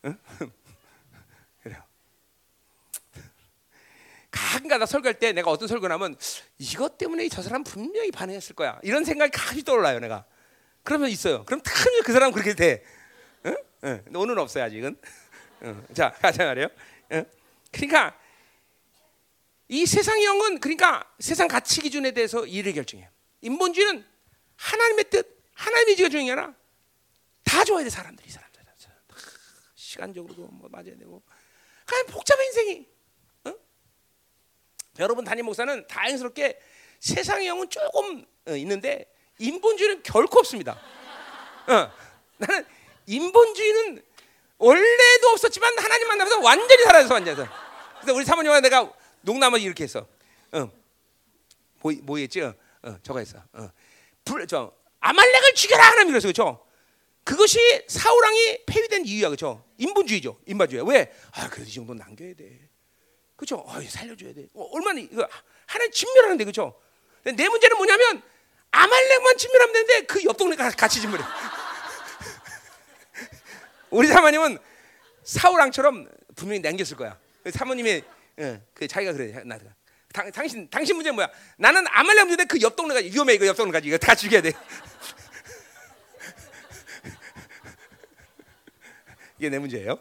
가끔가다 설교할 때 내가 어떤 설교를 하면 이것 때문에 저 사람 분명히 반응했을 거야 이런 생각이 가끔씩 떠올라요 내가 그러면 있어요 그럼 탐이 그 사람 그렇게 돼 응? 응. 오늘은 없어요 아직은 응. 자 가자 말이에요 응? 그러니까 이 세상의 영은 그러니까 세상 가치 기준에 대해서 일을 결정해요. 인본주의는 하나님의 뜻 하나님의 지가 중요한 게 아니라 다 좋아야 돼 사람들이 사람들. 시간적으로도 뭐 맞아야 되고. 그냥 복잡한 인생이 여러분 담임 목사는 다행스럽게 세상의 영은 조금 어, 있는데 인본주의는 결코 없습니다. 어, 나는 인본주의는 원래도 없었지만 하나님 만나면서 완전히 사라져서 완전히. 그래서 우리 사모님과 내가 농담을 이렇게 했어. 어, 뭐 뭐였지? 어, 어, 저거 했어. 어. 불, 저 아말렉을 죽여라 하나님 그랬어, 그렇죠? 그것이 사울왕이 폐위된 이유야, 그렇죠? 인본주의죠, 인본주의. 왜? 아, 그래도 이 정도 남겨야 돼. 그렇죠? 어, 살려줘야 돼. 어, 얼마나 이거 하나님 진멸하는데 그렇죠? 내 문제는 뭐냐면 아말렉만 진멸하면 되는데 그 옆 동네 같이 진멸해. 우리 사모님은 사우랑처럼 분명히 남겼을 거야. 사모님의 어, 그 자기가 그래 나 당, 당신 당신 문제 뭐야? 나는 아말렉 문제인데 그 옆 동네가 위험해 이거 옆 동네까지 이거 다 죽여야 돼. 이게 내 문제예요.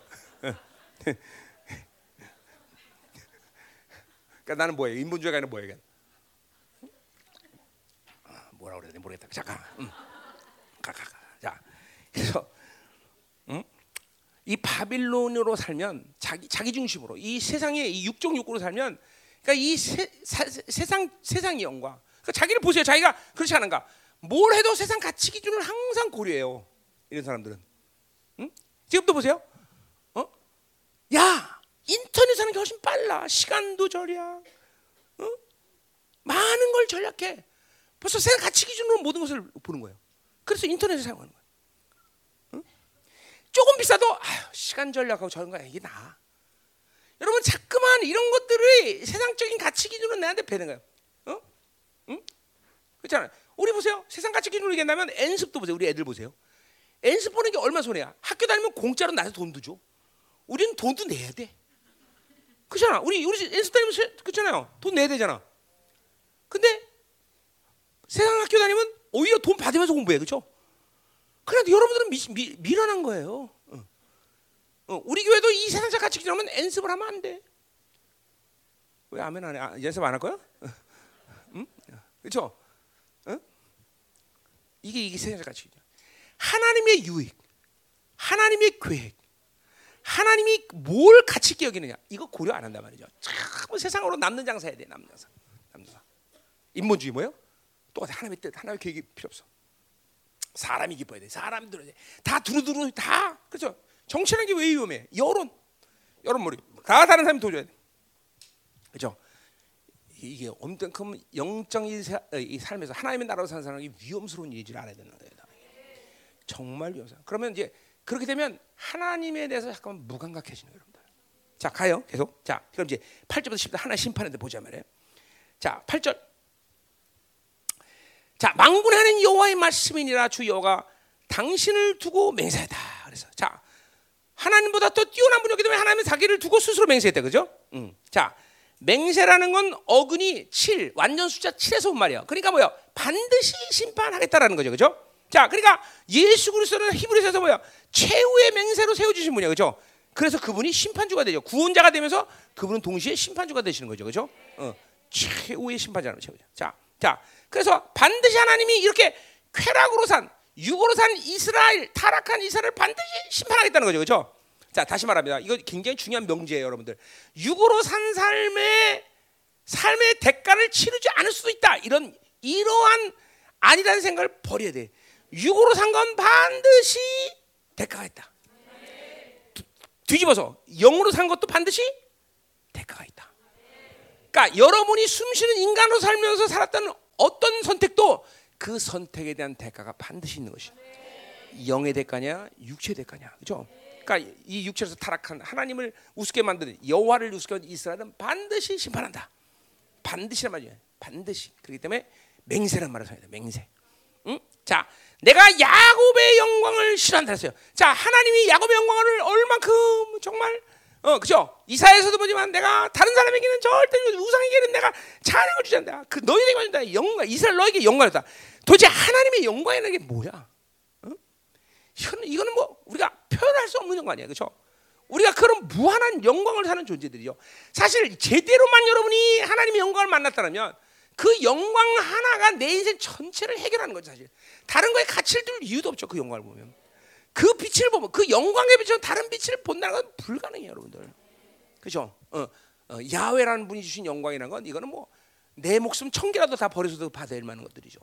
그러니까 나는 뭐예요? 인본주의가 아니라 뭐예요? 아, 뭐라 그래야 돼? 모르겠다. 잠깐. 음. 가, 가, 가. 자, 그래서 음? 이 바빌론으로 살면 자기 자기 중심으로 이 세상의 이 육적 욕구로 살면 그러니까 이 세, 사, 세상 세상의 영광. 그러니까 자기를 보세요. 자기가 그렇지 않은가? 뭘 해도 세상 가치 기준을 항상 고려해요. 이런 사람들은. 응? 지금도 보세요. 어? 야, 인터넷 하는 게 훨씬 빨라. 시간도 절약. 어? 많은 걸 절약해. 벌써 세상 가치 기준으로 모든 것을 보는 거예요. 그래서 인터넷을 사용하는 거예요. 응? 조금 비싸도 아유, 시간 절약하고 저런 거야 이게 나. 여러분 자꾸만 이런 것들이 세상적인 가치 기준으로 내한테 배는 거예요. 어? 응? 그렇잖아요. 우리 보세요. 세상 가치 기준으로 얘기한다면 엔습도 보세요. 우리 애들 보세요. 엔습 보는 게 얼마 손해야? 학교 다니면 공짜로 나서 돈도 줘. 우리는 돈도 내야 돼. 그렇잖아. 우리 우리 엔습 다니면 그렇잖아요. 돈 내야 되잖아. 근데 세상 학교 다니면 오히려 돈 받으면서 공부해, 그렇죠? 그런데 여러분들은 미, 미, 미련한 거예요. 어. 어, 우리 교회도 이 세상적 가치 기준하면 연습을 하면 안 돼. 왜 아멘 안 해? 아, 연습 안 할 거야? 응? 그렇죠? 어? 이게 이게 세상적 가치 기준. 하나님의 유익, 하나님의 계획, 하나님이 뭘 가치 있게 여기느냐 이거 고려 안 한단 말이죠. 참 세상으로 남는 장사해야 돼, 남는 장사, 남는 장사. 인본주의 뭐요? 똑같아 하나님의 뜻, 하나님의 계획이 필요 없어. 사람이 기뻐야 돼, 돼. 다 두루두루 다 그렇죠. 정치라는 게 왜 위험해? 여론, 여론 머리 다 다른 사람이 도줘야 돼. 그렇죠? 이게 엄청 영적인 이 삶에서 하나님의 나라로 사는 사람이 위험스러운 일인지 알아야 되는 거예요. 정말 위험해. 그러면 이제 그렇게 되면 하나님에 대해서 잠깐 무감각해지는 거예요. 자, 가요. 계속. 자, 그럼 이제 8절부터 10절 하나 심판인데 보자 말이에요. 자, 8절. 자, 망군하는 여호와의 말씀이니라 주 여호가 당신을 두고 맹세하다. 그래서 자, 하나님보다 더 뛰어난 분이기 때문에 하나님은 자기를 두고 스스로 맹세했다. 그죠? 음. 자, 맹세라는 건 어근이 7, 완전 숫자 7에서 온 말이야. 그러니까 뭐야? 반드시 심판하겠다라는 거죠. 그죠? 자, 그러니까 예수 그리스도는 히브리서에서 뭐야? 최후의 맹세로 세워 주신 분이야. 그죠? 그래서 그분이 심판주가 되죠. 구원자가 되면서 그분은 동시에 심판주가 되시는 거죠. 그죠? 어. 최후의 심판자라는 최후자. 자, 자. 그래서 반드시 하나님이 이렇게 쾌락으로 산 육으로 산 이스라엘 타락한 이스라엘을 반드시 심판하겠다는 거죠. 그렇죠? 자, 다시 말합니다. 이거 굉장히 중요한 명제예요, 여러분들. 육으로 산 삶의 삶의 대가를 치르지 않을 수도 있다. 이런 이러한 아니라는 생각을 버려야 돼. 육으로 산 건 반드시 대가가 있다. 뒤집어서 영으로 산 것도 반드시 대가가 있다. 그러니까 여러분이 숨쉬는 인간으로 살면서 살았던 어떤 선택도 그 선택에 대한 대가가 반드시 있는 것이. 영의 대가냐, 육체의 대가냐, 그렇죠? 그러니까 이 육체에서 타락한 하나님을 우습게 만드는 여호와를 우습게 만드는 이스라엘은 반드시 심판한다. 반드시란 말이에요. 반드시. 그렇기 때문에 맹세란 말을 써야 돼. 맹세. 응? 자, 내가 야곱의 영광을 싫어한다 했어요. 자, 하나님이 야곱의 영광을 얼만큼 정말 어, 그죠? 이사에서도 보지만 내가 다른 사람에게는 절대 우상에게는 내가 찬양을 주지 않는다. 그 너희에게 준다. 영광, 이스라엘 너에게 영광이다. 도대체 하나님의 영광이라는 게 뭐야? 어? 이거는, 뭐 우리가 표현할 수 없는 영광이야, 그렇죠? 우리가 그런 무한한 영광을 사는 존재들이죠. 사실 제대로만 여러분이 하나님의 영광을 만났다면 그 영광 하나가 내 인생 전체를 해결하는 거죠, 사실. 다른 거에 가치를 둘 이유도 없죠, 그 영광을 보면. 그 빛을 보면 그 영광의 빛은 다른 빛을 본다는 건 불가능해요, 여러분들. 그죠? 어, 어, 야훼라는 분이 주신 영광이라는 건 이거는 뭐 내 목숨 천 개라도 다 버려서도 받아야 만한 것들이죠.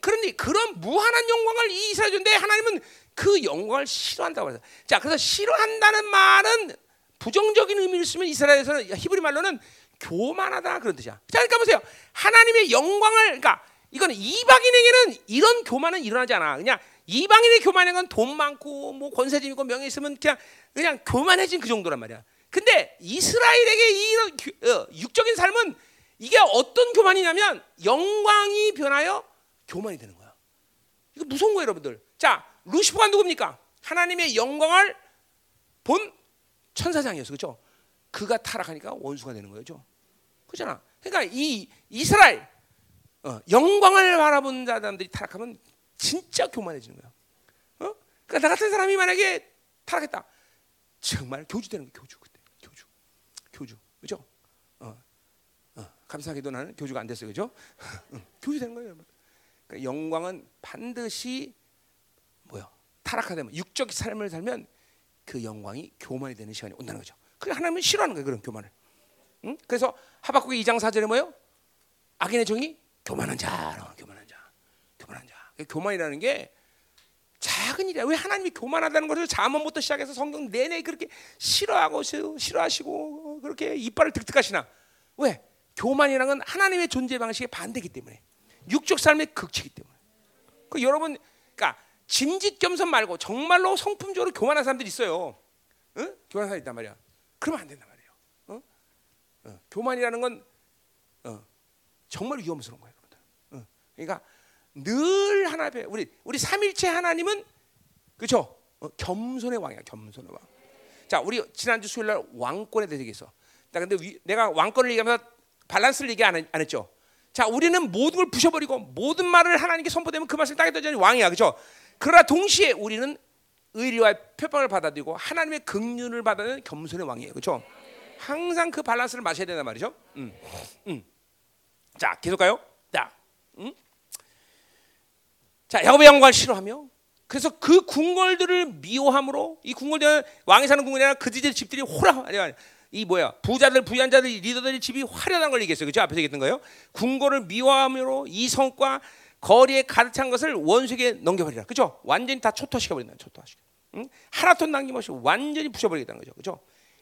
그런데 그런 무한한 영광을 이 이스라엘 주는데 하나님은 그 영광을 싫어한다고 해서 자 그래서 싫어한다는 말은 부정적인 의미를 쓰면 이스라엘에서는 히브리 말로는 교만하다 그런 뜻이야. 자 그러니까 보세요 하나님의 영광을 그러니까 이거는 이방인에게는 이런 교만은 일어나지 않아. 그냥 이방인의 교만한 건 돈 많고 뭐 권세좀 있고 명예 있으면 그냥 그냥 교만해진 그 정도란 말이야. 근데 이스라엘에게 이런 어, 육적인 삶은 이게 어떤 교만이냐면 영광이 변하여 교만이 되는 거야. 이거 무서운 거예요, 여러분들. 자, 루시퍼가 누굽니까? 하나님의 영광을 본 천사장이었어, 그렇죠? 그가 타락하니까 원수가 되는 거죠. 그렇잖아. 그러니까 이 이스라엘 어, 영광을 바라본 자들이 타락하면 진짜 교만해지는 거야. 어? 그러니까 나 같은 사람이 만약에 타락했다. 정말 교주되는 거 교주 그때 교주 교주 그죠? 어, 어, 감사하게도 나는 교주가 안 됐어요 그죠? 응, 교주 되는 거예요. 그러니까 영광은 반드시 뭐요? 타락하되면 육적 삶을 살면 그 영광이 교만이 되는 시간이 온다는 거죠. 그래 하나님은 싫어하는 거예요 그런 교만을. 응? 그래서 하박국의 2장 4절에 뭐요? 악인의 정이 교만한 자, 교만한 자, 교만이라는 게 작은 일이야. 왜 하나님이 교만하다는 것을 자문부터 시작해서 성경 내내 그렇게 싫어하고 싫어하시고 그렇게 이빨을 득득하시나? 왜? 교만이라는 건 하나님의 존재 방식에 반대기 때문에 육적 삶의 극치기 때문에. 그 여러분, 그러니까 짐짓 겸손 말고 정말로 성품적으로 교만한 사람들이 있어요. 응? 교만한 사람 있단 말이야. 그러면 안 된단 말이에요. 어? 어. 교만이라는 건 어. 정말 위험스러운 거예요, 여러분들. 어. 그러니까 늘 하나 앞에 우리 우리 삼일체 하나님은 그렇죠? 어, 겸손의 왕이야, 겸손의 왕. 자, 우리 지난주 수요일 날 왕권에 대해서 얘기했어. 나 근데 위, 내가 왕권을 얘기하면서 밸런스를 얘기 안, 안 했죠. 자, 우리는 모든 걸 부셔버리고 모든 말을 하나님께 선포되면 그 말을 따게 되는 왕이야, 그렇죠? 그러나 동시에 우리는 의리와 표방을 받아들이고 하나님의 긍휼을 받아들이는 겸손의 왕이에요, 그렇죠? 항상 그 밸런스를 마셔야 된단 말이죠. 음, 음. 자, 계속 가요. 자, 음? 자, 야곱의 영광을 싫어하며 그래서 그 궁궐들을 미워함으로 이 궁궐들 왕이 사는 궁궐이 아니라 그들의 집들이 호라 아니 이 뭐야 부자들 부유한자들 리더들의 집이 화려한 걸 얘기했어요. 그죠? 앞에서 얘기했던 거예요. 궁궐을 미워함으로 이 성과 거리에 가득 찬 것을 원수에게 넘겨버리라. 그죠? 완전히 다 초토시켜 버린다. 초토시켜. 응? 하나도 남김없이 완전히 부셔버리겠다는 거죠. 그죠?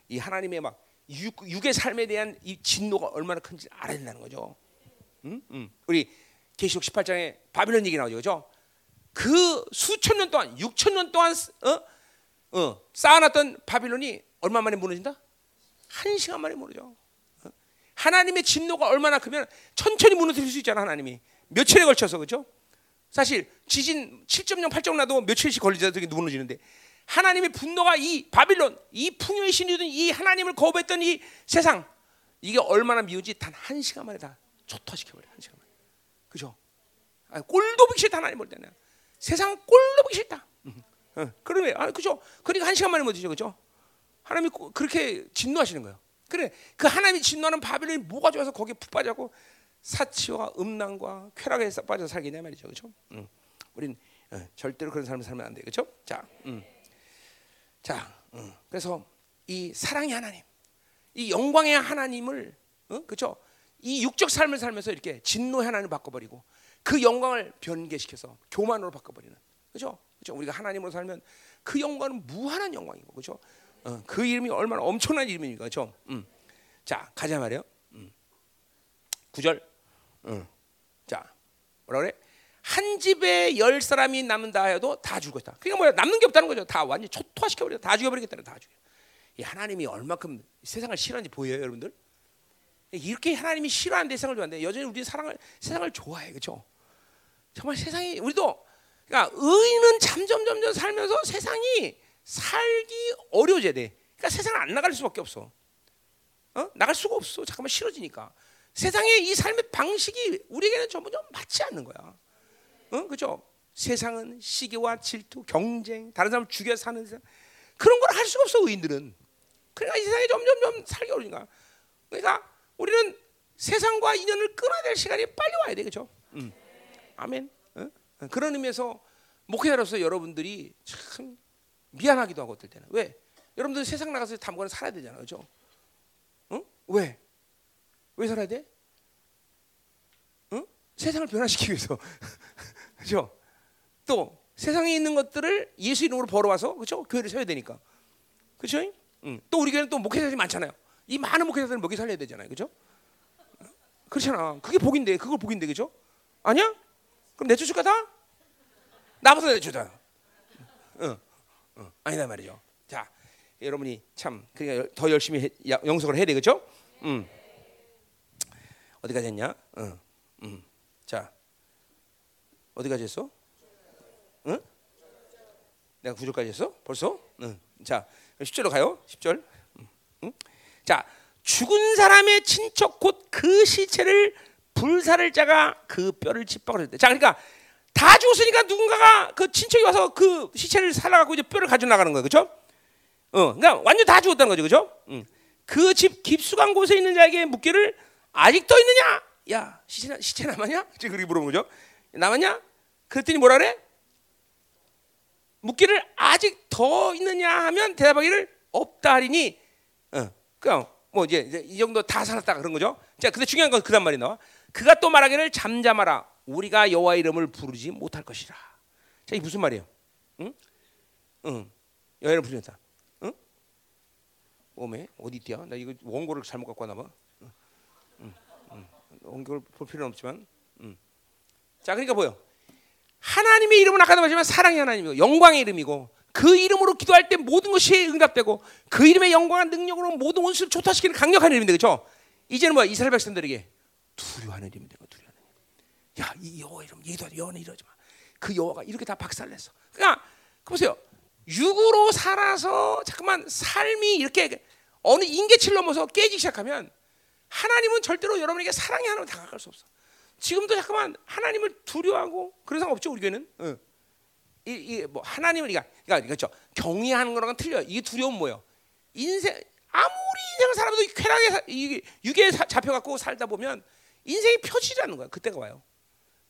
이 하나님의 막 육, 육의 삶에 대한 이 진노가 얼마나 큰지 알아야 된다는 거죠. 응? 응. 우리 계시록 18장에 바빌론 얘기 나오죠. 그죠? 그 수천 년 동안, 육천 년 동안 어? 어, 쌓아놨던 바빌론이 얼마 만에 무너진다? 한 시간 만에 무너져. 어? 하나님의 진노가 얼마나 크면 천천히 무너뜨릴 수 있잖아 하나님이 며칠에 걸쳐서 그죠? 사실 지진 7.0, 8.0 나도 며칠씩 걸리자 되게 무너지는데 하나님의 분노가 이 바빌론, 이 풍요의 신이던 이 하나님을 거부했던 이 세상 이게 얼마나 미운지 단 한 시간 만에 다 초토화시켜버려 한 시간 만에 그죠? 아, 꼴도 보기 하나님 볼 때는 세상 꼴도 보기 싫다. 어, 그러면 아 그죠? 그러니까 한 시간 만에 못드죠 그죠? 하나님이 그렇게 진노하시는 거예요. 그래 그 하나님이 진노하는 바벨론이 뭐가 좋아서 거기에 푹 빠져고 사치와 음란과 쾌락에 빠져 살겠냐 말이죠, 그렇죠? 음. 우린 어, 절대로 그런 삶을 살면 안 돼, 그렇죠? 자, 음. 자, 음. 그래서 이 사랑의 하나님, 이 영광의 하나님을, 어? 그렇죠? 이 육적 삶을 살면서 이렇게 진노의 하나님을 바꿔버리고 그 영광을 변개시켜서 교만으로 바꿔버리는 그죠? 그죠? 우리가 하나님으로 살면 그 영광은 무한한 영광이고 그죠? 어, 그 이름이 얼마나 엄청난 이름입니까, 그죠? 음. 자 가자 말이요. 음. 9절. 음. 자 뭐라 그래? 한 집에 열 사람이 남는다 해도 다 죽었다. 그러니까 뭐야? 남는 게 없다는 거죠. 다 완전 초토화 시켜 버려. 다 죽여버리겠다는 다 죽여. 이 하나님이 얼마큼 세상을 싫어하는지 보여요, 여러분들? 이렇게 하나님이 싫어하는 세상을 좋아하는데 여전히 우리 사랑을 세상을 좋아해, 그렇죠? 정말 세상이 우리도 그러니까 의인은 점점 점점 살면서 세상이 살기 어려워져야 돼. 그러니까 세상을 안 나갈 수밖에 없어. 어? 나갈 수가 없어. 잠깐만 싫어지니까. 세상의 이 삶의 방식이 우리에게는 전부 좀 맞지 않는 거야. 어? 그죠? 세상은 시기와 질투, 경쟁, 다른 사람 죽여 사는 세상. 그런 걸 할 수가 없어, 의인들은. 그러니까 이 세상이 점점 점 살기 어려니까. 그러니까 우리는 세상과 인연을 끊어야 될 시간이 빨리 와야 돼. 그죠? 음. 아멘. 어? 그런 의미에서 목회자로서 여러분들이 참 미안하기도 하고 어떨 때는 왜? 여러분들 세상 나가서 담거는 살아야 되잖아, 그죠? 응? 왜? 왜 살아야 돼? 응? 세상을 변화시키기 위해서, 그죠? 또 세상에 있는 것들을 예수 이름으로 벌어와서, 그죠? 교회를 세워야 되니까, 그죠? 응. 또 우리 교회는 또 목회자들이 많잖아요. 이 많은 목회자들은 먹이 살려야 되잖아요, 그죠? 그렇잖아. 그게 복인데, 그걸 복인데, 그죠? 아니야? 그럼 내쫓을 거다? 나부터 내쫓아. 어, 어, 아니다 말이죠. 자, 여러분이 참 그러니까 더 열심히 해, 영성을 해야 되겠죠? 음. 어디까지 했냐? 어, 음. 자, 어디까지 했어? 응? 내가 구절까지 했어? 벌써? 응. 자, 10절로 가요. 10절. 응? 자, 죽은 사람의 친척 곧 그 시체를 불사를 자가 그 뼈를 짓박으려 자, 그러니까 다 죽었으니까 누군가가 그 친척이 와서 그 시체를 살아가고 이제 뼈를 가져 나가는 거예요, 그렇죠? 어, 그러니까 완전 다 죽었다는 거죠, 그죠? 응. 그집 깊숙한 곳에 있는 자에게 묵기를 아직도 있느냐? 야, 시체, 시체 남았냐? 지금 그렇게 물어본 거죠. 남았냐? 그랬더니 뭐라 그래? 묵기를 아직 더 있느냐 하면 대답하기를 없다 하리니, 어, 그냥 뭐 이제, 이제 이 정도 다 살았다 그런 거죠. 자, 근데 중요한 건 그단 말이 나와. 그가 또 말하기를 잠잠하라. 우리가 여호와 이름을 부르지 못할 것이라. 자, 이 무슨 말이에요? 응? 응. 여호와 이름 부르다. 응? 오메 어디 있디야? 나 이거 원고를 잘못 갖고 왔나 봐. 응. 응. 응. 원고를 볼 필요는 없지만. 응. 자, 그러니까 뭐요? 하나님의 이름은 아까도 말했지만 사랑의 하나님이고 영광의 이름이고 그 이름으로 기도할 때 모든 것이 응답되고 그 이름의 영광한 능력으로 모든 원수를 조타시키는 강력한 이름인데 그렇죠? 이제는 뭐야 이스라엘 백성들에게 두려워하는 이름이 되고 두려워하는 이름. 야, 이 여호와 이름 얘기도 여호와는 이러지 마. 그 여호와가 이렇게 다 박살냈어. 그러니까 그 보세요. 육으로 살아서 잠깐만 삶이 이렇게 어느 인계치를 넘어서 깨지기 시작하면 하나님은 절대로 여러분에게 사랑의 하나님 다가갈 수 없어. 지금도 잠깐만 하나님을 두려워하고 그런 상관 없죠 우리 교회는. 어. 이뭐 하나님을 그러니까 그러니까 그렇죠 경외하는 거랑은 틀려. 이게 두려움 뭐예요? 인생 아무리 인생을 살아도 쾌락에 사, 이 육에 사, 잡혀갖고 살다 보면 인생이 펴지라는 거야. 그때가 와요.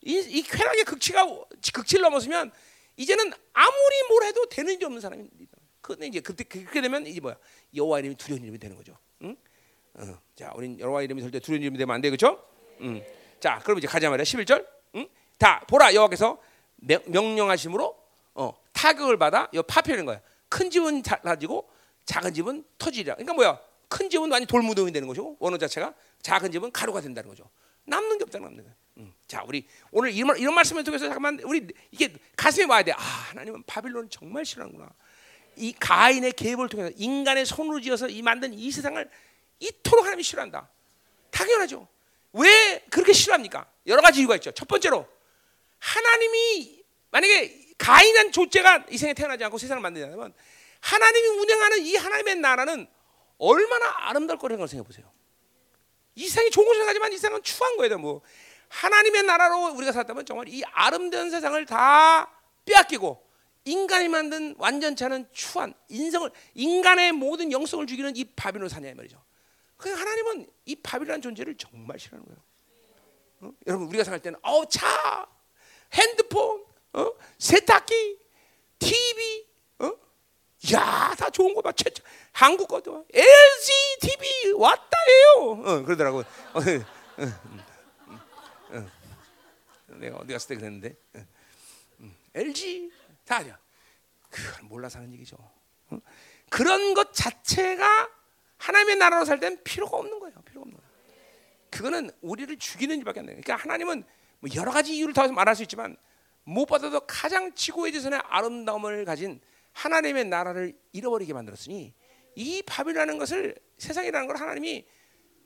이, 이 쾌락의 극치가 극치를 넘어서면 이제는 아무리 뭘 해도 되는 게 없는 사람입니다. 근데 이제 그때 그렇게 되면 이제 뭐야 여호와 이름이 두려운 이름이 되는 거죠. 응? 어. 자, 우린 여호와 이름이 절대 두려운 이름이 되면 안 돼, 그렇죠? 응. 자, 그럼 이제 가자 말이야. 11절. 응? 다 보라 여호와께서 명령하심으로 어, 타격을 받아 요 파편인 거야. 큰 집은 사라지고 작은 집은 터지리라. 그러니까 뭐야? 큰 집은 완전 돌무덤이 되는 거죠. 원어 자체가 작은 집은 가루가 된다는 거죠. 남는 게 없다 남는 거. 음. 자, 우리 오늘 이런, 이런 말씀을 통해서 잠깐만 우리 이게 가슴에 와야 돼. 아, 하나님은 바빌론 정말 싫어하는구나. 이 가인의 계획을 통해서 인간의 손으로 지어서 이 만든 이 세상을 이토록 하나님이 싫어한다. 당연하죠. 왜 그렇게 싫어합니까? 여러 가지 이유가 있죠. 첫 번째로 하나님이 만약에 가인한 존재가 이 세상에 태어나지 않고 세상을 만들자면 하나님이 운영하는 이 하나님의 나라는 얼마나 아름다울 거라는 걸 생각해 보세요. 이 세상이 좋은 곳을 가지만 이 세상은 추한 거예요. 뭐 하나님의 나라로 우리가 살았다면 정말 이 아름다운 세상을 다 빼앗기고 인간이 만든 완전찮은 추한 인성을 인간의 모든 영성을 죽이는 이 바빌론 사냐 말이죠. 그 하나님은 이 바빌론 존재를 정말 싫어하는 거예요. 어? 여러분 우리가 생각할 때는 어 차, 핸드폰, 어? 세탁기, TV, 어? 야, 다 좋은 거 봐. 최, 한국 것도 LG TV 왔다예요. 어, 그러더라고. 어, 어, 어, 내가 어디 갔을 때 그랬는데 LG 다냐. 그걸 몰라서 하는 얘기죠. 그런 것 자체가 하나님의 나라로 살 때는 필요가 없는 거예요. 필요가 없는 거예요. 그거는 우리를 죽이는 일밖에 안 돼요. 그러니까 하나님은 뭐 여러 가지 이유를 더 말할 수 있지만 무엇보다도 가장 지구의 지선의 아름다움을 가진 하나님의 나라를 잃어버리게 만들었으니 이 밥이라는 것을 세상이라는 걸 하나님이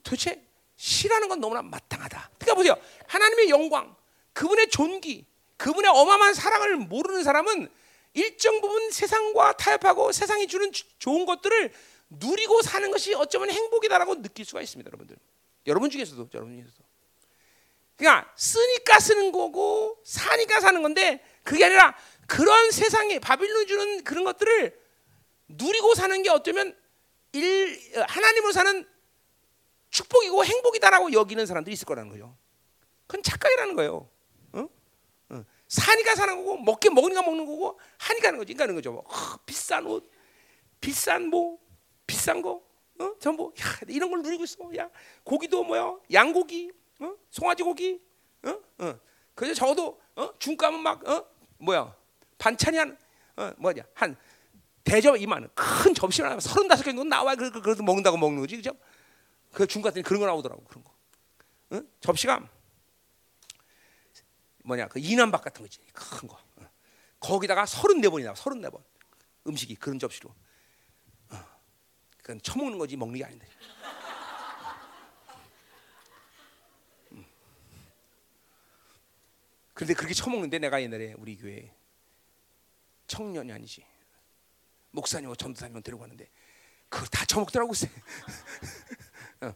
도대체 싫어하는 건 너무나 마땅하다. 그러니까 보세요. 하나님의 영광, 그분의 존귀, 그분의 어마어마한 사랑을 모르는 사람은 일정 부분 세상과 타협하고 세상이 주는 좋은 것들을 누리고 사는 것이 어쩌면 행복이다라고 느낄 수가 있습니다, 여러분들. 여러분 중에서도, 여러분 중에서도. 그러니까 쓰니까 쓰는 거고 사니까 사는 건데 그게 아니라 그런 세상에 바빌론 주는 그런 것들을 누리고 사는 게 어쩌면 일 하나님으로 사는 축복이고 행복이다라고 여기는 사람들이 있을 거라는 거죠. 그건 착각이라는 거예요. 어? 어. 사니까 사는 거고 먹게 먹으니까 먹는 거고 하니까 하는 거지. 그러니까 거죠. 어, 비싼 옷, 비싼 뭐, 비싼 거, 어? 전부 야, 이런 걸 누리고 있어. 야, 고기도 뭐야? 양고기, 어? 송아지 고기, 어? 어. 그래서 적어도 어? 중가면 막 어? 뭐야? 반찬이 한 어, 뭐냐? 한 대접 이만 큰 접시를 하나 서른다섯 개 나와 그 그래도 먹는다고 먹는 거지 그죠? 그때 그런 거 나오더라고 그런 거. 어? 접시가 뭐냐 그 이남박 같은 거지 큰 거. 어. 거기다가 서른네 번이 나와 서른네 번 음식이 그런 접시로. 어. 그건 처먹는 거지 먹는 게 아닌데. 그런데 그렇게 처먹는데 내가 옛날에 우리 교회 청년이 아니지 목사님하고 전도사님 데리고 갔는데 그걸 다 처먹더라고 어,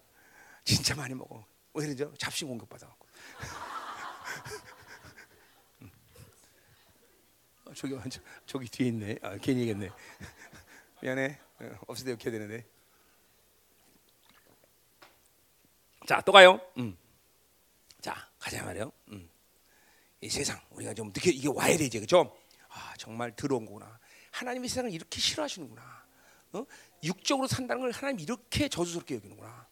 진짜 많이 먹어 왜 그러죠? 잡신 공격 받아갖고 어, 저기 완전 저기 뒤에 있네 아, 괜히 얘기했네 미안해. 어, 없을 때 이렇게 되는데. 자, 또 가요. 음. 자, 가자 말이요. 음. 이 세상 우리가 좀 느껴 이게 와야 되지, 그죠? 아, 정말 더러운 거구나. 하나님이 세상을 이렇게 싫어하시는구나. 어? 육적으로 산다는 걸 하나님 이렇게 저주스럽게 여기는구나.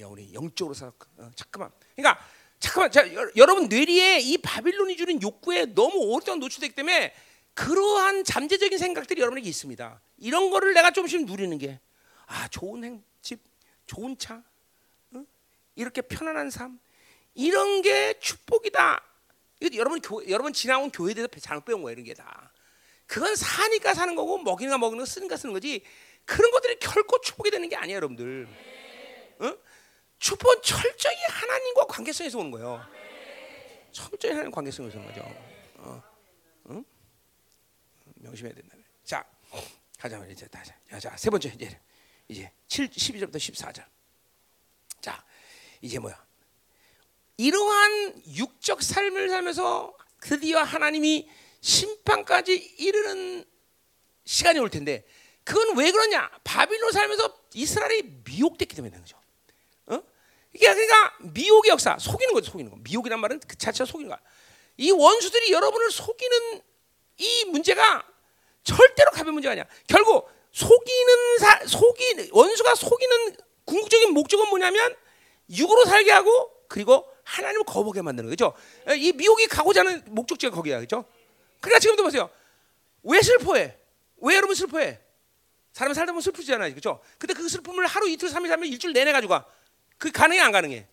야, 우리 영적으로 살. 어, 잠깐만. 그러니까 잠깐만. 자, 여, 여러분 뇌리에 이 바빌론이 주는 욕구에 너무 오랫동안 노출되기 때문에 그러한 잠재적인 생각들이 여러분에게 있습니다. 이런 거를 내가 조금씩 누리는 게 아, 좋은 행, 집, 좋은 차, 어? 이렇게 편안한 삶, 이런 게 축복이다. 이거 여러분 교, 여러분 지나온 교회에 대해서 잘못 배운 거예요, 이런 게 다. 그건 사니까 사는 거고 먹이니까 먹는 거 쓰니까 쓰는 거지. 그런 것들이 결코 축복이 되는 게 아니에요, 여러분들. 어? 축복은 철저히 하나님과 관계성에서 오는 거예요. 철저히 하나님 관계성에서 오는 거죠. 어? 응? 명심해야 된다. 자, 가자. 이제 다시. 자, 자, 세 번째 이제 이제 7 12절부터 14절. 자, 이제 뭐야? 이러한 육적 삶을 살면서 드디어 하나님이 심판까지 이르는 시간이 올 텐데 그건 왜 그러냐? 바빌론 살면서 이스라엘이 미혹됐기 때문에 그런 거죠. 어? 이게 그러니까 미혹의 역사, 속이는 거죠, 속이는 거. 미혹이란 말은 그 자체가 속이는 거야. 이 원수들이 여러분을 속이는 이 문제가 절대로 가벼운 문제가 아니야. 결국 속이는 사, 속이 원수가 속이는 궁극적인 목적은 뭐냐면 육으로 살게 하고 그리고 하나님을 거부하게 만드는 거죠. 이 미혹이 가고자 하는 목적지가 거기야, 그렇죠? 그러니까 지금도 보세요. 왜 슬퍼해? 왜 여러분 슬퍼해? 사람 살다 보면 슬프잖아요, 그렇죠? 근데 그 슬픔을 하루 이틀 삼일 살면 일주일 내내 가지고 가. 그 가능해 안 가능해?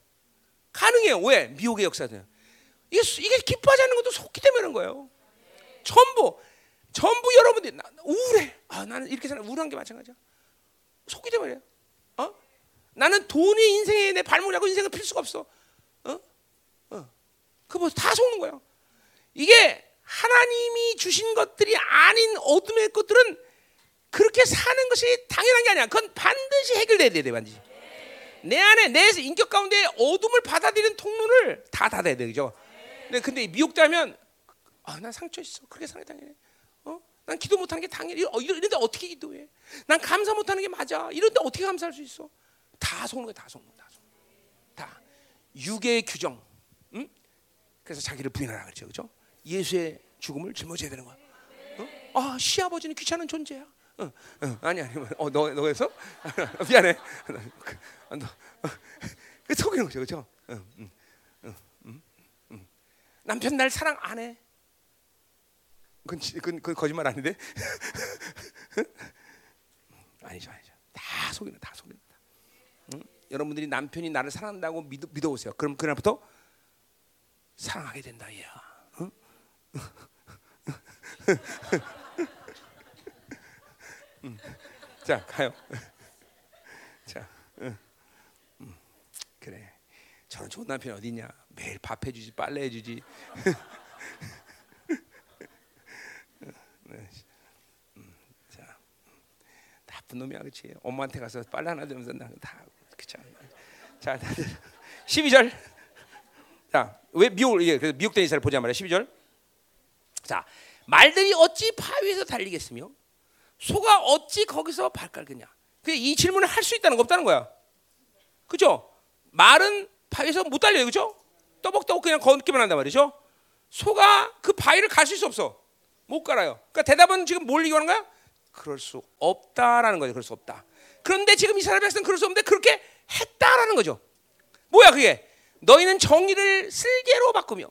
가능해요. 왜? 미혹의 역사는. 이게 이게 기뻐하지 않는 것도 속기 때문에 그런 거예요. 전부 전부 여러분들이 나, 우울해. 아 나는 이렇게 사는 우울한 게 마찬가지야. 속기 때문에. 어? 나는 돈이 인생에 내 발목이라고 인생을 필 수가 없어. 어? 어. 그거 다 속는 거야. 이게 하나님이 주신 것들이 아닌 어둠의 것들은 그렇게 사는 것이 당연한 게 아니야. 그건 반드시 해결돼야 돼, 반드시. 내 안에 내 인격 가운데 어둠을 받아들이는 통로를 다 닫아야 되죠. 근데 근데 미혹되면 아, 난 상처 있어. 그렇게 상해 당연해. 어? 난 기도 못하는 게 당연해. 어, 이런데 어떻게 기도해? 난 감사 못하는 게 맞아. 이런데 어떻게 감사할 수 있어? 다 속는 거야, 다 속는 거야, 다. 속는 거야. 다 육의 규정. 응? 그래서 자기를 부인하라 그랬죠, 그렇죠? 예수의 죽음을 짊어져야 되는 거야. 어? 아, 시아버지는 귀찮은 존재야. 어, 어, 아니 아니, 어, 너 너에서 미안해. 너, 너, 어, 속이는 거죠, 그렇죠? 어, 음, 음, 음, 남편 날 사랑 안 해. 그건, 그건, 그건 거짓말 아닌데? 아니죠, 아니죠. 다 속이는, 다 속이는. 응? 여러분들이 남편이 나를 사랑한다고 믿어, 믿어보세요. 그럼 그날부터 사랑하게 된다, 얘야. 응? 음. 자 가요. 자, 음. 음. 그래. 저런 좋은 남편 어디 있냐? 매일 밥 해주지, 빨래 해주지. 네. 음, 자, 나쁜 놈이야, 그렇지? 엄마한테 가서 빨래 하나 들면서 나다 그렇지 자, 12절. 자, 왜 미혹 이게 그래서 미혹된 이스라엘 보자 말이야. 12절. 자, 말들이 어찌 바위에서 달리겠으며 소가 어찌 거기서 발깔겠냐? 이 질문을 할 수 있다는 거 없다는 거야. 그죠? 말은 바위에서 못 달려요. 그죠? 떠벅떠벅 그냥 걷기만 한단 말이죠. 소가 그 바위를 갈 수 없어. 못 갈아요. 그러니까 대답은 지금 뭘 얘기하는 거야? 그럴 수 없다라는 거죠. 그럴 수 없다. 그런데 지금 이스라엘 백성은 그럴 수 없는데 그렇게 했다라는 거죠. 뭐야 그게? 너희는 정의를 쓸개로 바꾸며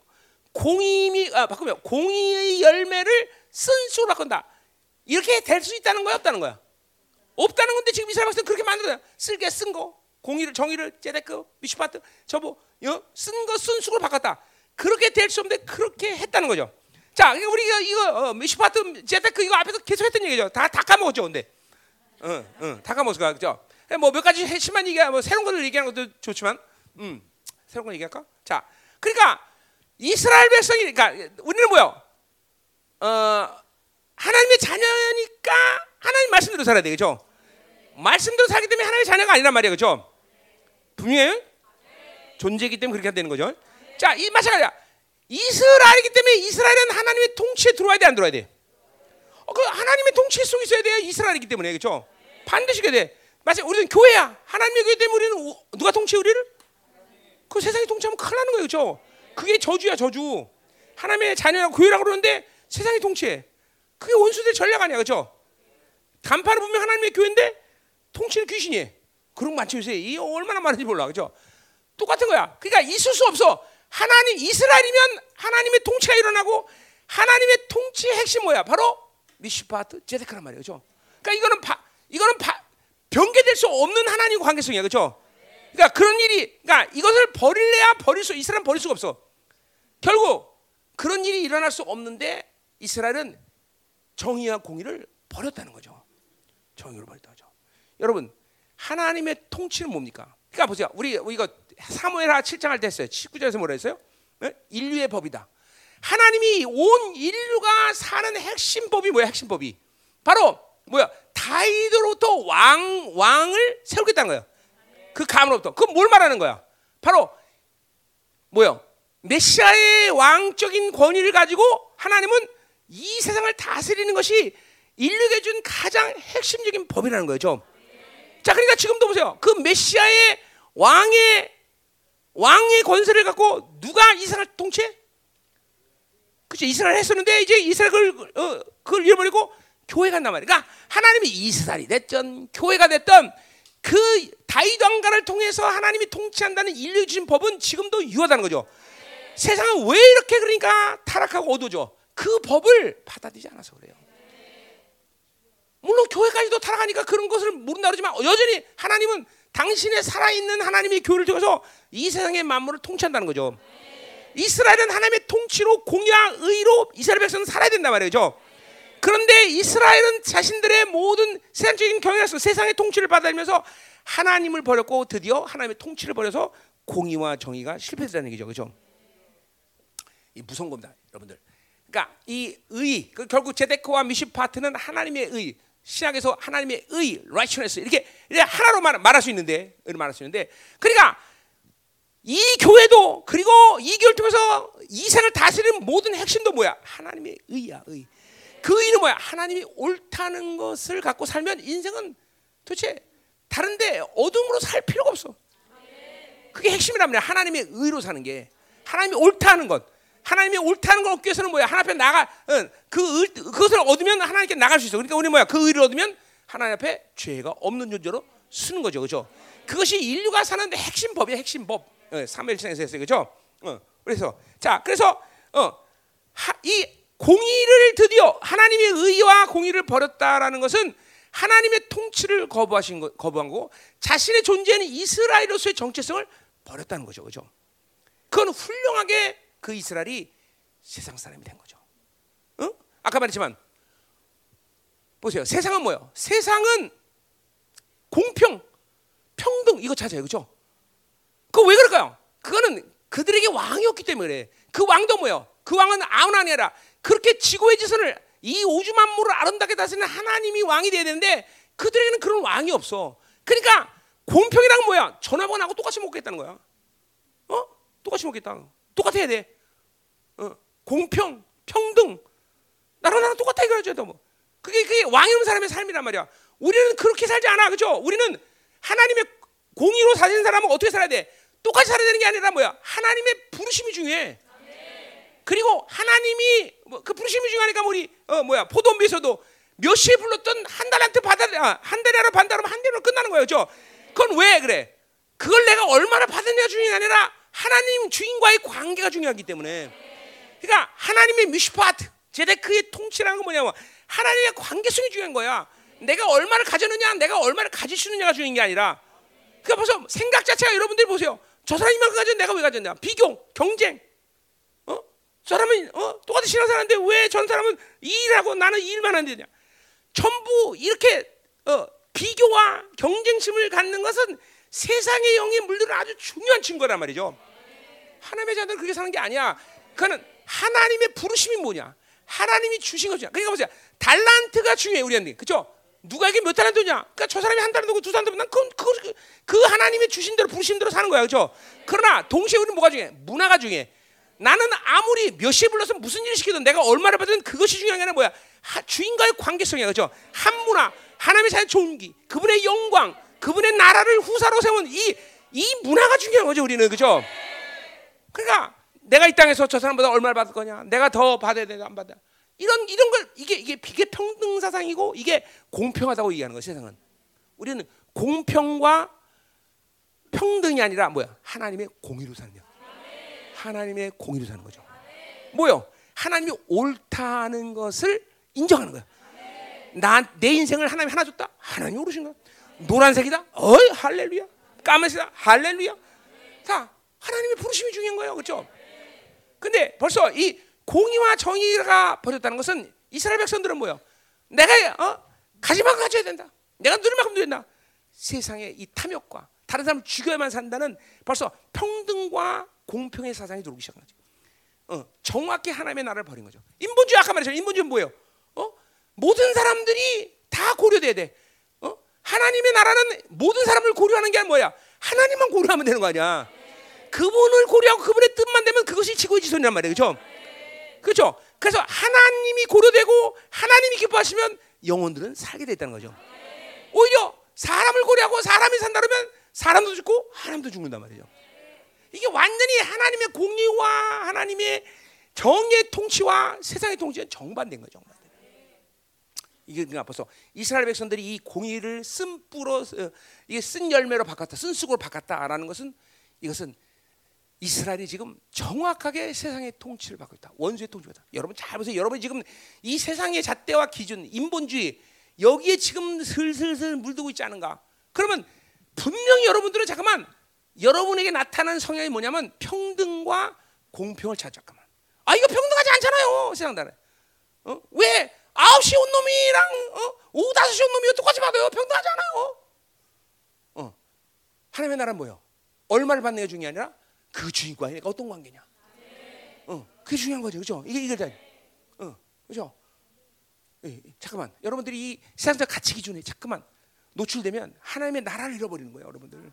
공의미 아 바꾸며 공의의 열매를 쓴수로 바꾼다. 이렇게 될 수 있다는 거야, 없다는 거야? 없다는 건데 지금 이스라엘 백성 그렇게 만들어요. 쓸게 쓴 거, 공의를 정의를 제데크 미슈파트 저뭐 어? 쓴거 쓴수로 바꿨다. 그렇게 될 수 없는데 그렇게 했다는 거죠. 자, 우리가 이거 어, 미슈파트 제데크 이거 앞에서 계속 했던 얘기죠. 다 다 까먹었죠, 근데. 응, 응, 다 까먹었어, 그죠? 뭐몇 가지 핵심만 얘기하, 뭐 새로운 것을 얘기하는 것도 좋지만, 음, 새로운 거 얘기할까? 자, 그러니까 이스라엘 백성이, 그러니까 우리는 뭐요? 어, 하나님의 자녀니까 하나님 말씀대로 살아야 되겠죠. 말씀대로 살기 때문에 하나님의 자녀가 아니란 말이에요, 그렇죠? 분명해 존재이기 때문에 그렇게 되는 거죠. 자, 이 마찬가지야. 이스라엘이기 때문에 이스라엘은 하나님의 통치에 들어와야 돼, 안 들어와야 돼? 어, 그 하나님 하나님의 통치 속에 있어야 돼요. 이스라엘이기 때문에 그렇죠. 반드시 그래 돼. 마치 우리는 교회야. 하나님의 교회 때문에 우리는 우- 누가 통치해 우리를? 그 세상이 통치하면 큰일 나는 거예요, 그렇죠? 그게 저주야, 저주. 하나님의 자녀라고 교회라고 그러는데 세상이 통치해. 그게 원수들의 전략 아니야, 그렇죠? 간판은 분명 하나님의 교회인데 통치는 귀신이. 그런 거 많죠, 요새. 이 얼마나 많은지 몰라, 그렇죠? 똑같은 거야. 그러니까 있을 수 없어. 하나님 이스라엘이면 하나님의 통치가 일어나고 하나님의 통치의 핵심 뭐야? 바로 미시파트 제데크란 말이에요, 그렇죠? 그러니까 이거는 바, 이거는 바, 변개될 수 없는 하나님과 관계성이야, 그렇죠? 그러니까 그런 일이, 그러니까 이것을 버릴래야 버릴 수, 이스라엘은 버릴 수가 없어. 결국 그런 일이 일어날 수 없는데 이스라엘은 정의와 공의를 버렸다는 거죠. 정의를 버렸다는 거죠. 여러분, 하나님의 통치는 뭡니까? 그러니까 보세요. 우리 이거 사무엘하 7장 할 때 했어요. 19절에서 뭐라 했어요? 네? 인류의 법이다. 하나님이 온 인류가 사는 핵심 법이 뭐야? 핵심 법이 바로 뭐야? 다윗으로부터 왕 왕을 세우겠다는 거예요. 그 가문으로부터. 그건 뭘 말하는 거야? 바로 뭐요? 메시아의 왕적인 권위를 가지고 하나님은 이 세상을 다스리는 것이 인류에게 준 가장 핵심적인 법이라는 거죠. 자, 그러니까 지금도 보세요. 그 메시아의 왕의 왕의 권세를 갖고 누가 이 세상을 통치해? 그죠? 이스라엘 했었는데 이제 이스라엘 그걸, 어, 그걸 잃어버리고 교회가 말이야. 그러니까 하나님이 이스라엘이 됐든 교회가 됐든 그 다윗 왕가를 통해서 하나님이 통치한다는 인류 주신 법은 지금도 유효하다는 거죠. 세상은 왜 이렇게 그러니까 타락하고 어두워져? 그 법을 받아들이지 않아서 그래요. 물론 교회까지도 타락하니까 그런 것을 모른다 그러지만 여전히 하나님은 당신의 살아있는 하나님의 교회를 통해서 이 세상의 만물을 통치한다는 거죠. 이스라엘은 하나님의 통치로 공의와 의로 이스라엘 백성은 살아야 된단 말이죠. 그런데 이스라엘은 자신들의 모든 세상적인 경향에서 세상의 통치를 받아들면서 하나님을 버렸고 드디어 하나님의 통치를 버려서 공의와 정의가 실패했다는 얘기죠. 그죠? 이 무서운 겁니다, 여러분들. 그러니까 이 의, 그 결국 제데크와 미시파트는 하나님의 의, 신약에서 하나님의 의, righteousness 이렇게, 이렇게 하나로 말, 말할 수 있는데, 말할 수 있는데, 그러니까 이 교회도 그리고 이 교회를 통해서 이 생을 다스리는 모든 핵심도 뭐야? 하나님의 의야, 의. 그 의는 뭐야? 하나님이 옳다는 것을 갖고 살면 인생은 도대체 다른데 어둠으로 살 필요가 없어. 그게 말이야. 하나님의 의로 사는 게 하나님이 옳다는 것. 하나님이 옳다는 걸 얻기 위해서는 뭐야? 하나님 앞에 나가 응, 그 의, 그것을 얻으면 하나님께 나갈 수 있어. 그러니까 우리 뭐야? 그 의를 얻으면 하나님 앞에 죄가 없는 존재로 쓰는 거죠, 그렇죠? 그것이 인류가 사는 핵심 법이야, 핵심 법. 어, 3일장에서 했어요, 그렇죠? 어, 그래서 자, 그래서 어, 하, 이 공의를 드디어 하나님의 의와 공의를 버렸다라는 것은 하나님의 통치를 거부하신 거, 거부한 거고 자신의 존재는 이스라엘로서의 정체성을 버렸다는 거죠, 그렇죠? 그건 훌륭하게 그 이스라엘이 세상 사람이 된 거죠. 어? 아까 말했지만 보세요. 세상은 뭐예요? 세상은 공평, 평등 이거 찾아요, 그렇죠? 그거 왜 그럴까요? 그거는 그들에게 왕이었기 때문에 그래. 그 왕도 뭐예요? 그 왕은 아무나 아니라 그렇게 지구의 지선을 이 우주 만물을 아름답게 다스리는 하나님이 왕이 돼야 되는데 그들에게는 그런 왕이 없어. 그러니까 공평이란 뭐야? 전화번호하고 똑같이 먹겠다는 거야. 어? 똑같이 먹겠다. 똑같아야 돼. 어? 공평, 평등. 나랑 나랑 똑같아 이거죠, 뭐. 그게 그게 왕이 없는 사람의 삶이란 말이야. 우리는 그렇게 살지 않아, 그죠? 우리는 하나님의 공의로 사는 사람은 어떻게 살아야 돼? 똑같이 살아야 되는 게 아니라 뭐야? 하나님의 부르심이 중요해. 그리고 하나님이 뭐그 부르심이 중요하니까 우리 어 뭐야 포도원비에서도 몇 시에 불렀던 한 달한테 받아 아, 한 달이라 반달하면 한 달로 끝나는 거예요, 그죠? 그건 왜 그래? 그걸 내가 얼마나 받았냐가 중요한 게 아니라 하나님 주인과의 관계가 중요하기 때문에. 그러니까 하나님의 미슈파트 제데크의 통치라는 건 뭐냐면 하나님의 관계성이 중요한 거야. 내가 얼마를 가졌느냐, 내가 얼마를 가질 수 있느냐가 중요한 게 아니라. 그러니까 벌써 생각 자체가 여러분들이 보세요. 저 사람이 만큼 가졌 내가 왜 가졌냐? 비교, 경쟁. 사람은 어? 똑같이 신앙 사는데 왜 전 사람은 이 일하고 나는 이 일만 하느냐? 전부 이렇게 어, 비교와 경쟁심을 갖는 것은 세상의 영에 물들은 아주 중요한 증거란 말이죠. 하나님의 자들은 그렇게 사는 게 아니야. 그거는 하나님의 부르심이 뭐냐? 하나님이 주신 거죠. 그러니까 보세요. 달란트가 중요해 우리한테. 그렇죠? 누가에게 몇 달란트냐? 그러니까 저 사람이 한 달란트고 두 달란트. 난 그, 그, 그 하나님의 주신 대로 부르신 대로 사는 거야. 그렇죠? 그러나 동시에 우리는 뭐가 중요해? 문화가 중요해. 나는 아무리 몇 시에 불러서 무슨 일을 시키든 내가 얼마를 받든 그것이 중요한 게 아니라 뭐야? 하, 주인과의 관계성이야, 그죠? 한 문화, 하나님의 자의 존귀, 그분의 영광, 그분의 나라를 후사로 세운 이, 이 문화가 중요한 거죠, 우리는, 그죠? 그러니까 내가 이 땅에서 저 사람보다 얼마를 받을 거냐, 내가 더 받아야 되나 안 받아. 이런 이런 걸 이게 이게 이게 평등 사상이고 이게 공평하다고 얘기하는 거 세상은. 우리는 공평과 평등이 아니라 뭐야? 하나님의 공의로 사는 거. 하나님의 공의로 사는 거죠. 뭐요? 하나님이 옳다는 것을 인정하는 거야. 나내 인생을 하나님 하나 줬다. 하나님이 오르신 거야. 노란색이다. 어이 할렐루야. 까만색이다. 할렐루야. 자, 하나님의 부르심이 중요한 거예요. 그렇죠? 근데 벌써 이 공의와 정의가 버렸다는 것은 이스라엘 백성들은 뭐요? 내가 어? 가지만 가져야 된다. 내가 누릴 만큼 누린다. 세상의 이 탐욕과 다른 사람을 죽여야만 산다는 벌써 평등과 공평의 사상이 들어오기 시작한 거죠. 어, 정확히 하나님의 나라를 버린 거죠. 인본주의 아까 말했잖아요. 인본주의는 뭐예요? 어? 모든 사람들이 다 고려돼야 돼. 어? 하나님의 나라는 모든 사람을 고려하는 게 뭐야? 하나님만 고려하면 되는 거 아니야. 그분을 고려하고 그분의 뜻만 되면 그것이 지구의 지선이란 말이에요. 그렇죠? 그렇죠? 그래서 하나님이 고려되고 하나님이 기뻐하시면 영혼들은 살게 됐다는 거죠. 오히려 사람을 고려하고 사람이 산다 그러면 사람도 죽고 하나님도 죽는단 말이죠. 이게 완전히 하나님의 공의와 하나님의 정의 통치와 세상의 통치는 정반대인 거죠. 정반대. 이게 그러니까 벌써 이스라엘 백성들이 이 공의를 쓴 뿌로 어, 이게 쓴 열매로 바꿨다, 쓴 쑥으로 바꿨다라는 것은 이것은 이스라엘이 지금 정확하게 세상의 통치를 받고 있다. 원수의 통치가 있다. 여러분 잘 보세요. 여러분 지금 이 세상의 잣대와 기준, 인본주의 여기에 지금 슬슬슬 물들고 있지 않은가? 그러면 분명히 여러분들은 잠깐만 여러분에게 나타난 성향이 뭐냐면 평등과 공평을 잠깐만. 아 이거 평등하지 않잖아요. 세상 나라. 어? 왜 아홉 시 온 놈이랑 어? 오후 다섯 시 온 놈이 똑같이 받아요? 평등하지 않아요. 어. 하나님의 나라는 뭐요? 얼마를 받는 게 중요한 게 아니라 그 주인과 내가 어떤 관계냐. 어, 그게 중요한 거죠, 그죠? 이게 이게 다, 어, 그죠? 예, 잠깐만, 여러분들이 이 세상적 가치 기준에 잠깐만 노출되면 하나님의 나라를 잃어버리는 거예요, 여러분들.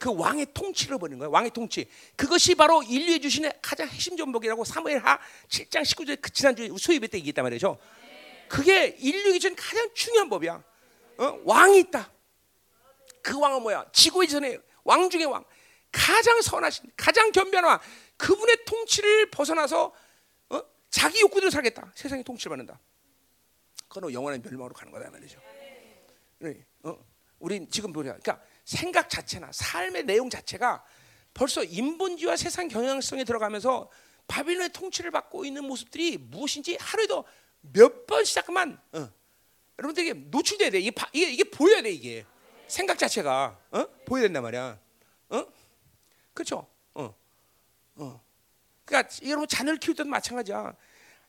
그 왕의 통치를 버리는 거예요. 왕의 통치. 그것이 바로 인류에 주시는 가장 핵심 전복이라고 사무엘하 7장 19절 그 지난주에 수입회 때 얘기했단 말이죠. 그게 인류에 주는 가장 중요한 법이야. 어? 왕이 있다. 그 왕은 뭐야? 지구의 전에 왕 중의 왕. 가장 선하신, 가장 겸비한 왕. 그분의 통치를 벗어나서 어? 자기 욕구대로 살겠다. 세상의 통치를 받는다. 그건 영원한 멸망으로 가는 거다 말이죠. 네, 어? 우린 지금 보자. 그러니까 생각 자체나 삶의 내용 자체가 벌써 인본주의와 세상 경향성에 들어가면서 바빌론의 통치를 받고 있는 모습들이 무엇인지 하루에도 몇 번씩 잠깐만 어. 여러분들에게 노출돼야 돼. 이게, 바, 이게, 이게 보여야 돼 이게 생각 자체가 어? 보여야 된단 말이야. 어? 그렇죠? 어. 어. 그러니까 여러분 자녀를 키울 때도 마찬가지야.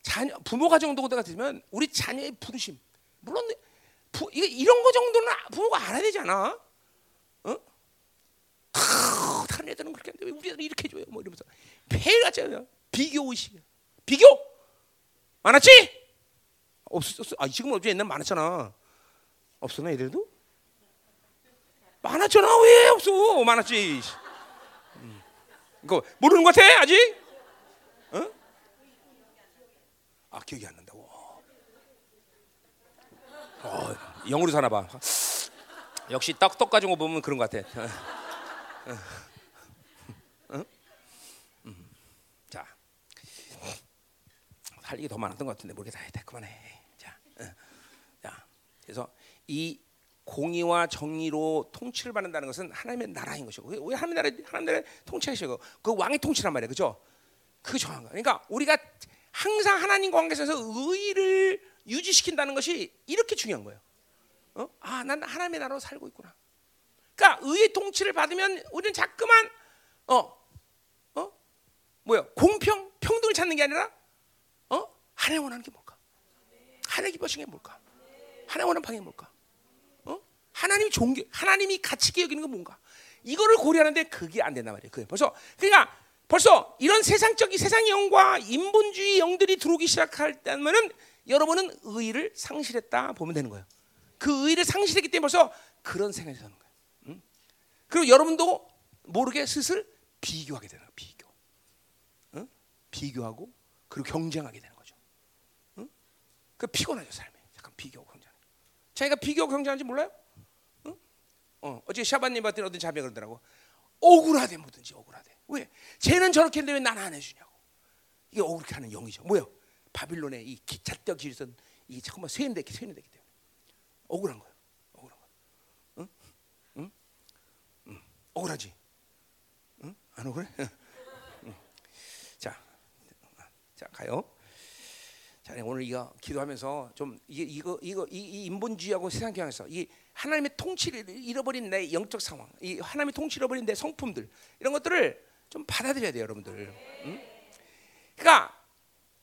자녀 부모가 정도가 되면 우리 자녀의 부르심 물론 부, 이게 이런 거 정도는 부모가 알아야 되잖아. 다른 애들은 그렇게 하는데 왜 우리 애들은 이렇게 해줘요? 뭐 이러면서 폐가잖아요. 비교 의식. 비교 많았지? 없었어. 아 지금 어제 옛날 많았잖아. 없었나 애들도? 많았잖아. 왜 없어? 많았지. 음. 이거 모르는 것 같아 아직? 어? 아 기억이 안 난다고. 어, 영으로 사나 봐. 역시 떡, 떡 가지고 보면 그런 것 같아. 어? 어? 음. 자, 할 얘기 더 많았던 것 같은데 모르겠다. 다 그만해. 자, 어. 자, 그래서 이 공의와 정의로 통치를 받는다는 것은 하나님의 나라인 것이고, 왜 하나님 나라 하나님 나라 통치하시고 그 왕의 통치란 말이야, 그죠? 그 정한 거. 그러니까 우리가 항상 하나님과 관계에서 의를 유지시킨다는 것이 이렇게 중요한 거예요. 어? 아, 난 하나님의 나라로 살고 있구나. 그러니까 의의 통치를 받으면 우리는 자꾸만 어, 어, 뭐야, 공평, 평등을 찾는 게 아니라 어, 하나님 원하는 게 뭘까? 하나님 기뻐하시는 게 뭘까? 하나님 원하는 방향이 뭘까? 어, 하나님이 존경, 하나님이 가치 여기는 건 뭔가? 이거를 고려하는데 그게 안 된단 말이에요. 그 벌써 그러니까 벌써 이런 세상적인 세상 영과 인본주의 영들이 들어오기 시작할 때면은 여러분은 의를 상실했다 보면 되는 거예요. 그 의를 상실했기 때문에 벌써 그런 생각이 드는 거예요. 응? 그리고 여러분도 모르게 슬슬 비교하게 되는 거예요. 비교. 응? 비교하고 그리고 경쟁하게 되는 거죠. 응? 그 피곤하죠 삶이. 약간 비교 경쟁. 자기가 비교 경쟁하는지 몰라요? 응? 어, 어제 샤바님 봤더니 어떤 자매 그러더라고. 억울하대 뭐든지 억울하대. 왜? 쟤는 저렇게 했는데 왜 나는 안 해주냐고. 이게 억울하게 하는 영이죠. 뭐요? 바빌론의 이 잣떡 지르던 이 잠깐만 쇠인대기 쇠인대기 때문에 억울한 거예요. 억울한 거. 응? 응? 응? 억울하지? 응? 안 억울해? 응. 자, 자 가요. 자, 오늘 이거 기도하면서 좀 이게 이거 이거 이, 이 인본주의하고 세상 경향에서 이 하나님의 통치를 잃어버린 내 영적 상황, 이 하나님의 통치를 잃어버린 내 성품들 이런 것들을 좀 받아들여야 돼요, 여러분들. 응? 그러니까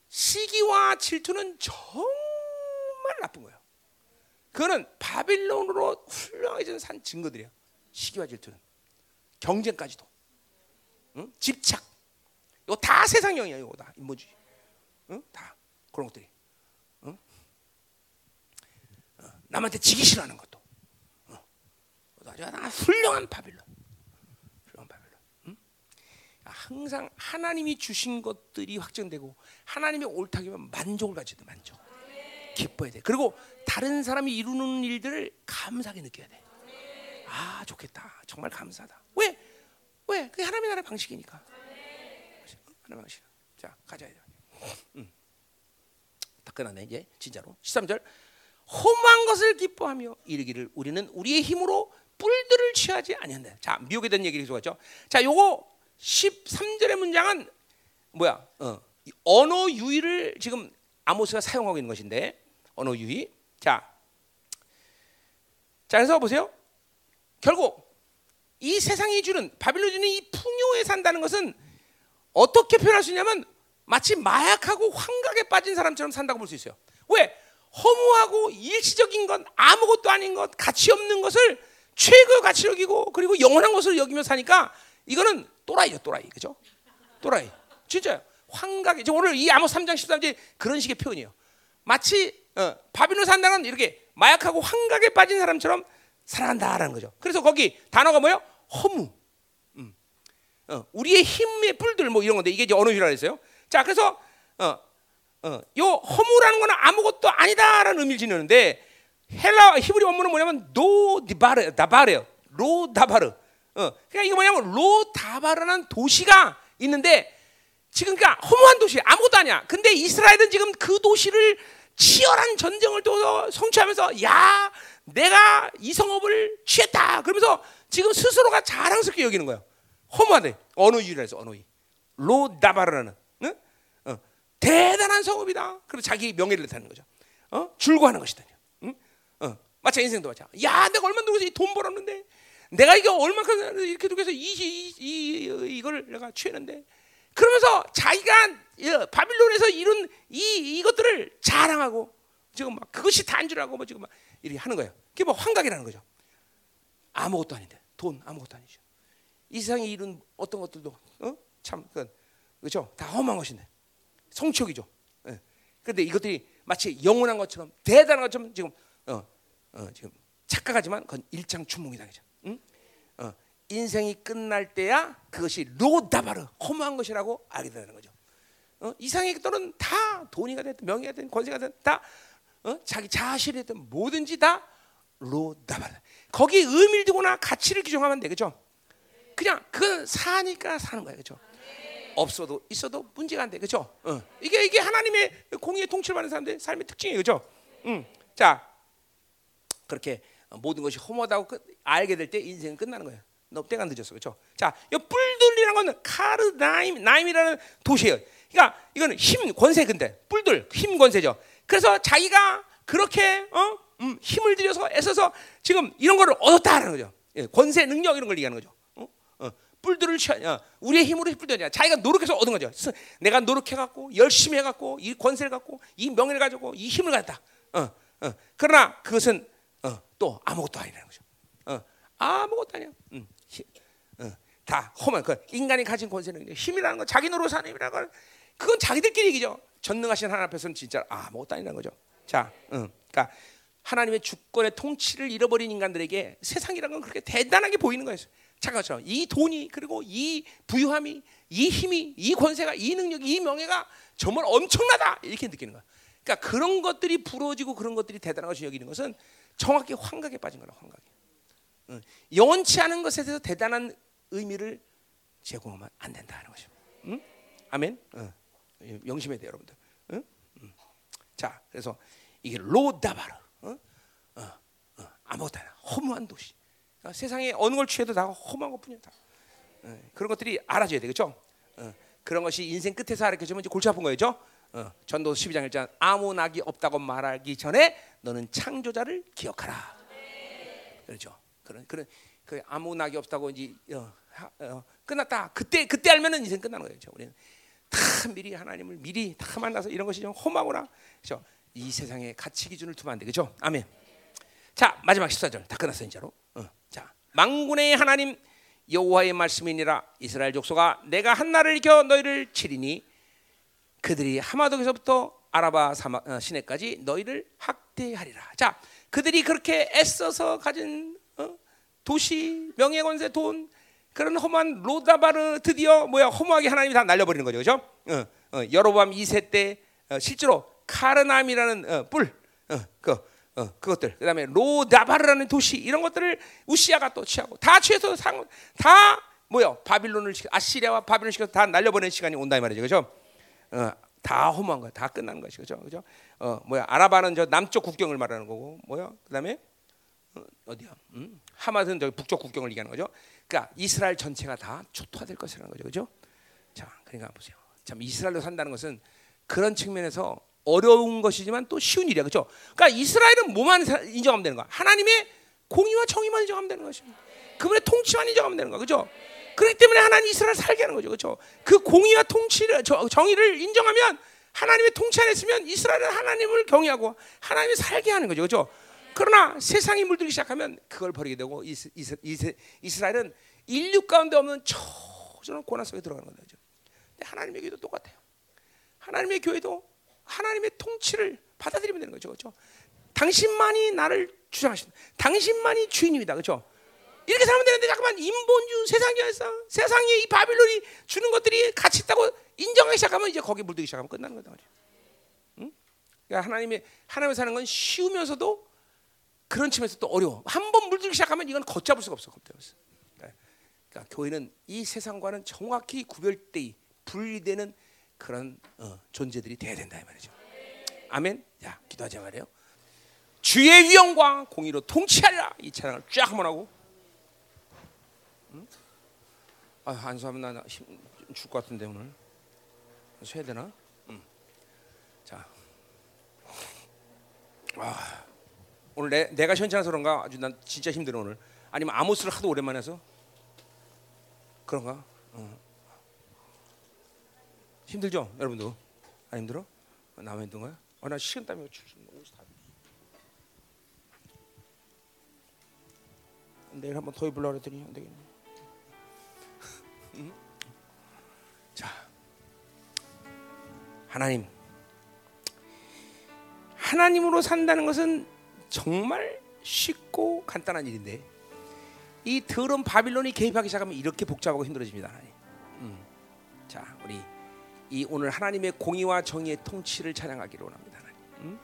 시기와 질투는 정말 나쁜 거예요. 그거는 바빌론으로 훌륭해진 산 증거들이야. 시기와 질투는 경쟁까지도, 응? 집착, 이거 다 세상형이야, 이거 다 인본주의, 응? 다 그런 것들이, 응? 어, 남한테 지기 싫어하는 것도, 어. 아주 훌륭한 바빌론. 항상 하나님이 주신 것들이 확정되고 하나님의 옳다기면 만족을 가지도 만족. 기뻐야 돼. 그리고 다른 사람이 이루는 일들을 감사하게 느껴야 돼. 아 좋겠다. 정말 감사하다. 왜? 왜? 그게 하나님의 나라의 방식이니까. 하나님의 방식. 자 가자. 음. 다 끝났네 이제 진짜로. 13절. 험한 것을 기뻐하며 이르기를 우리는 우리의 힘으로 뿔들을 취하지 아니한다. 자 미혹에 대한 얘기를 계속하죠. 자 요거 13절의 문장은 뭐야? 어, 언어 유희를 지금 아모스가 사용하고 있는 것인데 언어 유희. 자, 자 그래서 보세요. 결국 이 세상이 주는 바빌론 주는 이 풍요에 산다는 것은 어떻게 표현할 수 있냐면 마치 마약하고 환각에 빠진 사람처럼 산다고 볼 수 있어요. 왜? 허무하고 일시적인 것, 아무것도 아닌 것, 가치 없는 것을 최고의 가치로 여기고 그리고 영원한 것을 여기며 사니까 이거는 또라이죠, 또라이. 그죠? 또라이. 진짜요. 환각이. 오늘 이 아모 3장 13절 그런 식의 표현이에요. 마치 어, 바빌론 산다는 이렇게 마약하고 환각에 빠진 사람처럼 살아간다라는 거죠. 그래서 거기 단어가 뭐예요? 허무. 음. 어, 우리의 힘의 뿔들 뭐 이런 건데 이게 이제 언어유희라 했어요. 자, 그래서 어, 어, 요 허무라는 거는 아무것도 아니다라는 의미를 지니는데 헬라 히브리 원문은 뭐냐면 לא דבר דבר요. לא דבר. 어, 그러니까 이거 뭐냐면 로다바라는 도시가 있는데 지금 그러니까 허무한 도시 아무것도 아니야. 근데 이스라엘은 지금 그 도시를 치열한 전쟁을 또 성취하면서 야 내가 이 성읍을 취했다. 그러면서 지금 스스로가 자랑스럽게 여기는 거예요. 허무하대. 언어유래에서 언어유. 로다바라는 응? 어, 대단한 성읍이다. 그리고 자기 명예를 나타내는 거죠. 어? 줄고하는 것이다. 응? 어, 마찬 인생도 마찬. 야 내가 얼마 누구서 돈 벌었는데 내가 이게 얼마큼 이렇게 두고서 이, 이, 이, 이걸 내가 취했는데 그러면서 자기가 바빌론에서 이룬 이 이것들을 자랑하고 지금 막 그것이 단주라고 뭐 지금 막 이렇게 하는 거예요. 그게 뭐 환각이라는 거죠. 아무것도 아닌데 돈 아무것도 아니죠. 이 세상에 이룬 어떤 것들도 어? 참 그렇죠. 다 험한 것인데 성취욕이죠. 예. 그런데 이것들이 마치 영원한 것처럼 대단한 것처럼 지금 어, 어, 지금 착각하지만 그건 일장춘몽이다 그죠. 인생이 끝날 때야 그것이 로다바르 허무한 것이라고 알게 되는 거죠. 어? 이상의 것들은 다 돈이가 됐든 명예가 됐든 권세가 됐든 다 어? 자기 됐든 뭐든지 다 로다바르. 거기 의미를 두거나 가치를 규정하면 돼, 그죠? 그냥 그건 사니까 사는 거야, 그죠? 없어도 있어도 문제가 안 돼, 그죠? 어. 이게 이게 하나님의 공의의 통치를 받는 사람들의 삶의 특징이에요, 그죠? 음. 자, 그렇게 모든 것이 허무하다고 알게 될 때 인생은 끝나는 거예요. 너 때가 늦었어, 그렇죠? 자, 이 뿔들이라는 건 카르나임 나임이라는 도시예요. 그러니까 이거는 힘 권세 근데 뿔들 힘 권세죠. 그래서 자기가 그렇게 어? 음, 힘을 들여서 애써서 지금 이런 거를 얻었다라는 거죠. 예, 권세 능력 이런 걸 얘기하는 거죠. 어? 어, 뿔들을 취하냐? 어, 우리의 힘으로 뿔들이냐? 자기가 노력해서 얻은 거죠. 내가 노력해갖고 열심히 해갖고 이 권세를 갖고 이 명예를 가지고 이 힘을 갖다. 어, 어. 그러나 그것은 어, 또 아무것도 아니라는 거죠. 어, 아무것도 아니야. 음. 어, 다 험한 그 인간이 가진 권세는 힘이라는 거, 자기 노릇 사는 힘이라는 건 그건 자기들끼리 얘기죠. 전능하신 하나님 앞에서는 진짜 아무것도 아니라는 거죠. 자, 응. 그러니까 하나님의 주권의 통치를 잃어버린 인간들에게 세상이라는 건 그렇게 대단하게 보이는 거예요. 잠깐만요. 이 돈이 그리고 이 부유함이 이 힘이 이 권세가 이 능력이 이 명예가 정말 엄청나다 이렇게 느끼는 거야. 그러니까 그런 것들이 부러지고 그런 것들이 대단한 것이 여기는 것은 정확히 환각에 빠진 거라 환각에. 응. 영원치 않은 것에 대해서 대단한 의미를 제공하면 안 된다는 것이죠. 응? 아멘. 응. 명심해야 돼요, 여러분들. 응? 자, 그래서 이게 로다바르, 어? 어, 어, 아무것도 아니야. 허무한 도시. 그러니까 세상에 어느 걸 취해도 다 허무한 것뿐이야. 다. 어, 그런 것들이 알아줘야 되겠죠. 어, 그런 것이 인생 끝에서 알려주면 골치 아픈 거죠. 어, 전도 12장 1장 아무 낙이 없다고 말하기 전에 너는 창조자를 기억하라. 그렇죠. 그런 그런 그 아무 낙이 없다고 이제 끝났다. 그때 그때 알면은 인생 끝나는 거죠. 우리는 다 미리 하나님을 미리 다 만나서 이런 것이 좀 험하구나. 그렇죠. 이 세상의 가치 기준을 두면 안 되겠죠. 아멘. 자 마지막 14절 다 끝났어 이제로. 어, 자 망군의 하나님 여호와의 말씀이니라 이스라엘 족속아 내가 한나를 이겨 너희를 치리니 그들이 하마독에서부터 아라바 사막 어, 시내까지 너희를 학대하리라. 자 그들이 그렇게 애써서 가진 어? 도시 명예 권세 돈 그런 험한 로다바르 드디어 뭐야 허무하게 하나님이 다 날려버리는 거죠, 그렇죠? 어, 어, 여로밤 2세 때 어, 실제로 카르남이라는 어, 뿔, 어, 그, 어, 그것들, 그다음에 로다바르라는 도시 이런 것들을 우시아가 또 취하고 다 취해서 상, 다 뭐요 바빌론을 아시리아와 바빌론 시켜서 다 날려버리는 시간이 온다 이 말이죠, 그렇죠? 어, 다 허무한 거야, 다 끝나는 것이 그렇죠, 그렇죠? 어, 뭐야 아라바는 저 남쪽 국경을 말하는 거고, 뭐야, 그다음에 어, 어디야? 음? 하마스는 저 북쪽 국경을 얘기하는 거죠. 그러니까 이스라엘 전체가 다 초토화될 것이라는 거죠, 그렇죠? 자, 그러니까 보세요. 참 이스라엘로 산다는 것은 그런 측면에서 어려운 것이지만 또 쉬운 일이야, 그렇죠? 그러니까 이스라엘은 뭐만 인정하면 되는 거야? 하나님의 공의와 정의만 인정하면 되는 것이. 그분의 통치만 인정하면 되는 거야, 그렇죠? 그렇기 때문에 하나님 이스라엘 살게 하는 거죠, 그렇죠? 그 공의와 통치를 정의를 인정하면 하나님의 통치 안에 있으면 이스라엘은 하나님을 경외하고 하나님을 살게 하는 거죠, 그렇죠? 그러나 세상이 물들기 시작하면 그걸 버리게 되고 이스, 이스, 이스, 이스라엘은 인류 가운데 없는 초전한 고난 속에 들어가는 거죠. 근데 하나님의 교회도 똑같아요. 하나님의 교회도 하나님의 통치를 받아들이면 되는 거죠. 그렇죠? 당신만이 나를 주장하신다. 당신만이 주인입니다. 그렇죠? 이렇게 살면 되는데 잠깐만 인본주 세상에서 세상에 이 바빌론이 주는 것들이 가치 있다고 인정하기 시작하면 이제 거기 물들기 시작하면 끝나는 거다 말이야. 응? 그러니까 하나님의 하나님을 사는 건 쉬우면서도 그런 측면에서 또 어려워. 한 번 물들기 시작하면 이건 걷잡을 수가 없어. 걷잡을 그러니까 교회는 이 세상과는 정확히 구별돼 분리되는 그런 어, 존재들이 돼야 된다 이 말이죠. 아멘. 자, 기도하자 말이에요. 주의 위엄과 공의로 통치하라 이 찬양을 쫙 한번 하고. 응? 아, 안수하면 나죽것 같은데 오늘. 쉬어야 되나? 응. 자. 아. 오늘 내, 내가 현장에서 그런가 아주 난 진짜 힘들어 오늘. 아니면 아모스를 하도 오랜만에 해서 그런가? 어. 힘들죠, 여러분도? 안 힘들어? 나만 힘든 거야? 아, 나 시간 때문에 옷이 다. 내일 한번 더 입으려고 했더니 안 되겠네. 응? 자, 하나님, 하나님으로 산다는 것은 정말 쉽고 간단한 일인데 이 더러운 바빌론이 개입하기 시작하면 이렇게 복잡하고 힘들어집니다. 음. 자, 우리 이 오늘 하나님의 공의와 정의의 통치를 찬양하기를 원합니다. 음?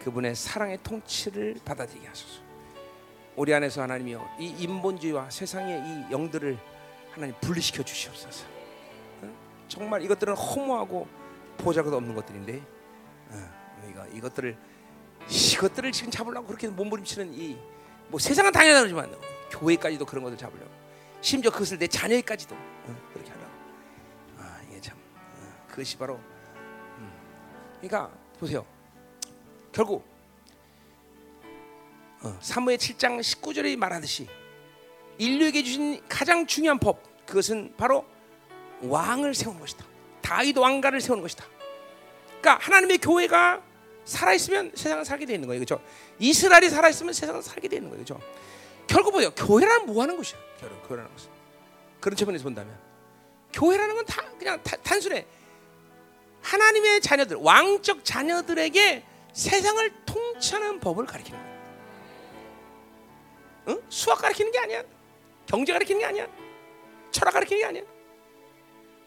그분의 사랑의 통치를 받아들이게 하소서. 우리 안에서 하나님이여 이 인본주의와 세상의 이 영들을 하나님 분리시켜 주시옵소서. 어? 정말 이것들은 허무하고 보잘것 없는 것들인데 어, 우리가 이것들을 이것들을 지금 잡으려고 그렇게 몸부림치는 이 뭐 세상은 당연하지만 교회까지도 그런 것을 잡으려고. 심지어 그것을 내 자녀에까지도 어, 그렇게 하려고. 아 이게 참 어, 그것이 바로 음. 그러니까 보세요. 결국 어, 사무의 7장 19절에 말하듯이 인류에게 주신 가장 중요한 법 그것은 바로 왕을 세우는 것이다. 다윗 왕가를 세우는 것이다. 그러니까 하나님의 교회가 살아 있으면 세상은 살게 되는 거예요, 그렇죠? 이스라엘이 살아 있으면 세상은 살게 되는 거예요, 그렇죠? 결국 뭐예요? 교회라는 뭐 하는 것이야? 결국 교회라는 것은 그런 측면에서 본다면 교회라는 건 다 그냥 다, 단순해 하나님의 자녀들, 왕적 자녀들에게 세상을 통치하는 법을 가르치는 거야. 응? 수학 가르치는 게 아니야. 경제 가르치는 게 아니야. 철학 가르치는 게 아니야.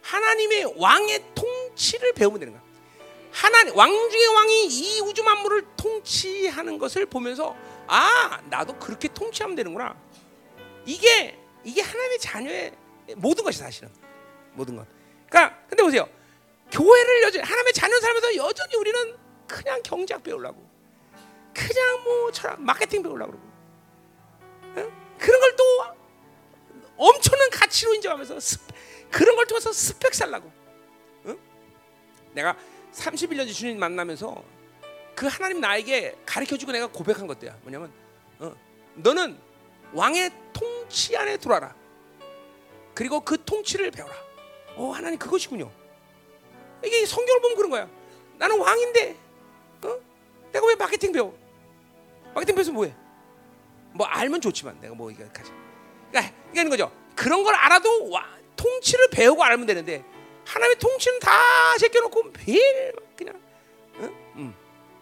하나님의 왕의 통치를 배우면 되는 거야. 하나님 왕 중의 왕이 이 우주 만물을 통치하는 것을 보면서 아 나도 그렇게 통치하면 되는구나. 이게 이게 하나님의 자녀의 모든 것이 사실은 모든 것. 그러니까 근데 보세요. 교회를 여전히 하나님의 자녀 살면서 여전히 우리는 그냥 경제학 배우려고 그냥 뭐 철학 마케팅 배우려고 그러고 응? 그런 걸 또 엄청난 가치로 인정하면서 스, 그런 걸 통해서 스펙 살라고 응? 내가 31년 주님 만나면서 그 하나님 나에게 가르쳐주고 내가 고백한 것들이야. 뭐냐면 어, 너는 왕의 통치 안에 들어와라. 그리고 그 통치를 배워라. 어 하나님 그것이군요. 이게 성경을 보면 그런 거야. 나는 왕인데 어? 내가 왜 마케팅 배워? 마케팅 배워서 뭐해? 뭐 알면 좋지만 내가 뭐 이거 가지. 그러니까 이게 거죠. 그런 걸 알아도 와, 통치를 배우고 알면 되는데 하나님의 통치는 다 제껴놓고 매일 그냥 응? 음.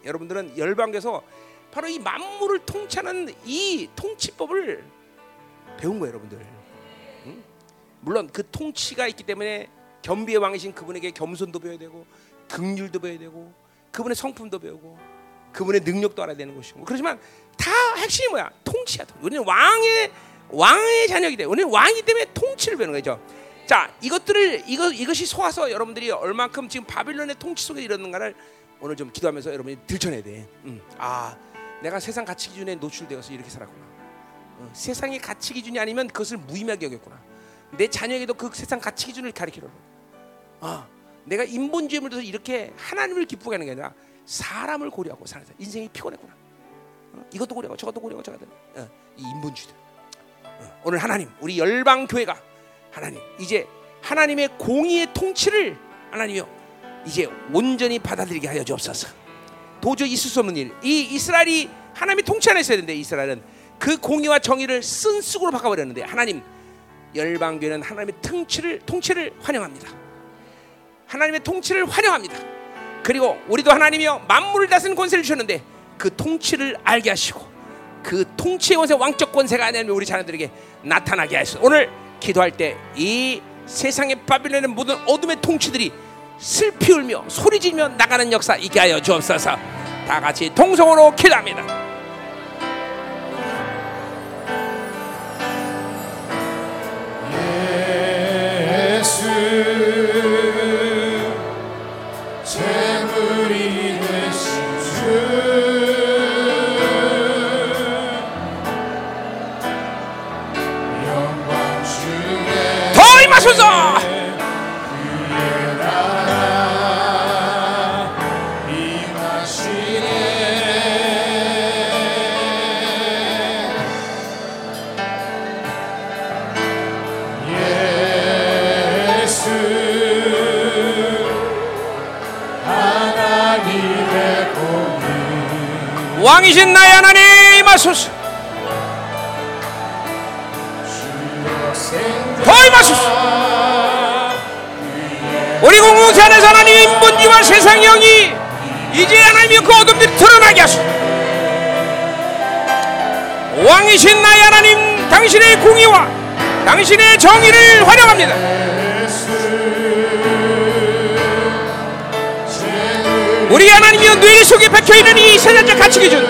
여러분들은 열방에서 바로 이 만물을 통치하는 이 통치법을 배운 거예요, 여러분들. 응? 물론 그 통치가 있기 때문에 겸비의 왕이신 그분에게 겸손도 배워야 되고 긍휼도 배워야 되고 그분의 성품도 배우고 그분의 능력도 알아야 되는 것이고 그렇지만 다 핵심이 뭐야? 통치야. 우리는 왕의 왕의 자녀이기 때문에 우리는 왕이기 때문에 통치를 배우는 거죠. 자, 이것들을 이거 이것이 속아서 여러분들이 얼만큼 지금 바빌론의 통치 속에 이르는가를 오늘 좀 기도하면서 여러분이 들춰내야 돼. 음. 아, 내가 세상 가치 기준에 노출되어서 이렇게 살았구나. 어, 세상의 가치 기준이 아니면 그것을 무의미하게 여겼구나. 내 자녀에게도 그 세상 가치 기준을 가르치려고. 아, 내가 인본주의를 들어서 이렇게 하나님을 기쁘게 하는 게 아니라 사람을 고려하고 사는 인생이 피곤했구나. 어, 이것도 고려하고 저것도 고려하고 저것도 어, 이 인본주의들. 어, 오늘 하나님, 우리 열방 교회가 하나님 이제 하나님의 공의의 통치를 하나님이요 이제 온전히 받아들이게 하여 주옵소서. 도저히 있을 수 없는 일. 이 이스라엘이 하나님이 통치 안에 있어야 되는데 이스라엘은 그 공의와 정의를 쓴쑥으로 바꿔버렸는데 하나님 열방교회는 하나님의 통치를 통치를 환영합니다. 하나님의 통치를 환영합니다. 그리고 우리도 하나님이여 만물을 다스리는 권세를 주셨는데 그 통치를 알게 하시고 그 통치의 권세 왕적 권세가 아니면 우리 자녀들에게 나타나게 하소서. 오늘 기도할 때 이 세상의 바빌론의 모든 어둠의 통치들이 슬피 울며 소리 지르며 나가는 역사 있게 하여 주옵소서. 다 같이 통성으로 기도합니다. 왕이신 나의 하나님 임하소서. 더 임하소서. 우리 공동체 안에서 하나님의 인본주의와 세상 영이 이제 하나님의 그 어둠들이 드러나게 하소서. 왕이신 나의 하나님 당신의 공의와 당신의 정의를 환영합니다. 우리 하나님이여 뇌 속에 박혀있는 이 세상적 가치 기준.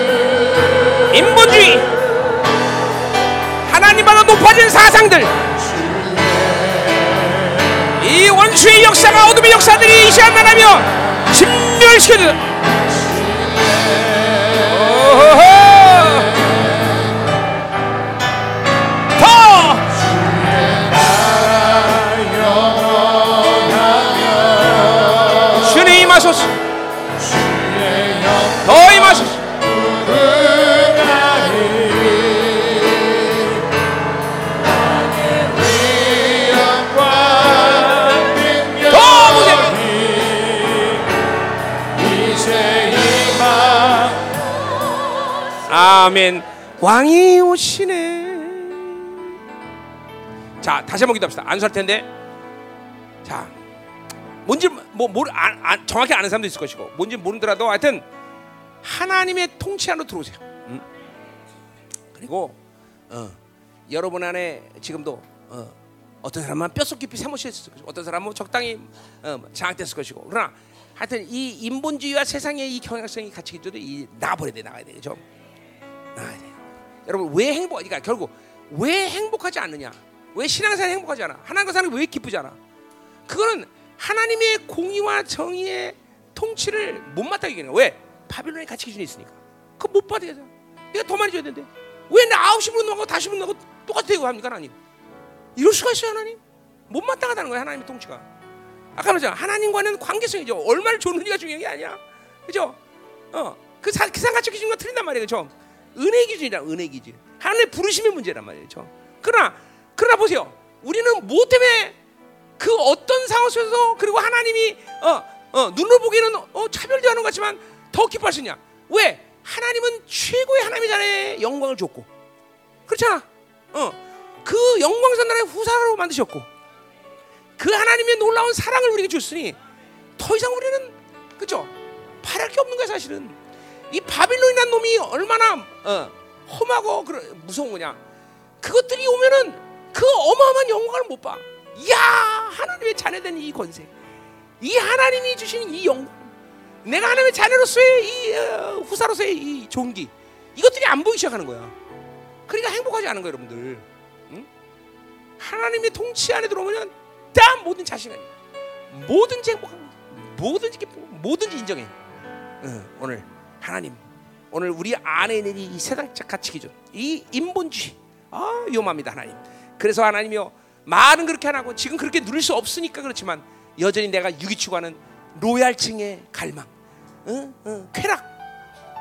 인본주의. 하나님보다 높아진 사상들. 이 원수의 역사가 어둠의 역사들이 이 시간 나가며 진멸시켜주다 아멘. 왕이 오시네. 자 다시 한번 기도합시다. 안수할 텐데. 자 뭔지 뭐 모르, 안, 안, 정확히 아는 사람도 있을 것이고 뭔지 모르더라도 하여튼 하나님의 통치 안으로 들어오세요. 음? 그리고 어, 여러분 안에 지금도 어, 어떤 사람은 뼛속 깊이 사무실했을 것이고 어떤 사람은 적당히 어, 장악됐을 것이고. 그러나 하여튼 이 인본주의와 세상의 이 경향성이 같이 이 나버려야 돼 나가야 되죠. 나 돼요. 여러분 왜 행복? 그러니까 결국 왜 행복하지 않느냐? 왜 신앙생활 행복하지 않아? 하나님과 사는 게왜 기쁘지 않아? 그거는 하나님의 공의와 정의의 통치를 못 거야. 왜? 바빌론의 가치 기준이 있으니까. 그거 못 받아야 돼. 내가 더 많이 줘야 되는데. 왜나 아홉 시분 나고 다시 분 나고 똑같아 이거 합니까 하나님? 이럴 수가 있어요 하나님? 못 마땅하다는 거야 하나님의 통치가. 아까 말했잖아 하나님과는 관계성이죠. 얼마를 줬느냐가 중요한 게 아니야. 그죠? 어, 그 사- 계산 가치 기준과 틀린단 말이에요. 그죠? 은혜 기준이라 은혜 기준. 하나님의 부르심의 문제란 말이에요. 그죠? 그러나 그러나 보세요. 우리는 뭐 때문에 그 어떤 상황 속에서 그리고 하나님이 어, 어, 눈으로 보기에는 어, 차별대하는 것 같지만 더 기뻐할 수 있냐? 왜? 하나님은 최고의 하나님이잖아요. 영광을 줬고 그렇잖아. 어, 그 영광선 나라의 후사로 만드셨고 그 하나님의 놀라운 사랑을 우리에게 줬으니 더 이상 우리는 그죠? 바랄 게 없는 거야 사실은. 이 바빌론이라는 놈이 얼마나 어, 험하고 무서운 거냐? 그것들이 오면은 그 어마어마한 영광을 못 봐. 이야 하나님의 자녀된 이 권세, 이 하나님이 주신 이 영광, 내가 하나님의 자녀로서의 이 어, 후사로서의 이 존귀, 이것들이 안 보이기 시작하는 거야. 그러니까 행복하지 않은 거예요, 여러분들. 응? 하나님의 통치 안에 들어오면 다 모든 자신이 뭐든지 행복합니다. 뭐든지 기쁘고 뭐든지 인정해. 응, 오늘 하나님, 오늘 우리 안에 있는 이 세상적 가치 기준, 이 인본주의, 아 위험합니다, 하나님. 그래서 하나님이요 말은 그렇게 안 하고 지금 그렇게 누릴 수 없으니까 그렇지만 여전히 내가 육이 추구하는 로얄층의 갈망, 응? 응, 쾌락,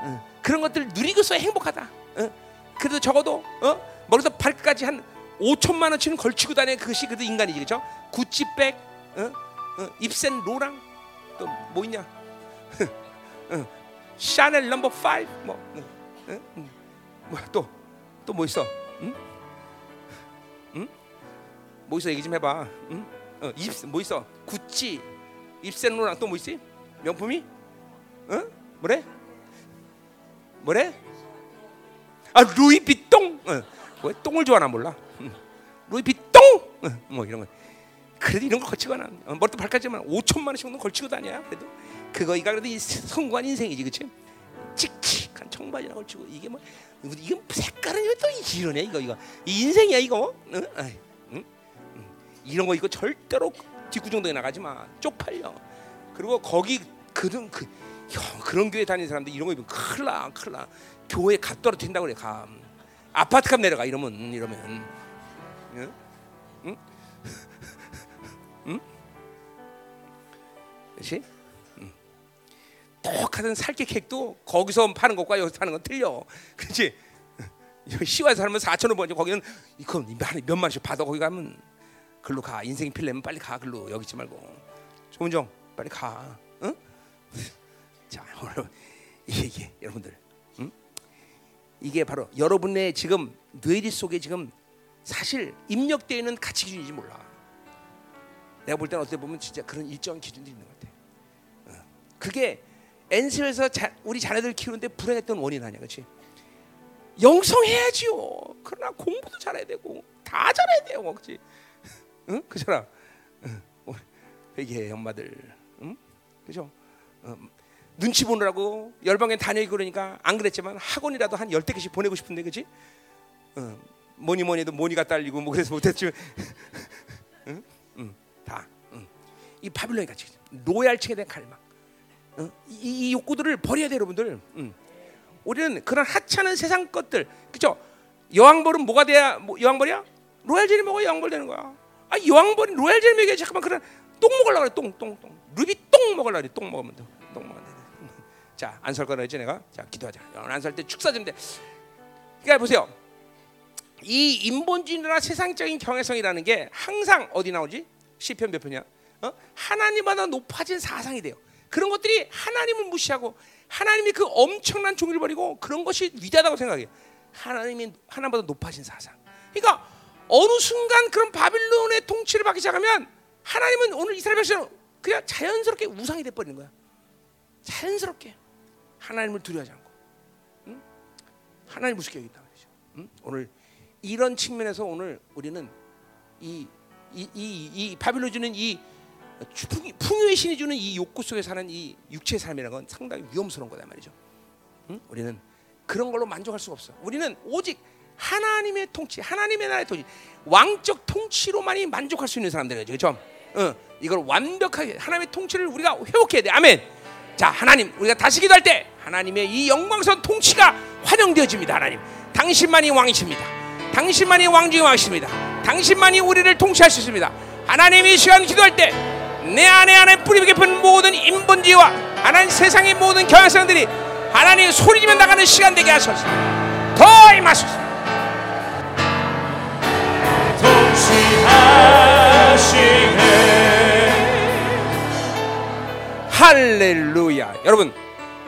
응, 그런 것들 누리고서 행복하다. 응? 그래도 적어도 어? 머리부터 발끝까지 한 5천만 원치는 걸치고 다니는 그것이 그래도 인간이지 그죠? 구찌백, 어? 어? 입센 로랑 또 뭐 있냐? 어, 샤넬 넘버 5 뭐, 어, 어? 음, 뭐또또 뭐 있어? 응? 응? 뭐 있어 얘기 좀 해봐. 응? 어, 입 뭐 있어? 구찌, 입센 로랑 또 뭐 있지? 명품이? 어? 뭐래? 뭐래? 아 루이비똥. 어. 왜 똥을 좋아하나 몰라. 응. 루이비똥. 어, 뭐 이런 거. 그래도 이런 거 걸치거나 어, 머리도 발까지만 5천만 원씩 정도 걸치고 다녀야 그래도 그거이가 그래도 이 성공한 인생이지 그치? 칙칙한 청바지나 걸치고 이게 뭐 이게 색깔은 왜 또 이러네 이거 이거 이 인생이야 이거 응? 아이, 응? 응. 이런 거 이거 절대로 뒷구정동에 나가지 마 쪽팔려 그리고 거기 그런 그 형, 그런 교회 다니는 사람들 이런 거 입으면 큰일 나 큰일 나 교회 값 떨어뜨린다 그래 값 아파트 값 내려가 이러면 이러면 응? 응? 응? 그렇지? 응. 똑같은 살기 객도 거기서 파는 것과 여기서 파는 건 틀려 그렇지? 여기 시와에서 살면 4천 원 벌지 거기는 이거 몇만 원씩 받아 거기 가면 글로 가 인생이 필려면 빨리 가 글로 여기 있지 말고 조은정 빨리 가 응? 자 오늘 이게 여러분들 응? 이게 바로 여러분의 지금 뇌리 속에 지금 사실 입력되어 있는 가치 기준인지 몰라. 내가 볼 때는 어떻게 보면 진짜 그런 일정한 기준들이 있는 것 같아. 어. 그게 엔스에서 우리 자녀들 키우는데 불행했던 원인 아니야, 그렇지? 영성해야지요. 그러나 공부도 잘해야 되고 다 잘해야 돼요, 그렇지? 응, 그잖아. 응. 회개 엄마들, 응, 그죠? 어, 눈치 보느라고 열방에 다니고 그러니까 안 그랬지만 학원이라도 한 열대 개씩 보내고 싶은데, 그렇지? 어, 뭐니 뭐니 해도 모니가 딸리고 뭐 그래서 못했지. 응? 응, 다. 응. 이 바빌론이 같이 로얄층에 대한 갈망. 응? 이, 이, 욕구들을 버려야 돼 여러분들. 응. 우리는 그런 하찮은 세상 것들, 그죠? 여왕벌은 뭐가 돼야 뭐, 여왕벌이야? 로얄젤리 먹어 여왕벌 되는 거야. 아 여왕벌이 로얄젤리 먹여 잠깐만 그런 똥 먹으려고 그래 똥 똥 똥. 루비 똥 먹으려고 그래 똥 먹으면 돼. 똥 먹으면 돼. 자, 안 설 거라 했지 내가. 자, 기도하자. 안설 때 축사 좀 돼. 그러니까 보세요. 이 인본주의나 세상적인 경외성이라는 게 항상 어디 나오지? 시편 몇 편이야? 어? 하나님보다 높아진 사상이 돼요. 그런 것들이 하나님을 무시하고 하나님이 그 엄청난 종기를 버리고 그런 것이 위대하다고 생각해요. 하나님이 하나님보다 높아진 사상. 그러니까 어느 순간 그런 바빌론의 통치를 받기 시작하면 하나님은 오늘 이스라엘 백성 그냥 자연스럽게 우상이 돼 버리는 거야. 자연스럽게 하나님을 두려워하지 않고, 응? 하나님 무섭게 여기다 말이죠. 응? 오늘 이런 측면에서 오늘 우리는 이 이이이 바빌론 주는 이 풍- 풍요의 신이 주는 이 욕구 속에 사는 이 육체의 삶이라는 건 상당히 위험스러운 거다 말이죠. 응? 우리는 그런 걸로 만족할 수가 없어. 우리는 오직 하나님의 통치, 하나님의 나라의 통치, 왕적 통치로만이 만족할 수 있는 사람들이죠. 그렇죠? 어, 이걸 완벽하게 하나님의 통치를 우리가 회복해야 돼. 아멘. 자, 하나님, 우리가 다시 기도할 때 하나님의 이 영광스러운 통치가 환영되어집니다. 하나님, 당신만이 왕이십니다. 당신만이 왕중의 왕이십니다. 당신만이 우리를 통치할 수 있습니다. 하나님이 이 시간 기도할 때 내 안에 안에 뿌리 깊은 모든 인본주의와 하나님 세상의 모든 경향성들이 하나님 소리지며 나가는 시간 되게 하소서. 더 임하소서. 통치하시네 할렐루야. 여러분,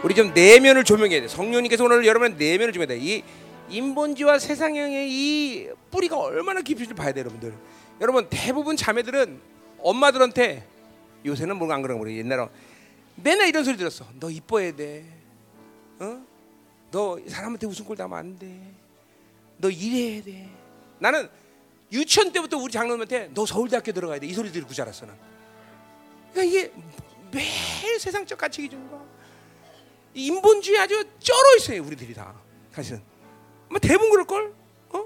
우리 좀 내면을 조명해야 돼. 성령님께서 오늘 여러분 내면을 조명해야 돼. 이 인본주의와 세상의 이 뿌리가 얼마나 깊이를 봐야 돼, 여러분들. 여러분 대부분 자매들은 엄마들한테 요새는 뭔가 안 그런 거 모르. 옛날에 맨날 이런 소리 들었어. 너 이뻐야 돼. 어? 너 사람한테 웃음꼴 나면 안 돼. 너 일해야 돼. 나는 유치원 때부터 우리 장로님한테 너 서울대학교 들어가야 돼. 이 소리 듣고 자랐어 난. 그러니까 이게 매일 세상적 가치 기준과 이 인본주의 아주 쩔어 있어요 우리들이 다 사실은 뭐 대부분 그럴 걸 어?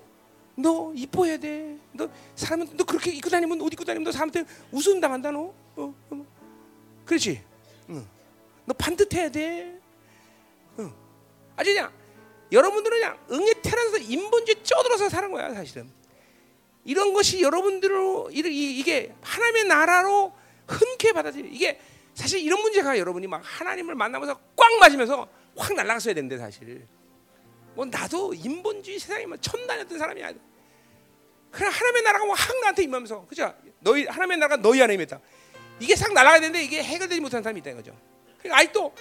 너 이뻐야 돼 너 사람은 너 그렇게 입고 다니면 옷 입고 다니면 너 사람한테 웃음 당한다 너 어? 어? 그렇지 응. 너 반듯해야 돼 응. 아주 그냥 여러분들은 그냥 응애 태어나서 인본주의 쪄들어서 사는 거야 사실은 이런 것이 여러분들로 이게 하나님의 나라로 흔쾌히 받아들이 이게 사실 이런 문제가 여러분이 막 하나님을 만나면서 꽉 맞으면서 확 날아갔어야 되는데 사실 뭐 나도 인본주의 세상에 막 천다녔던 사람이야 그냥 하나님의 나라가 확 나한테 임하면서 그죠 너희 하나님의 나라가 너희 안에 임했다 이게 싹 날아가야 되는데 이게 해결되지 못하는 사람이 있다 이거죠 그러니까 아직도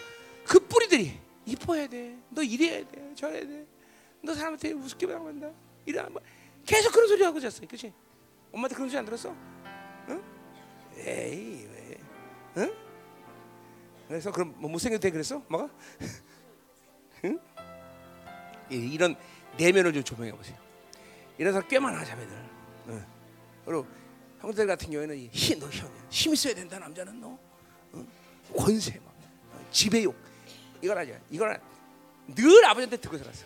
그 뿌리들이 이뻐야 돼 너 이래야 돼 저래야 돼 너 사람한테 우습게 당한다 이래 뭐 계속 그런 소리 하고 잤어요 그치 엄마한테 그런 소리 안 들었어? 응? 에이 왜? 응? 그래서 그럼 뭐 못생겨도 돼 그랬어? 뭐가? 응? 이- 이런 내면을 좀 조명해 보세요. 이런 사람 꽤 많아 자매들. 응. 그리고 형들 같은 경우에는 이 힘, 너 힘, 힘 있어야 된다 남자는 너. 응? 권세 막 어, 지배욕 이걸 하자. 이걸 늘 아버지한테 듣고 살았어.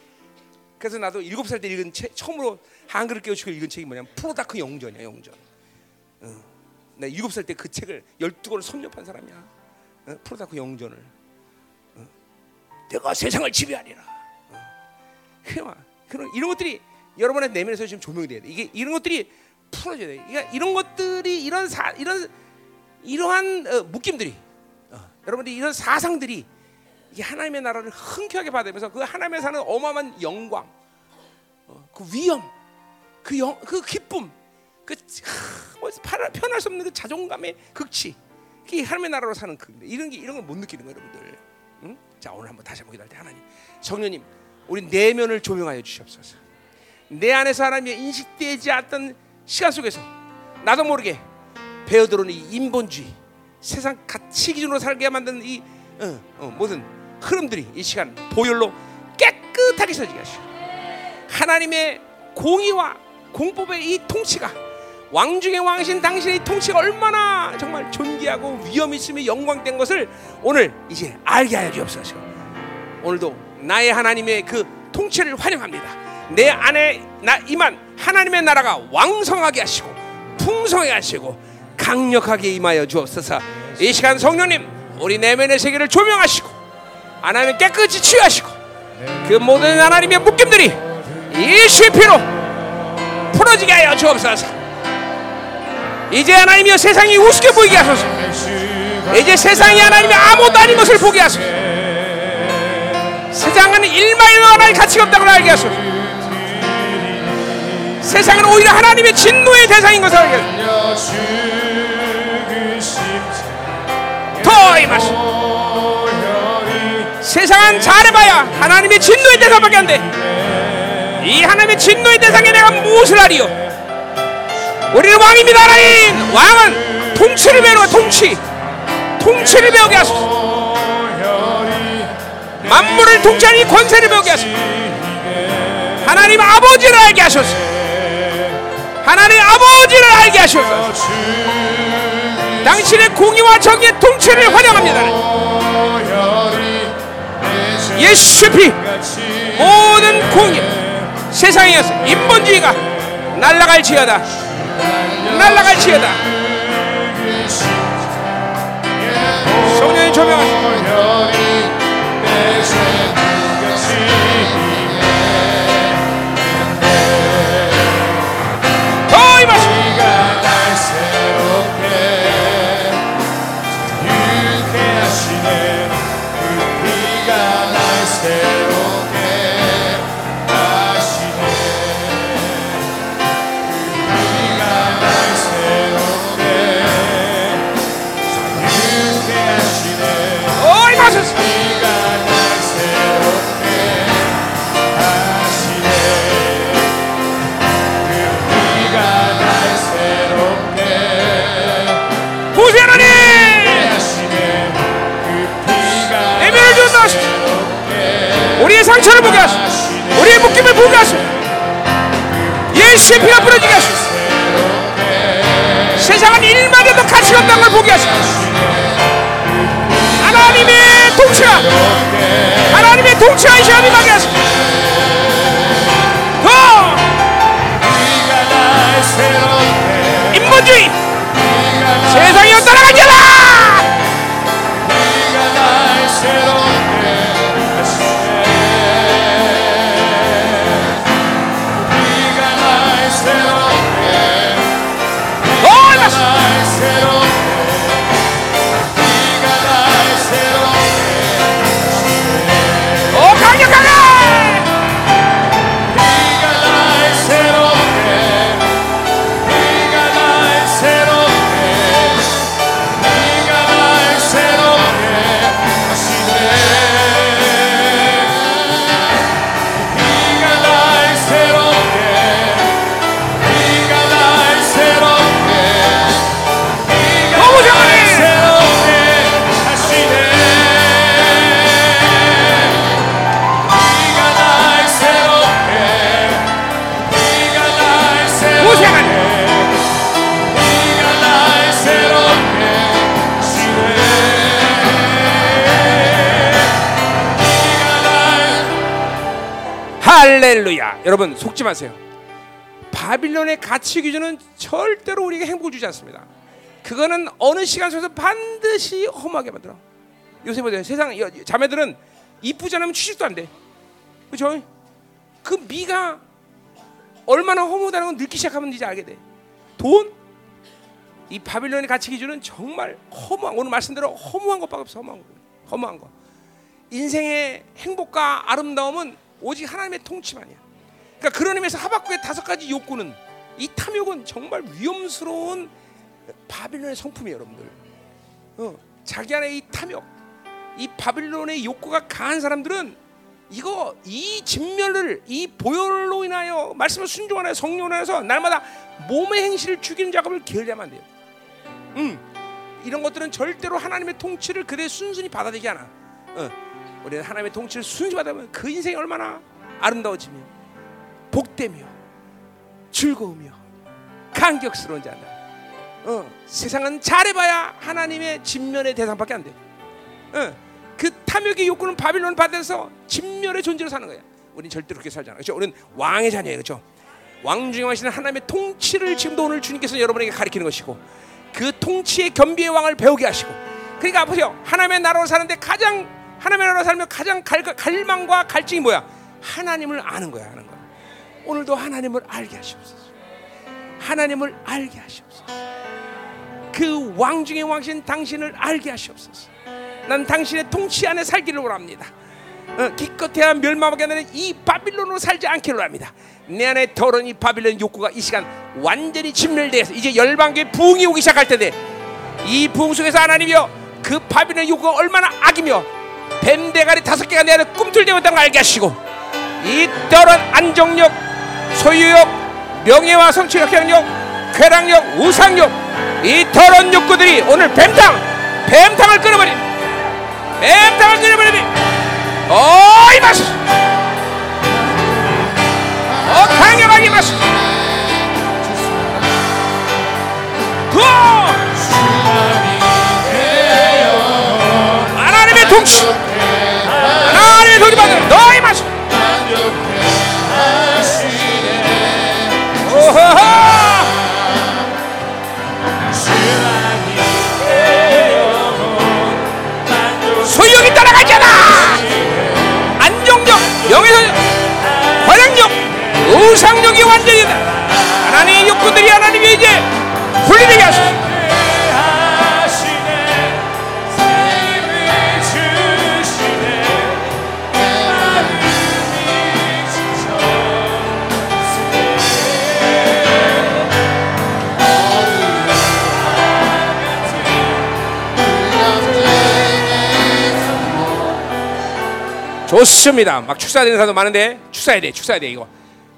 그래서 나도 일곱 살 때 읽은 책 처음으로 한글을 깨우치고 읽은 책이 뭐냐면 플루타크 영웅전이야 영웅전. 응. 나 일곱 살 때 그 책을 열두 권을 섭렵한 사람이야. 어? 플루타크 영웅전을. 어? 내가 세상을 지배하리라. 어. 그만. 그런 이런 것들이 여러분의 내면에서 지금 조명이 돼야 돼. 이게 이런 것들이 풀어져야 돼. 그러니까 이런 것들이 이런 사 이런 이러한 어, 묶임들이 어, 여러분들이 이런 사상들이 이게 하나님의 나라를 흔쾌하게 받으면서 그 하나님의 사는 어마어마한 영광, 어, 그 위엄, 그, 영, 그 기쁨, 그 하, 표현할 수 없는 그 자존감의 극치, 그게 하나님의 나라로 사는 그 이런 게 이런 걸 못 느끼는 거예요, 여러분들. 응? 자 오늘 한번 다시 한번 기도할 때 하나님, 성령님, 우리 내면을 조명하여 주시옵소서. 내 안에서 하나님의 인식되지 않던 시간 속에서 나도 모르게 배어들어오는 이 인본주의, 세상 가치 기준으로 살게 만드는 이 어, 어, 모든 흐름들이 이 시간 보혈로 깨끗하게 서지게 하시고 하나님의 공의와 공법의 이 통치가 왕중의 왕이신 당신의 이 통치가 얼마나 정말 존귀하고 위엄 있으며 영광된 것을 오늘 이제 알게 하여 주옵소서. 오늘도 나의 하나님의 그 통치를 환영합니다. 내 안에 나 임한 하나님의 나라가 왕성하게 하시고 풍성하게 하시고 강력하게 임하여 주옵소서. 이 시간 성령님 우리 내면의 세계를 조명하시고 하나님 깨끗이 치유하시고 그 모든 하나님의 묶임들이 예수의 피로 풀어지게 하여 주옵소서. 이제 하나님이여 세상이 우습게 보이게 하소서. 이제 세상이 하나님의 아무것도 아닌 것을 보게 하소서. 세상은 일만으로 하나님 가치가 없다고 알게 하소서. 세상은 오히려 하나님의 진노의 대상인 것을 알게. 더 임하소서. 세상은 잘해봐야 하나님의 진노의 대상밖에 안 돼. 이 하나님의 진노의 대상에 내가 무엇을 하리요? 우리는 왕입니다, 하나님. 왕은 통치를 배우는 통치. 통치를 배우게 하소서. 만물을 통치하는 이 권세를 배우게 하소서. 하나님 아버지를 알게 하소서. 하나님 아버지를 알게 하소서. 당신의 공의와 정의의 통치를 환영합니다. 예수의 피 모든 공의 세상에서 인본주의가 날아갈지어다 날아갈지어다 상처를 보게 하시오 우리의 묶임을 보게 하시오 예수의 피가 부러지게 하시오 세상은 일만 해도 가치가 없다는 걸 보게 하시오 하나님의 통치가 하나님의 통치가 이 시간에 임하게 하시오 더! 인본주의. 세상이 따라가지라. 더 임 여러분 속지 마세요 바빌론의 가치 기준은 절대로 우리에게 행복을 주지 않습니다 그거는 어느 시간 속에서 반드시 험하게 만들어 요새 보세요 세상 여- 자매들은 이쁘지 않으면 취직도 안 돼 그죠? 그 미가 얼마나 허무하다는 건 늙기 시작하면 이제 알게 돼. 돈? 이 바빌론의 가치 기준은 정말 허무한 오늘 말씀대로 허무한 것밖에 없어 허무한 거. 허무한 거. 인생의 행복과 아름다움은 오직 하나님의 통치만이야. 그러니까 그런 의미에서 하박국의 다섯 가지 욕구는 이 탐욕은 정말 위험스러운 바빌론의 성품이에요, 여러분들. 어, 자기 안에 이 탐욕, 이 바빌론의 욕구가 강한 사람들은 이거 이 진멸을 이 보혈로 인하여 말씀을 순종하여 성령으로 인해서 날마다 몸의 행실을 죽이는 작업을 게을리하면 안 돼요. 음, 이런 것들은 절대로 하나님의 통치를 그대 순순히 받아들이지 않아. 어, 우리는 하나님의 통치를 순순히 받아들면 그 인생이 얼마나 아름다워지며 복되며 즐거우며 감격스러운지 안다. 어, 세상은 잘해봐야 하나님의 진면의 대상밖에 안 돼. 어, 그 탐욕의 욕구는 바빌론 받아서 진멸의 존재로 사는 거야. 우린 절대로 그렇게 살지 않아. 그렇죠? 우리는 왕의 자녀예요. 그렇죠? 왕 중에 왕이시는 하나님의 통치를 지금도 오늘 주님께서 여러분에게 가르치는 것이고 그 통치의 겸비의 왕을 배우게 하시고 그러니까 보세요. 하나님의 나라로 사는데 가장 하나님의 나라로 살면 가장 갈, 갈망과 갈증이 뭐야? 하나님을 아는 거야. 아는 거야. 오늘도 하나님을 알게 하시옵소서. 하나님을 알게 하시옵소서. 그 왕 중의 왕신 당신을 알게 하시옵소서. 난 당신의 통치 안에 살기를 원합니다. 어, 기껏해야 멸망하게 하는 이 바빌론으로 살지 않기를 원합니다. 내 안에 더러운 이 바빌론 욕구가 이 시간 완전히 진멸돼서 이제 열방교의 부흥이 오기 시작할 텐데 이 부흥 속에서 하나님이여 그 바빌론 욕구가 얼마나 악이며 뱀 대가리 다섯 개가 내 안에 꿈틀대고 있다는 걸 알게 하시고 이 더러운 안정력, 소유욕, 명예와 성취 역향력, 쾌락력, 우상욕, 이터런 욕구들이 오늘 뱀탕, 뱀탕을 끊어버린, 뱀탕을 끊어버린, 어이 마시, 어. 강력하게 마시, 하나님의 통치. 하나님의 통치 받은 너희 맛이. 소용이 따라가잖아! 안정적 영의 관행력 우상력이 완전히 하나님의 육구들이 하나님의 이제 분리되게 하소서. 좋습니다. 막 축사되는 사람도 많은데 축사해야 돼, 축사해야 돼 이거.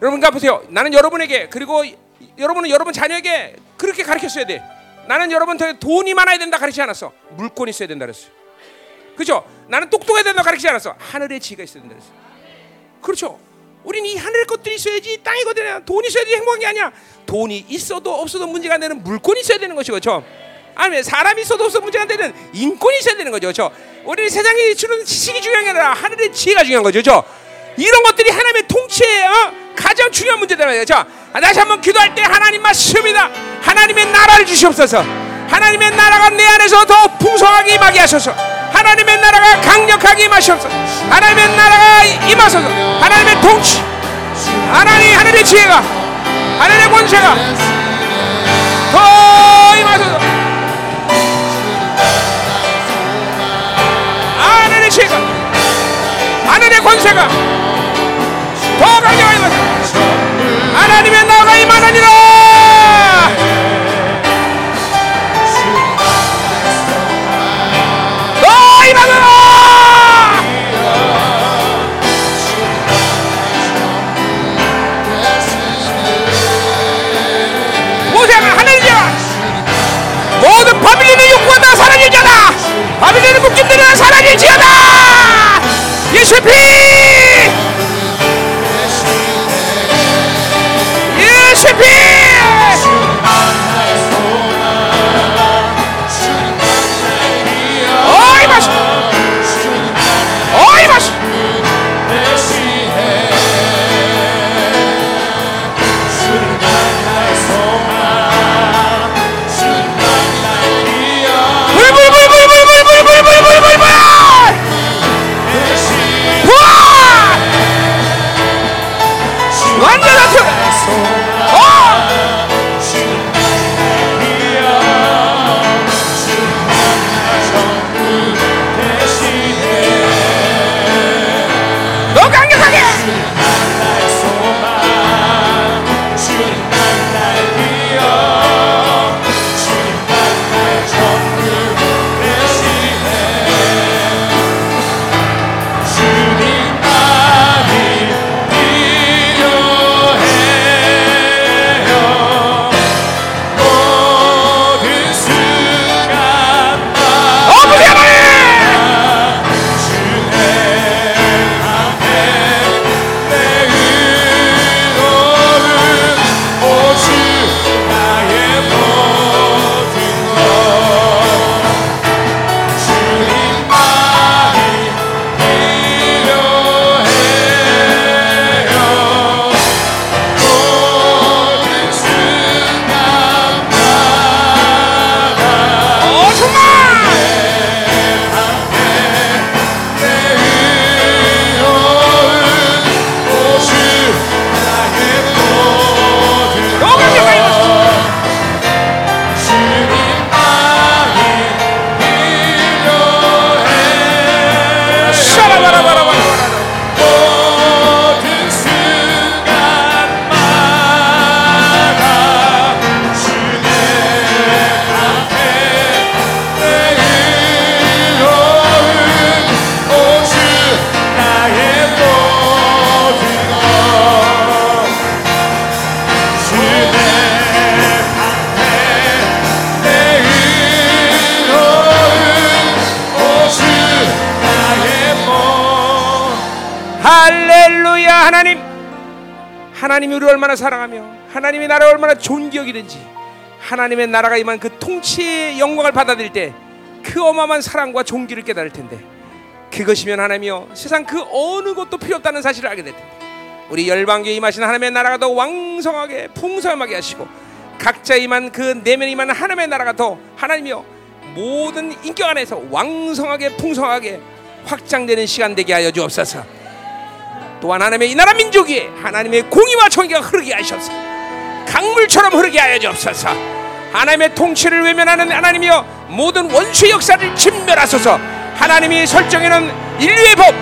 여러분 가 보세요. 나는 여러분에게 그리고 이- 여러분은 여러분 자녀에게 그렇게 가르쳤어야 돼. 나는 여러분한테 돈이 많아야 된다 가르치지 않았어. 물건이 있어야 된다 그랬어. 그죠? 나는 똑똑해야 된다 가르치지 않았어. 하늘의 지혜가 있어야 된다 그랬어. 그렇죠? 우리는 이 하늘 것들이 있어야지 것들이 아니라 돈이 있어야지 행복한 게 아니야. 돈이 있어도 없어도 문제가 안 되는 물건이 있어야 되는 것이 그렇죠? 아니면 사람이 있어도 없어도 문제가 안 되는 인권이 있어야 되는 거죠. 그렇죠? 우리는 세상에 주는 지식이 중요한 게 아니라 하늘의 지혜가 중요한 거죠. 그렇죠? 이런 것들이 하나님의 통치의 어? 가장 중요한 문제다. 자, 다시 한번 기도할 때 하나님 말씀이다. 하나님의 나라를 주시옵소서. 하나님의 나라가 내 안에서 더 풍성하게 임하게 하소서. 하나님의 나라가 강력하게 임하시옵소서. 하나님의 나라가 임하소서. 하나님의 통치, 하나님 하늘의 지혜가, 하늘의 권세가 더 임하소서. 하늘의 권세가 더 강력하게. 하나님의 나라가 임하느니라. 더 임하느라. 모세가 하늘이야 모든 바빌론의 욕구가 다 사라질지어다 바빌론의 묶임들이 다 사라질지어다 worship him. 얼마나 사랑하며 하나님의 나라를 얼마나 존귀 여기는지 하나님의 나라가 임한 그 통치의 영광을 받아들일 때 그 어마어마한 사랑과 존귀를 깨달을 텐데 그것이면 하나님이여 세상 그 어느 것도 필요 없다는 사실을 알게 될 텐데 우리 열방교에 임하신 하나님의 나라가 더 왕성하게 풍성하게 하시고 각자 임한 그 내면에 임한 하나님의 나라가 더 하나님이여 모든 인격 안에서 왕성하게 풍성하게 확장되는 시간 되게 하여 주옵소서 또한 하나님의 이 나라 민족 위에 하나님의 공의와 정의가 흐르게 하셔서. 강물처럼 흐르게 하여 주옵소서. 하나님의 통치를 외면하는 하나님이여 모든 원수의 역사를 진멸하소서. 하나님이 설정해놓은 인류의 법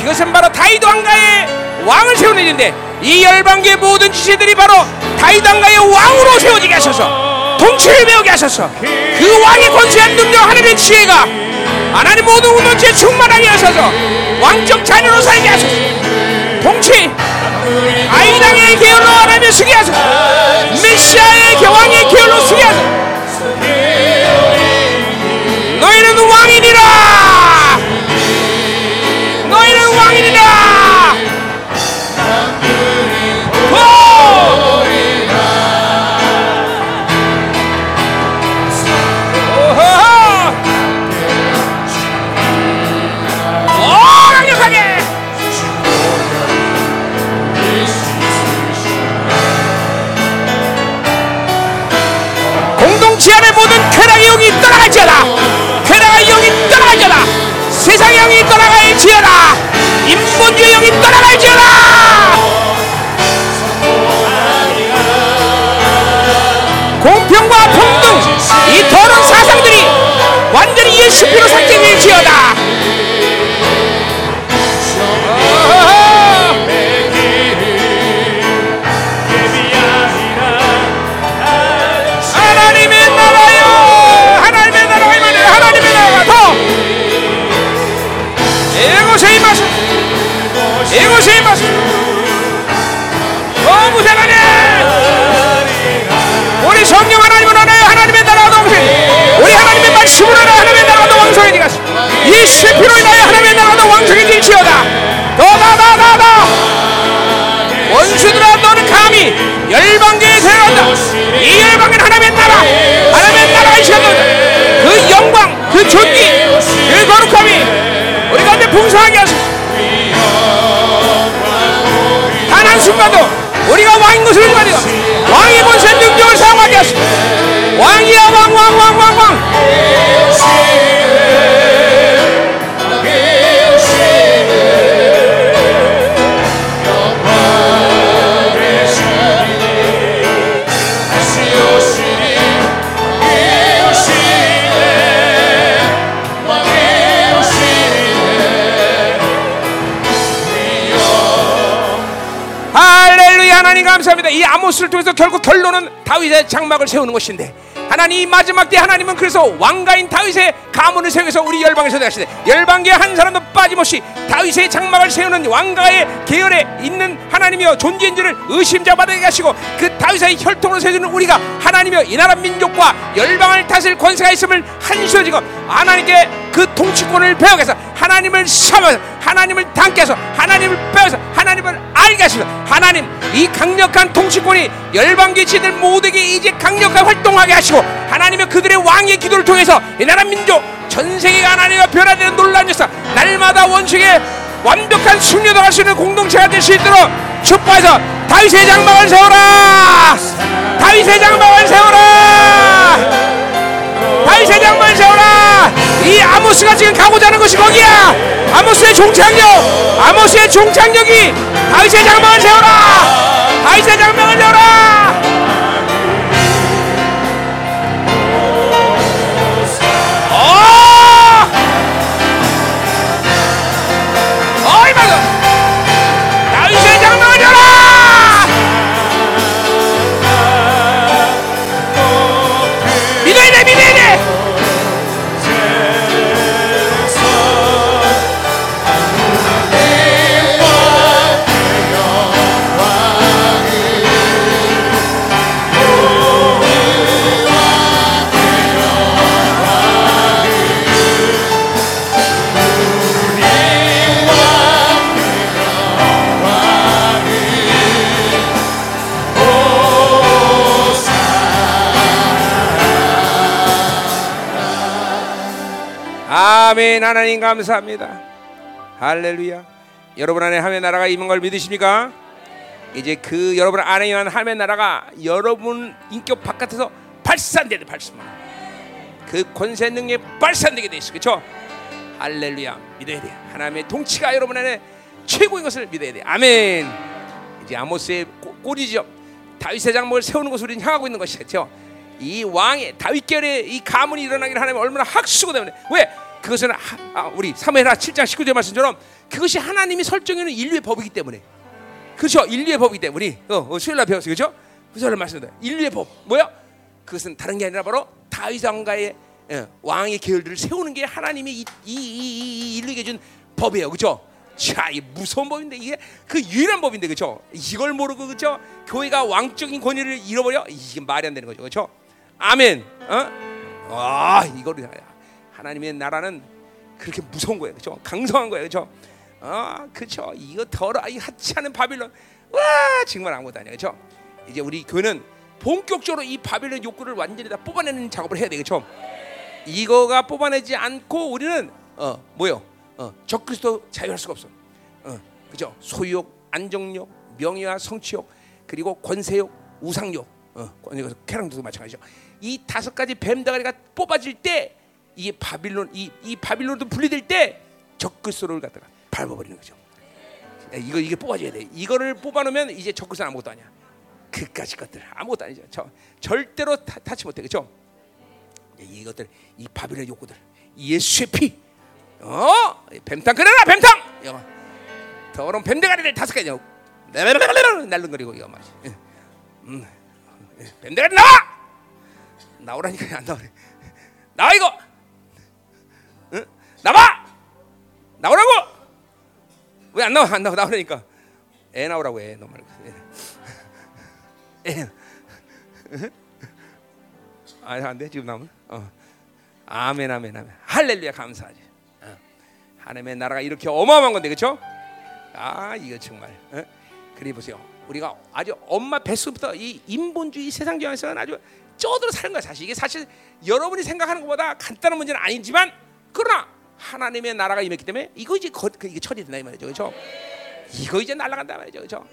이것은 바로 다이도 왕가의 왕을 세우는 일인데 이 열방계의 모든 지체들이 바로 다이도 왕가의 왕으로 세워지게 하셔서. 통치를 배우게 하셔서. 그 왕의 권세한 능력 하나님의 지혜가 하나님 모든 운동체에 충만하게 하셔서. 왕적 자녀로 살게 하소서 통치. 아이당의 계열로 하나님의 쓰게 하소서. 메시아의 교황의 계열로 하소서. 너희는 왕이니라 떠나갈지어다 쾌락의 영이 떠나갈지어다 세상의 영이 떠나갈지어다 인본주의 영이 떠나갈지어다 공평과 평등 이 더러운 사상들이 완전히 예수 피로 삭제 이 시피로 인하여 하나님의 나라가 더 왕성해질지어다. 더다다다다 원수들아 너는 감히 열방계에 들어간다. 이 열방은 하나님의 나라 하나님의 나라가 있어간다 그 영광 그 존귀 그 거룩함이 우리 가운데 풍성하게 하소서. 단 한순간도 우리가 왕인 것을 인정하리라. 왕의 권세 능력을 사용하게 하소서. 왕이야 왕 왕 왕 왕왕 하나님 감사합니다. 이 아모스를 통해서 결국 결론은 다윗의 장막을 세우는 것인데 하나님 이 마지막 때 하나님은 그래서 왕가인 다윗의 가문을 세워서 우리 열방에서 되시되 열방계 한 사람도 빠짐없이 다윗의 장막을 세우는 왕가의 계열에 있는 하나님이여 존재인지를 의심자 받게 하시고 그 다윗의 혈통으로 세우는 우리가 하나님이여 이 나라 민족과 열방을 다스릴 권세가 있음을 한시어지고 하나님께 그 통치권을 배워서 하나님을 삼아서 하나님을 닮게 해서 하나님을 배워서 하나님을 알게 하시고 하나님 이 강력한 통치권이 열방계 지들 모두에게 이제 강력하게 활동하게 하시고 하나님의 그들의 왕의 기도를 통해서 이 나라 민족 전 세계가 하나님과 변화되는 놀라운 역사 날마다 원수에게 완벽한 승리도 할수 있는 공동체가 될 수 있도록 축복해서 다윗의 장막을 세워라! 다윗의 장막을 세워라 다윗의 장막을 세워라. 이 아모스가 지금 가고자 하는 것이 거기야. 아모스의 종착역 아모스의 종착역이 다윗의 장막을 세워라. 다윗의 장막을 세워라. 어! 아멘 하나님 감사합니다 할렐루야 여러분 안에 하나님의 나라가 임한 걸 믿으십니까? 이제 그 여러분 안에 임한 하나님의 나라가 여러분 인격 바깥에서 발산되는 발산 그 권세 능력이 발산되게 돼 있어 그렇죠? 할렐루야 믿어야 돼 하나님의 통치가 여러분 안에 최고인 것을 믿어야 돼. 아멘. 이제 아모스의 꼬- 꼬리죠. 다윗의 장막을 세우는 것을 우리는 향하고 있는 것이죠. 이 왕의 다윗결의 이 가문이 일어나기를 하나님 얼마나 학수고 때문에 왜 그것은 하, 아, 우리 사무엘하 7장 19절 말씀처럼 그것이 하나님이 설정해놓은 인류의 법이기 때문에. 그렇죠? 인류의 법이기 때문에 어, 어, 수요일 날 배웠어요. 그렇죠? 수요일 날 말씀드려 인류의 법. 뭐야 그것은 다른 게 아니라 바로 다윗 왕가의 예, 왕의 계열들을 세우는 게 하나님이 이, 이, 이, 이 인류에게 준 법이에요. 그렇죠? 자, 이 무서운 법인데 이게 그 유일한 법인데 그렇죠? 이걸 모르고 그렇죠? 교회가 왕적인 권위를 잃어버려? 이게 말이 안 되는 거죠. 그렇죠? 아멘. 어? 아 이거를 하나님의 나라는 그렇게 무서운 거예요 그렇죠 강성한 거예요 그렇죠 아, 그렇죠. 이거 더러 이 하찮은 바빌론. 와, 정말 아무것도 아니야. 그렇죠? 이제 우리 교회는 본격적으로 이 바빌론 욕구를 완전히 다 뽑아내는 작업을 해야 되겠죠. 이거가 뽑아내지 않고 우리는 어, 뭐요? 어, 적그리스도 자유할 수가 없어. 어, 그죠? 소유욕, 안정욕, 명예와 성취욕, 그리고 권세욕, 우상욕. 어, 캐랑도 마찬가지죠. 이 다섯 가지 뱀 다가리가 뽑아질 때 이게 바빌론 이, 이 바빌론도 분리될 때 적그리스도를 갖다가 밟아버리는 거죠. 야, 이거 이게 뽑아줘야 돼. 이거를 뽑아놓으면 이제 적그리스도 아무것도 아니야. 그까지 것들 아무것도 아니죠. 저, 절대로 타, 타치 못해. 그렇죠? 이것들 이 바빌론 욕구들 예수의 피 어? 뱀탕 그래라 뱀탕 이거 더러운 뱀대가리를 다섯 가지 날름거리고 이거 말이지 예. 음. 예. 뱀대가리 나와 나오라니까 안 나오네 나와 이거 응? 나와 나오라고 왜 안 나와 안 나와 나오라니까 애 나오라고 애너 말고 애. 애. 아, 안 돼. 지금 나오면. 어. 아멘, 아멘, 아멘. 할렐루야, 감사하지. 어. 하나님의 나라가 이렇게 어마어마한 건데, 그렇죠? 아, 이거 정말. 어? 그래 보세요. 우리가 아주 엄마 뱃속부터 이 인본주의 세상경에서는 아주 쪄들어 사는 거야. 사실 이게 사실 여러분이 생각하는 것보다 간단한 문제는 아니지만 그러나 하나님의 나라가 임했기 때문에 이거 이제 거, 그 이게 처리된다 이 말이죠, 그렇죠? 이거 이제 날아간다 말이죠, 그렇죠?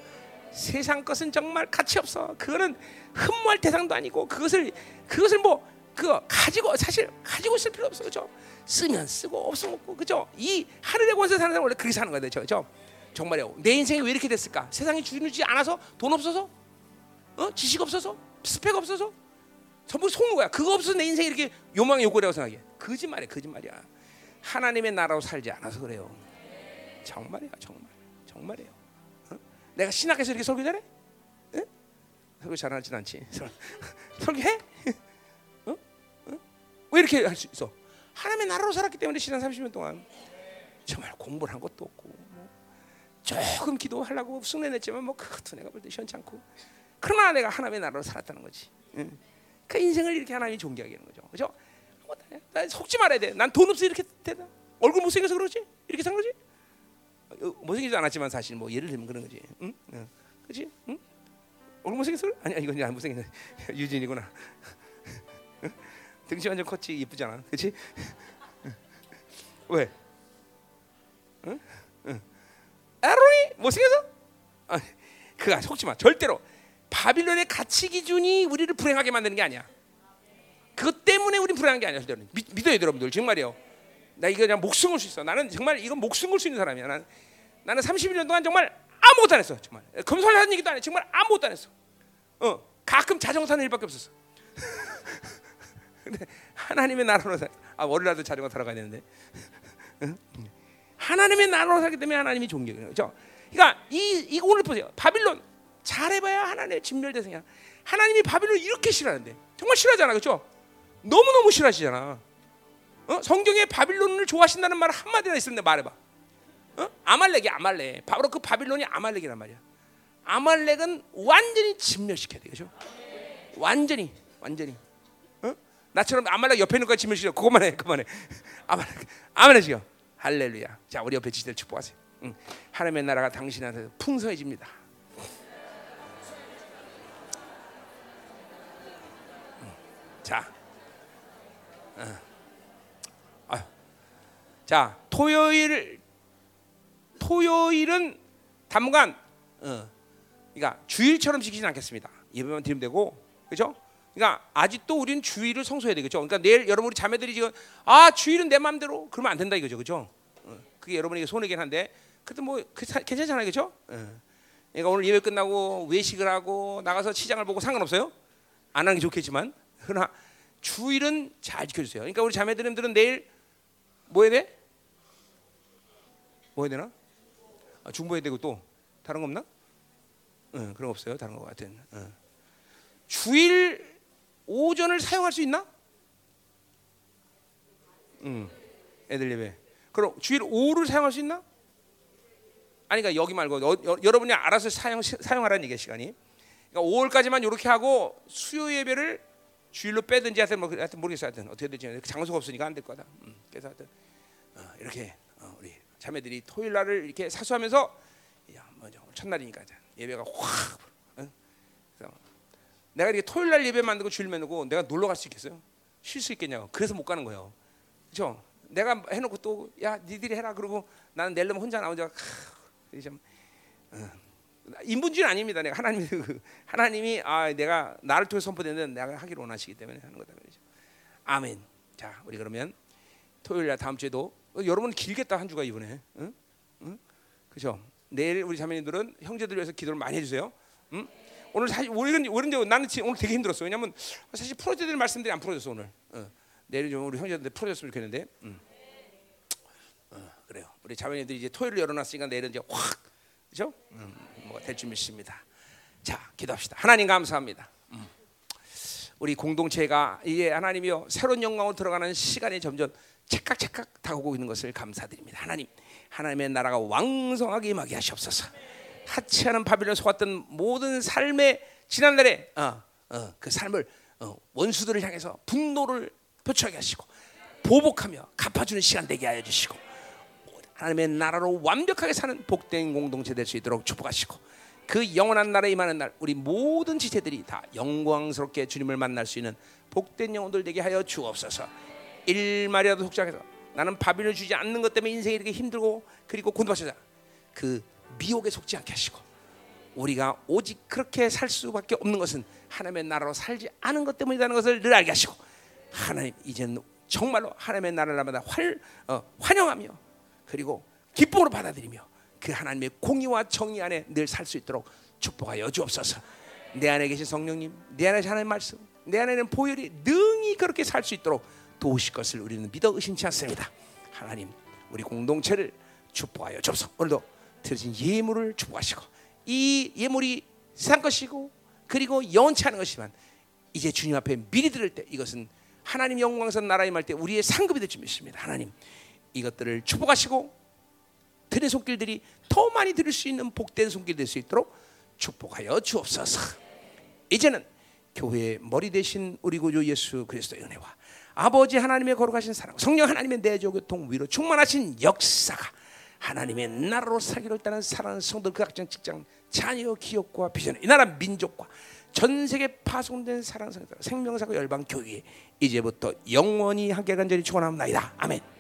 세상 것은 정말 가치 없어. 그거는 흠모할 대상도 아니고 그것을 그것을 뭐 그거 가지고 사실 가지고 있을 필요 없어, 그렇죠? 쓰면 쓰고 없으면 없고, 그렇죠? 이 하늘의 권세 사는 사람 원래 그렇게 사는 거야, 그렇죠? 정말요. 내 인생이 왜 이렇게 됐을까? 세상이 주지 않아서 돈 없어서, 어? 지식 없어서, 스펙 없어서, 전부 속는 거야. 그거 없어서 내 인생이 이렇게 요망의 욕구라고 생각해. 거짓말이야, 거짓말이야. 하나님의 나라로 살지 않아서 그래요. 정말이야, 정말, 정말이에요. 어? 내가 신학에서 이렇게 설교 잘해? 응? 설교 잘하진 않지. 설- 설교해? 어? 어? 왜 이렇게 할 수 있어? 하나님의 나라로 살았기 때문에 지난 30년 동안 정말 공부를 한 것도 없고 뭐 조금 기도하려고 냈지만 뭐 그것도 내가 볼때 않고 그러나 내가 하나님의 나라로 살았다는 거지. 응. 그 인생을 이렇게 하나님이 존경하게 하는 거죠. 그죠? 나 속지 말아야 돼. 난 돈 없어 이렇게 되다. 얼굴 못생겨서 그러지? 이렇게 산 거지? 어, 못생기지 않았지만 사실 뭐 예를 들면 그런 거지. 응? 응. 그렇지? 응? 얼굴 못생겼어? 아니야 이건 안 못생겼네. 유진이구나. 응? 등치 완전 컸지 이쁘잖아. 그렇지? 왜? 응? 응. 에로이 못생겨서? 아, 그가 속지 마. 절대로 바빌론의 가치 기준이 우리를 불행하게 만드는 게 아니야. 그것 때문에 우리 불행한 게 아니야. 절대로. 믿, 믿어요, 여러분들. 정말이요. 나 이거 그냥 목숨 걸 수 있어. 나는 정말 이건 목숨 걸 수 있는 사람이야. 나는 나는 31년 동안 정말 아무것도 안 했어. 정말 검소하는 얘기도 안 해. 정말 아무것도 안 했어. 어 가끔 자전거 타는 일밖에 없었어. 근데 하나님의 나라로 살. 아 월요일날도 자전거 타러 가야 되는데. 응? 하나님의 나라로 살기 때문에 하나님이 존경해요. 그렇죠? 그러니까 이, 이 오늘 보세요. 바빌론 잘해봐야 하나님의 진멸 대상이야. 하나님이 바빌론 이렇게 싫어하는데 정말 싫어하잖아, 그렇죠? 너무 너무 싫어하시잖아. 어? 성경에 바빌론을 좋아하신다는 말 한마디나 있으면 말해봐. 어? 아말렉이 아말렉. 바로 그 바빌론이 아말렉이란 말이야. 아말렉은 완전히 진멸시켜야 돼, 그렇죠? 완전히, 완전히. 어? 나처럼 아말렉 옆에 있는 거 진멸시켜. 그것만 해, 그만 해. 아말렉, 아말렉이요. 할렐루야. 자, 우리 옆에 지들 축복하세요. 응. 하나님의 나라가 당신한테 풍성해집니다. 응. 자, 어. 아유. 자, 토요일 토요일은 당분간 어, 그러니까 주일처럼 지키진 않겠습니다. 예배만 드리면 되고, 그죠? 그러니까 아직도 우리는 주일을 성소해야 되겠죠. 그러니까 내일 여러분 우리 자매들이 지금 아 주일은 내 마음대로 그러면 안 된다 이거죠, 그죠? 어, 그게 여러분에게 손해긴 한데 그래도 뭐 그, 사- 괜찮잖아요, 그렇죠? 그러니까 오늘 예배 끝나고 외식을 하고 나가서 시장을 보고 상관없어요. 안 하는 게 좋겠지만 그러나 주일은 잘 지켜주세요. 그러니까 우리 자매들은 내일 뭐 해야 돼? 뭐 해야 되나? 아, 중보해야 되고 또 다른 거 없나? 응, 그런 거 없어요. 다른 거 같은. 응. 주일 오전을 사용할 수 있나? 응, 애들 예배. 그럼 주일 오후를 사용할 수 있나? 아니 그러니까 여기 말고 여, 여, 여러분이 알아서 사용 사용하라는 얘기야 시간이. 그러니까 5월까지만 이렇게 하고 수요 예배를 주일로 빼든지 하여튼 뭐 하여튼 모르겠어 하여튼 어떻게 될지 장소가 없으니까 안 될 거다. 음, 그래서 하여튼 어, 이렇게 어, 우리 자매들이 토요일 날을 이렇게 사수하면서 야 먼저 오늘 첫날이니까 예배가 확 어? 그래서 내가 이렇게 토요일 날 예배 만들고 주일 만들고 내가 놀러 갈 수 있겠어요? 쉴 수 있겠냐고. 그래서 못 가는 거예요. 그렇죠? 내가 해놓고 또 야 니들이 해라 그러고 나는 내려면 혼자 나 혼자 크, 좀 어. 인본주의 는 아닙니다. 내가 하나님이 그- 하나님이 아 내가 나를 통해 선포되는 내가 하기를 원하시기 때문에 하는 거다 말이죠. 아멘. 자 우리 그러면 토요일 날 다음 주에도 어, 여러분 길겠다 한 주가 이번에. 응? 응? 그죠? 내일 우리 자매님들은 형제들 위해서 기도를 많이 해주세요. 응? 오늘 사실 오늘은 오늘 나는 지금 오늘 되게 힘들었어. 왜냐면 사실 풀어줘야 될 말씀들이 안 풀어졌어 오늘. 어. 내일 좀 우리 형제들 풀어줬으면 좋겠는데. 응. 어, 그래요. 우리 자매님들이 이제 토요일 열어놨으니까 내일은 이제 확 그죠? 음, 뭐가 될 줄 믿습니다. 자, 기도합시다. 하나님 감사합니다. 음. 우리 공동체가 이제 하나님이요 새로운 영광으로 들어가는 시간이 점점 찰칵찰칵 다가오고 있는 것을 감사드립니다. 하나님, 하나님의 나라가 왕성하게 임하게 하시옵소서. 하찮은 바빌론 속았던 모든 삶의 지난날에 어, 어, 그 삶을 어, 원수들을 향해서 분노를 표출하게 하시고 보복하며 갚아주는 시간 되게 하여 주시고 하나님의 나라로 완벽하게 사는 복된 공동체 될 수 있도록 축복하시고 그 영원한 나라에 임하는 날 우리 모든 지체들이 다 영광스럽게 주님을 만날 수 있는 복된 영혼들 되게 하여 주옵소서. 일말이라도 속삭여서 나는 바빌을 주지 않는 것 때문에 인생이 이렇게 힘들고 그리고 곤두박질자 그 미혹에 속지 않게 하시고 우리가 오직 그렇게 살 수밖에 없는 것은 하나님의 나라로 살지 않은 것 때문이라는 것을 늘 알게 하시고 하나님 이제는 정말로 하나님의 나라를 날마다 활, 어, 환영하며 그리고 기쁨으로 받아들이며 그 하나님의 공의와 정의 안에 늘 살 수 있도록 축복하여 주옵소서. 내 안에 계신 성령님, 내 안에 하나님 말씀, 내 안에는 보혈이 능히 그렇게 살 수 있도록 도우실 것을 우리는 믿어 의심치 않습니다. 하나님, 우리 공동체를 축복하여 주옵소서. 오늘도 드려진 예물을 축복하시고 이 예물이 세상 것이고 그리고 영원치 않은 것이지만 이제 주님 앞에 미리 드릴 때 이것은 하나님 영광선 나라에 임할 때 우리의 상급이 될 줄 믿습니다. 하나님 이것들을 축복하시고 드린 손길들이 더 많이 들을 수 있는 복된 손길 될 수 있도록 축복하여 주옵소서. 이제는 교회의 머리 대신 우리 구주 예수 그리스도의 은혜와 아버지 하나님의 거룩하신 사랑, 성령 하나님의 내조 교통 위로 충만하신 역사가 하나님의 나라로 살기를 따는 사랑하는 성도 그 각종 직장 자녀 기업과 비전 이 나라 민족과 전 세계 파송된 사랑 성도 생명사고 열방 교회 이제부터 영원히 함께 간절히 축원합니다. 아멘.